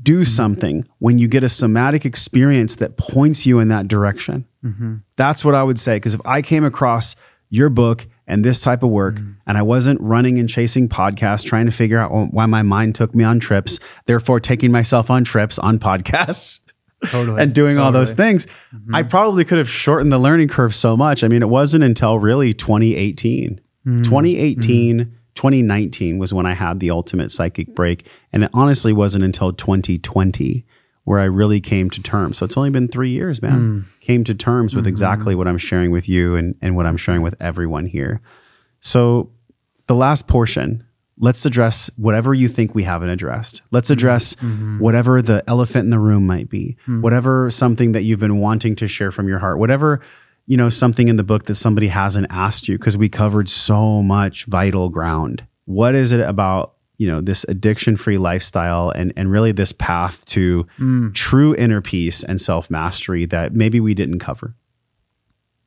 do mm-hmm. something when you get a somatic experience that points you in that direction. Mm-hmm. That's what I would say. Because if I came across your book and this type of work. Mm. And I wasn't running and chasing podcasts, trying to figure out why my mind took me on trips, therefore taking myself on trips on podcasts. Totally, and doing totally. all those things, mm-hmm. I probably could have shortened the learning curve so much. I mean, it wasn't until really 2018. Mm-hmm. 2018, mm-hmm. 2019 was when I had the ultimate psychic break. And it honestly wasn't until 2020 where I really came to terms. So it's only been three years, man. Came to terms with exactly what I'm sharing with you and, and what I'm sharing with everyone here. So the last portion, let's address whatever you think we haven't addressed. Let's mm-hmm. address mm-hmm. whatever the elephant in the room might be, mm-hmm. whatever something that you've been wanting to share from your heart, whatever, you know, something in the book that somebody hasn't asked you, because we covered so much vital ground. What is it about, you know, this addiction free lifestyle and, and really this path to mm. true inner peace and self mastery that maybe we didn't cover?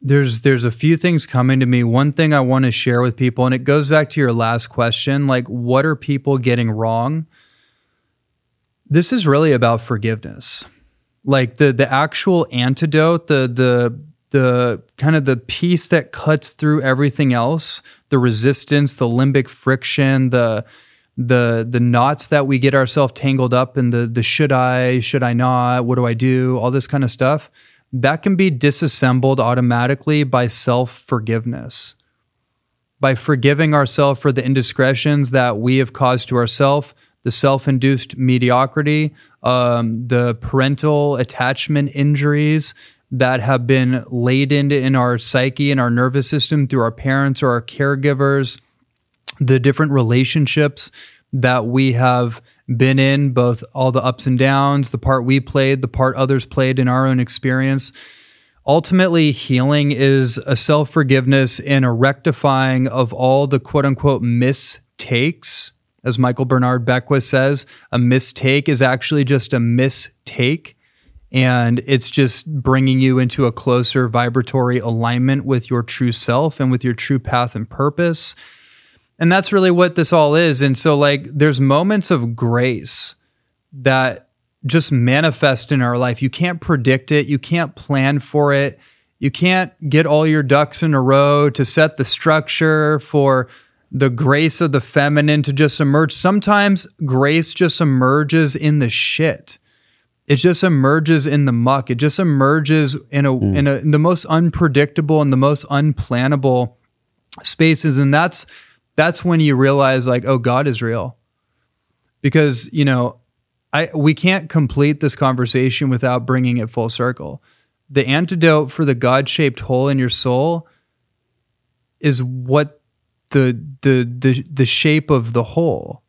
There's there's a few things coming to me. One thing I want to share with people, and it goes back to your last question, like what are people getting wrong? This is really about forgiveness. Like the the actual antidote, the the the kind of the piece that cuts through everything else, the resistance, the limbic friction, the the the knots that we get ourselves tangled up in the the should I, should I not, what do I do, all this kind of stuff that can be disassembled automatically by self forgiveness. By forgiving ourselves for the indiscretions that we have caused to ourselves, the self induced mediocrity, um, the parental attachment injuries that have been laden in our psyche and our nervous system through our parents or our caregivers, the different relationships that we have been in, both all the ups and downs, the part we played, the part others played in our own experience. Ultimately, healing is a self forgiveness and a rectifying of all the quote unquote mistakes. As Michael Bernard Beckwith says, a mistake is actually just a mistake. And it's just bringing you into a closer vibratory alignment with your true self and with your true path and purpose. And that's really what this all is. And so, like, there's moments of grace that just manifest in our life. You can't predict it, you can't plan for it, you can't get all your ducks in a row to set the structure for the grace of the feminine to just emerge. Sometimes grace just emerges in the shit. It just emerges in the muck. It just emerges in a hmm. in a in the most unpredictable and the most unplannable spaces. And that's that's when you realize like, oh, God is real. Because, you know, I we can't complete this conversation without bringing it full circle. The antidote for the God-shaped hole in your soul is what the the the the shape of the hole.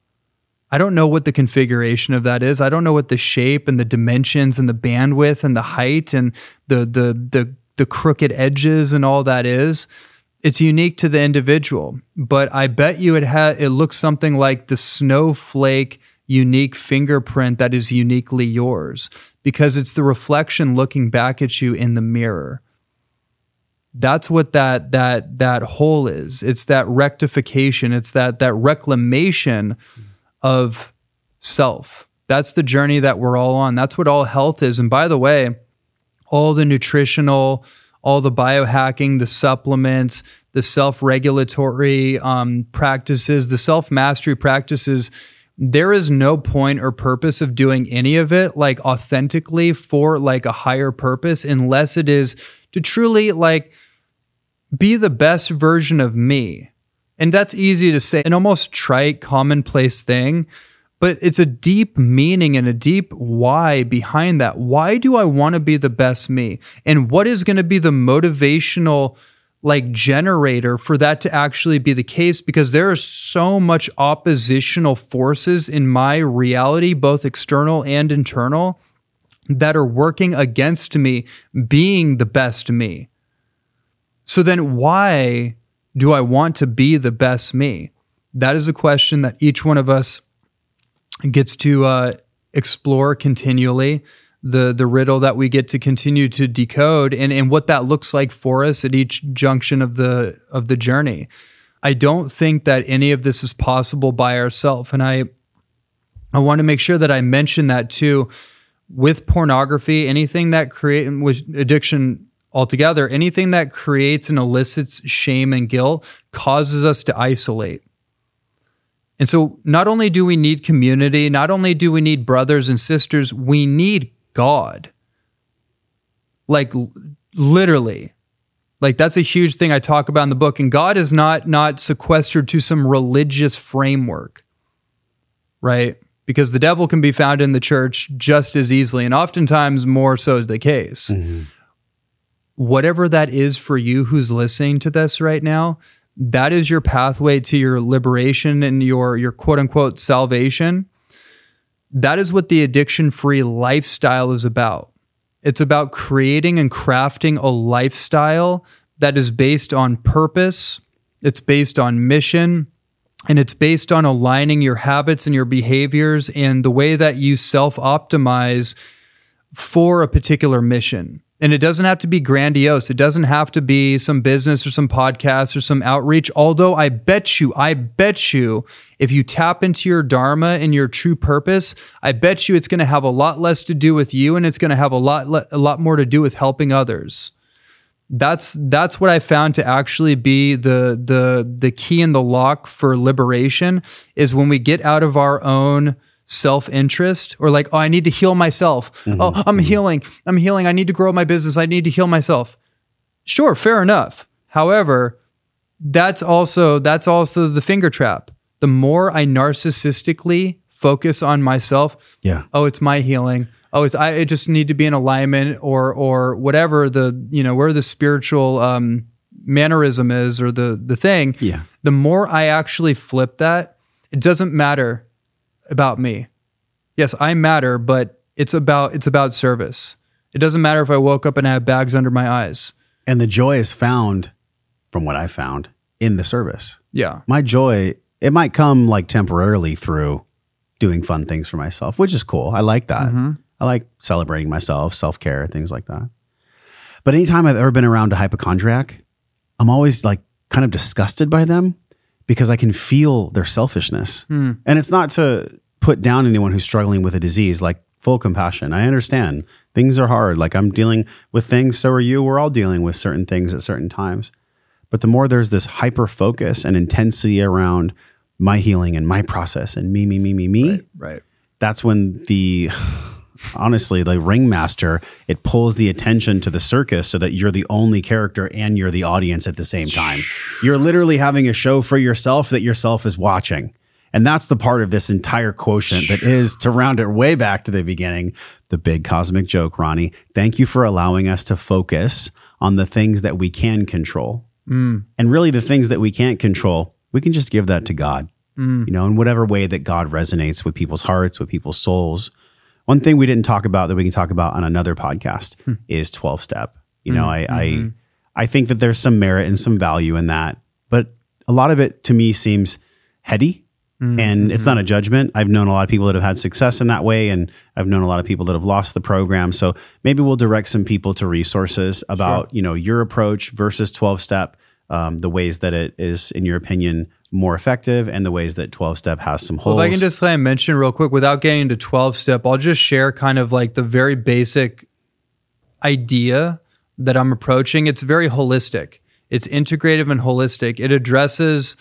I don't know what the configuration of that is. I don't know what the shape and the dimensions and the bandwidth and the height and the the the the crooked edges and all that is it's unique to the individual, but I bet you it ha- it looks something like the snowflake unique fingerprint that is uniquely yours because it's the reflection looking back at you in the mirror. That's what that that that hole is. It's that rectification, it's that that reclamation of self. That's the journey that we're all on. That's what all health is. And by the way, all the nutritional all the biohacking, the supplements, the self regulatory um, practices, the self mastery practices. There is no point or purpose of doing any of it like authentically for like a higher purpose unless it is to truly like be the best version of me. And that's easy to say, an almost trite, commonplace thing but it's a deep meaning and a deep why behind that. Why do I want to be the best me? And what is going to be the motivational like generator for that to actually be the case because there are so much oppositional forces in my reality both external and internal that are working against me being the best me. So then why do I want to be the best me? That is a question that each one of us gets to uh, explore continually the the riddle that we get to continue to decode and, and what that looks like for us at each junction of the of the journey. I don't think that any of this is possible by ourselves. And I I want to make sure that I mention that too. With pornography, anything that create with addiction altogether, anything that creates and elicits shame and guilt causes us to isolate. And so, not only do we need community, not only do we need brothers and sisters, we need God. Like, literally. Like, that's a huge thing I talk about in the book. And God is not, not sequestered to some religious framework, right? because the devil can be found in the church just as easily and oftentimes more so the case. Mm-hmm. Whatever that is for you who's listening to this right now, that is your pathway to your liberation and your your quote unquote salvation. That is what the addiction free lifestyle is about. It's about creating and crafting a lifestyle that is based on purpose, it's based on mission, and it's based on aligning your habits and your behaviors and the way that you self optimize for a particular mission. And it doesn't have to be grandiose. It doesn't have to be some business or some podcast or some outreach. Although I bet you, I bet you, if you tap into your Dharma and your true purpose, I bet you it's going to have a lot less to do with you and it's going to have a lot, le- a lot more to do with helping others that's that's what I found to actually be the the the key in the lock for liberation is when we get out of our own self-interest or like oh I need to heal myself. Oh, I'm healing. I'm healing. I need to grow my business. I need to heal myself. Sure, fair enough. However, that's also that's also the finger trap. The more I narcissistically focus on myself, Yeah. oh it's my healing oh it's i, I just need to be in alignment or or whatever the you know where the spiritual um mannerism is or the the thing Yeah. the more i actually flip that it doesn't matter about me yes i matter but it's about it's about service it doesn't matter if i woke up and I have bags under my eyes And the joy is found, from what I found, in the service. yeah My joy, it might come like temporarily through doing fun things for myself, which is cool. I like that. Mm-hmm. I like celebrating myself, self care, things like that. But anytime I've ever been around a hypochondriac, I'm always like kind of disgusted by them because I can feel their selfishness. Hmm. And it's not to put down anyone who's struggling with a disease, like full compassion. I understand things are hard. Like I'm dealing with things, so are you. We're all dealing with certain things at certain times. But the more there's this hyper focus and intensity around my healing and my process and me, me, me, me, me, right that's when the honestly the ringmaster it pulls the attention to the circus so that you're the only character and you're the audience at the same time you're literally having a show for yourself that yourself is watching and that's the part of this entire quotient that is to round it way back to the beginning the big cosmic joke ronnie. Thank you for allowing us to focus on the things that we can control. Mm. And really the things that we can't control we can just give that to god. Mm. You know, in whatever way that God resonates with people's hearts, with people's souls. One thing we didn't talk about that we can talk about on another podcast hmm. is 12 step. You know, mm. I, I, mm-hmm. I think that there's some merit and some value in that, but a lot of it to me seems heady and it's not a judgment. I've known a lot of people that have had success in that way, and I've known a lot of people that have lost the program. So maybe we'll direct some people to resources about, you know, your approach versus 12 step, um, the ways that it is, in your opinion, more effective and the ways that 12 step has some holes. Well, if I can just like mention real quick without getting into 12 step, I'll just share kind of like the very basic idea that I'm approaching. It's very holistic. It's integrative and holistic. It addresses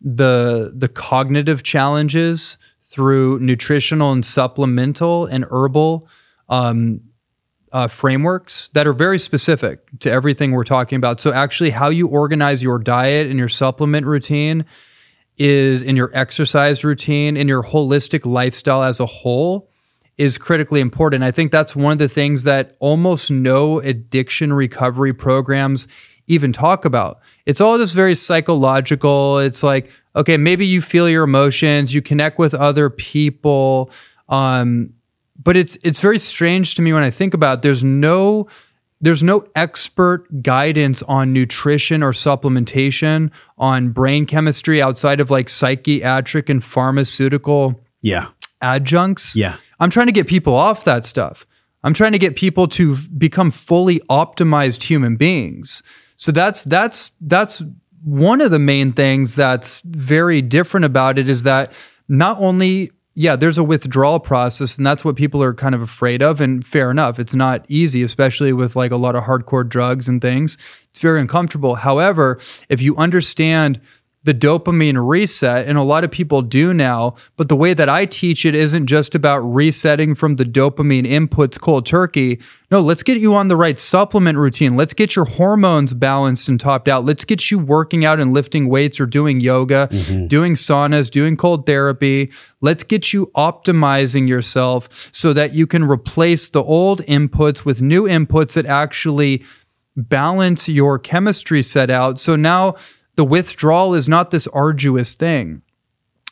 the the cognitive challenges through nutritional and supplemental and herbal um, uh, frameworks that are very specific to everything we're talking about. So actually, how you organize your diet and your supplement routine is in your exercise routine, in your holistic lifestyle as a whole is critically important. I think that's one of the things that almost no addiction recovery programs even talk about. It's all just very psychological. It's like, okay, maybe you feel your emotions, you connect with other people. Um, but it's it's very strange to me when I think about it. There's no there's no expert guidance on nutrition or supplementation on brain chemistry outside of like psychiatric and pharmaceutical yeah. adjuncts. Yeah. I'm trying to get people off that stuff. I'm trying to get people to become fully optimized human beings. So that's that's that's one of the main things that's very different about it is that not only yeah, there's a withdrawal process and that's what people are kind of afraid of and fair enough. It's not easy especially with like a lot of hardcore drugs and things. It's very uncomfortable. However, if you understand the dopamine reset. And a lot of people do now. But the way that I teach it isn't just about resetting from the dopamine inputs cold turkey. No, let's get you on the right supplement routine. Let's get your hormones balanced and topped out. Let's get you working out and lifting weights or doing yoga, mm-hmm. doing saunas, doing cold therapy. Let's get you optimizing yourself so that you can replace the old inputs with new inputs that actually balance your chemistry set out. So now the withdrawal is not this arduous thing.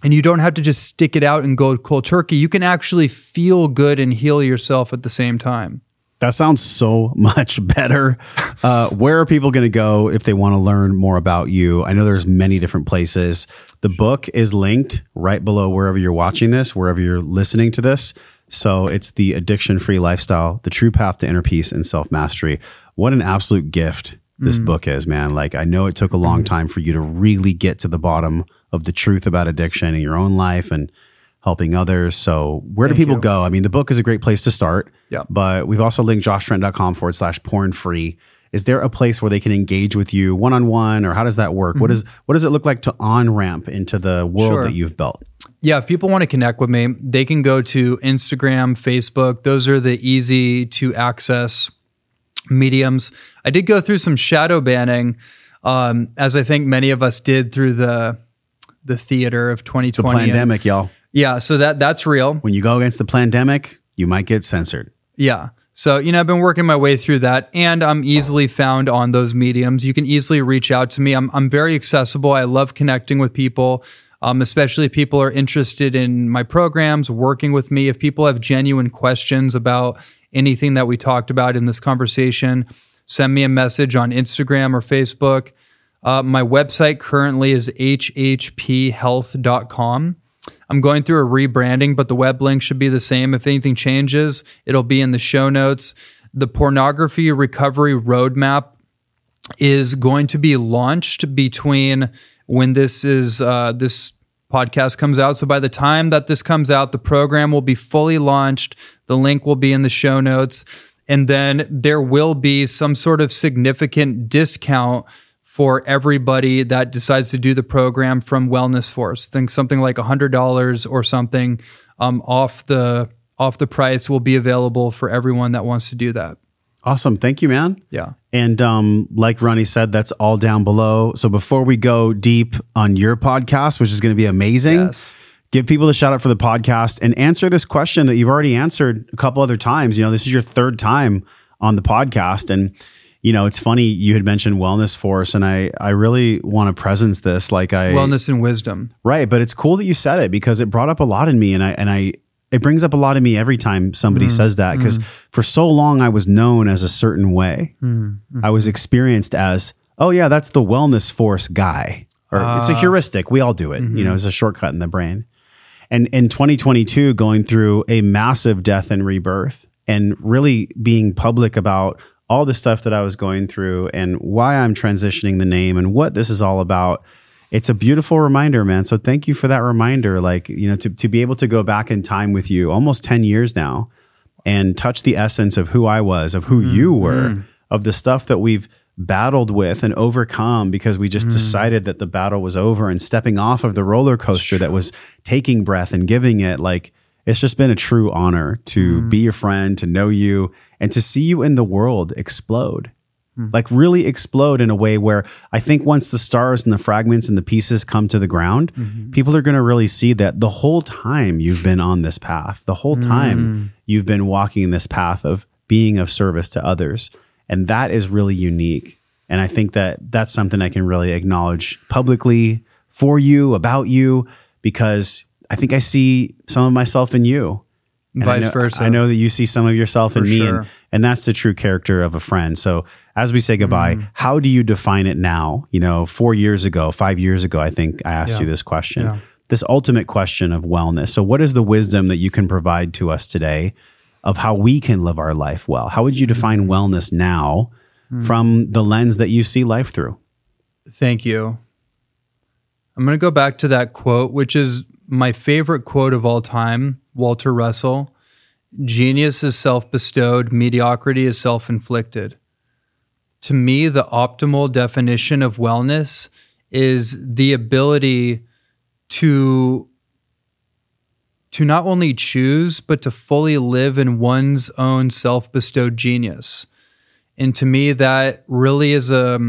And you don't have to just stick it out and go cold turkey. You can actually feel good and heal yourself at the same time. That sounds so much better. Uh, where are people going to go if they want to learn more about you? I know there's many different places. The book is linked right below wherever you're watching this, wherever you're listening to this. So it's the addiction free lifestyle, the true path to inner peace and self mastery. What an absolute gift this mm. book is, man. Like, I know it took a long mm-hmm. time for you to really get to the bottom of the truth about addiction in your own life and helping others. So, where Thank do people you. go? I mean, the book is a great place to start. Yeah. But we've also linked joshtrent.com forward slash porn free. Is there a place where they can engage with you one on one, or how does that work? Mm-hmm. What is what does it look like to on ramp into the world sure. that you've built? Yeah, if people want to connect with me, they can go to Instagram, Facebook. Those are the easy to access mediums. I did go through some shadow banning, um, as I think many of us did through the the theater of 2020. The pandemic, y'all. Yeah, so that that's real. When you go against the pandemic, you might get censored. Yeah. So, you know, I've been working my way through that and I'm easily found on those mediums. You can easily reach out to me. I'm, I'm very accessible. I love connecting with people, um, especially if people are interested in my programs, working with me. If people have genuine questions about anything that we talked about in this conversation, send me a message on Instagram or Facebook. Uh, my website currently is hhphealth.com. I'm going through a rebranding, but the web link should be the same. If anything changes, it'll be in the show notes. The pornography recovery roadmap is going to be launched between when this is uh, this podcast comes out. So by the time that this comes out, the program will be fully launched. The link will be in the show notes. And then there will be some sort of significant discount for everybody that decides to do the program from Wellness Force. Think something like $100 or something um, off the off the price will be available for everyone that wants to do that. Awesome. Thank you, man. Yeah. And um, like Ronnie said, that's all down below. So before we go deep on your podcast, which is going to be amazing, yes. Give people a shout out for the podcast and answer this question that you've already answered a couple other times. You know, this is your third time on the podcast. And, you know, it's funny you had mentioned wellness force, and I, I really want to presence this like I wellness and wisdom. Right. But it's cool that you said it because it brought up a lot in me and I and I it brings up a lot of me every time somebody mm, says that because mm. for so long I was known as a certain way. Mm, mm-hmm. I was experienced as, oh yeah, that's the wellness force guy. Or uh, it's a ah. heuristic. We all do it. Mm-hmm. You know, it's a shortcut in the brain. And in 2022, going through a massive death and rebirth and really being public about all the stuff that I was going through and why I'm transitioning the name and what this is all about it's a beautiful reminder, man. So thank you for that reminder. Like, you know, to, to be able to go back in time with you almost 10 years now and touch the essence of who I was, of who mm, you were, mm. of the stuff that we've battled with and overcome because we just mm. decided that the battle was over and stepping off of the roller coaster that was taking breath and giving it like it's just been a true honor to mm. be your friend, to know you, and to see you in the world explode mm. like really explode in a way where I think once the stars and the fragments and the pieces come to the ground, mm-hmm. people are going to really see that the whole time you've been on this path, the whole time mm. you've been walking this path of being of service to others. And that is really unique. And I think that that's something I can really acknowledge publicly for you, about you, because I think I see some of myself in you. And Vice I know, versa. I know that you see some of yourself in me, sure. and, and that's the true character of a friend. So as we say goodbye, mm. how do you define it now? You know, four years ago, five years ago, I think I asked yeah. you this question, yeah. this ultimate question of wellness. So, what is the wisdom that you can provide to us today of how we can live our life well? How would you define wellness now mm. from the lens that you see life through? Thank you. I'm going to go back to that quote, which is my favorite quote of all time Walter Russell Genius is self bestowed, mediocrity is self inflicted. To me, the optimal definition of wellness is the ability to to not only choose but to fully live in one's own self-bestowed genius. And to me that really is a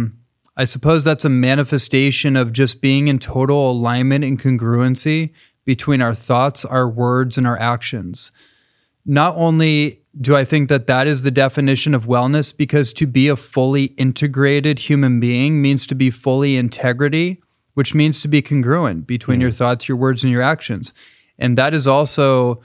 I suppose that's a manifestation of just being in total alignment and congruency between our thoughts, our words, and our actions. Not only do I think that that is the definition of wellness, because to be a fully integrated human being means to be fully integrity, which means to be congruent between mm. your thoughts, your words, and your actions. And that is also,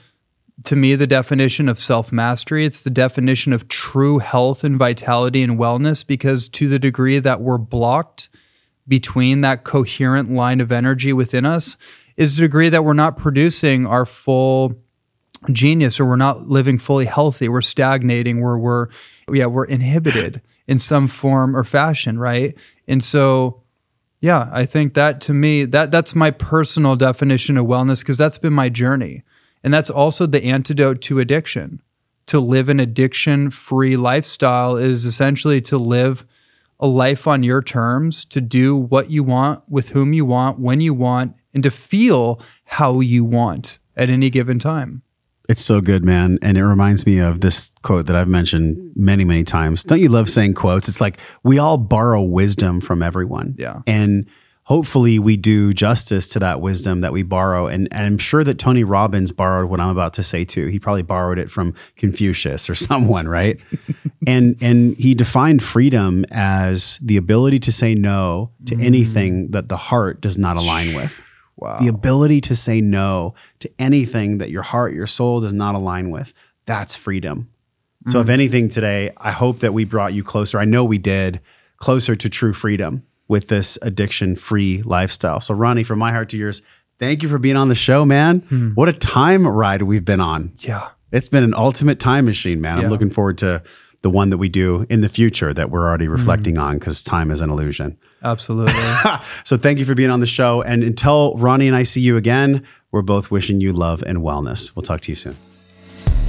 to me, the definition of self mastery. It's the definition of true health and vitality and wellness, because to the degree that we're blocked between that coherent line of energy within us, is the degree that we're not producing our full genius or we're not living fully healthy. We're stagnating. We're we're yeah we're inhibited in some form or fashion right? And so yeah i think that to me that that's my personal definition of wellness because that's been my journey. And that's also the antidote to addiction. To live an addiction free lifestyle is essentially to live a life on your terms to do what you want with whom you want when you want and to feel how you want at any given time It's so good, man. And it reminds me of this quote that I've mentioned many, many times. Don't you love saying quotes? It's like we all borrow wisdom from everyone. Yeah. And hopefully we do justice to that wisdom that we borrow. And, and I'm sure that Tony Robbins borrowed what I'm about to say too. He probably borrowed it from Confucius or someone, right? and and he defined freedom as the ability to say no to mm. anything that the heart does not align with. Wow The ability to say no to anything that your heart, your soul does not align with. That's freedom. So, if mm-hmm. anything today, I hope that we brought you closer. I know we did closer to true freedom with this addiction free lifestyle. So, Ronnie, from my heart to yours, thank you for being on the show, man. Hmm. What a time ride we've been on. yeah It's been an ultimate time machine, man. I'm looking forward to the one that we do in the future that we're already mm-hmm. reflecting on because time is an illusion. absolutely So thank you for being on the show. And until Ronnie and I see you again, we're both wishing you love and wellness. We'll talk to you soon.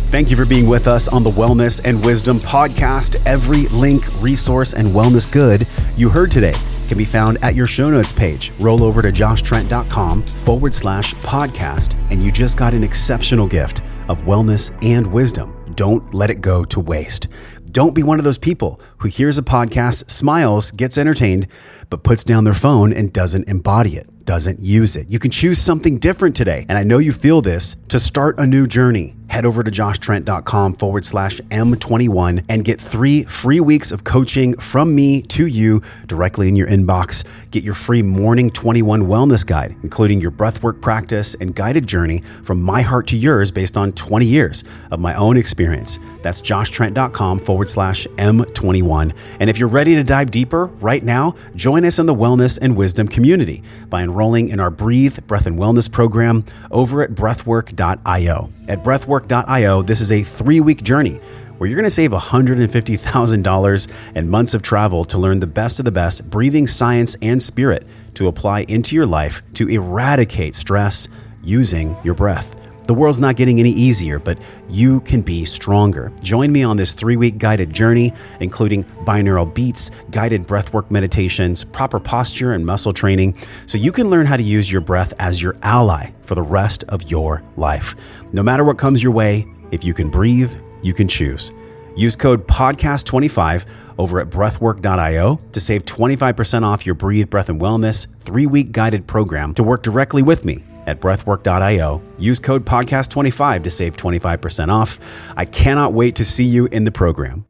Thank you for being with us on the Wellness and Wisdom podcast. Every link, resource, and wellness good you heard today can be found at your show notes page. Roll over to joshtrent.com forward slash podcast, and you just got an exceptional gift of wellness and wisdom. Don't let it go to waste. Don't be one of those people who hears a podcast, smiles, gets entertained, but puts down their phone and doesn't embody it, doesn't use it. You can choose something different today. And I know you feel this to start a new journey. Head over to joshtrent.com forward slash M21 and get three free weeks of coaching from me to you directly in your inbox. Get your free Morning 21 Wellness Guide, including your breathwork practice and guided journey from my heart to yours based on 20 years of my own experience. That's joshtrent.com forward slash M21. And if you're ready to dive deeper right now, join us in the Wellness and Wisdom community by enrolling in our Breathe Breath and Wellness program over at breathwork.io. At breathwork.io, this is a three week journey where you're going to save $150,000 and months of travel to learn the best of the best breathing science and spirit to apply into your life to eradicate stress using your breath. The world's not getting any easier, but you can be stronger. Join me on this three week guided journey, including binaural beats, guided breathwork meditations, proper posture, and muscle training, so you can learn how to use your breath as your ally for the rest of your life. No matter what comes your way, if you can breathe, you can choose. Use code PODCAST25 over at breathwork.io to save 25% off your Breathe, Breath, and Wellness three week guided program to work directly with me at breathwork.io. Use code PODCAST25 to save 25% off. I cannot wait to see you in the program.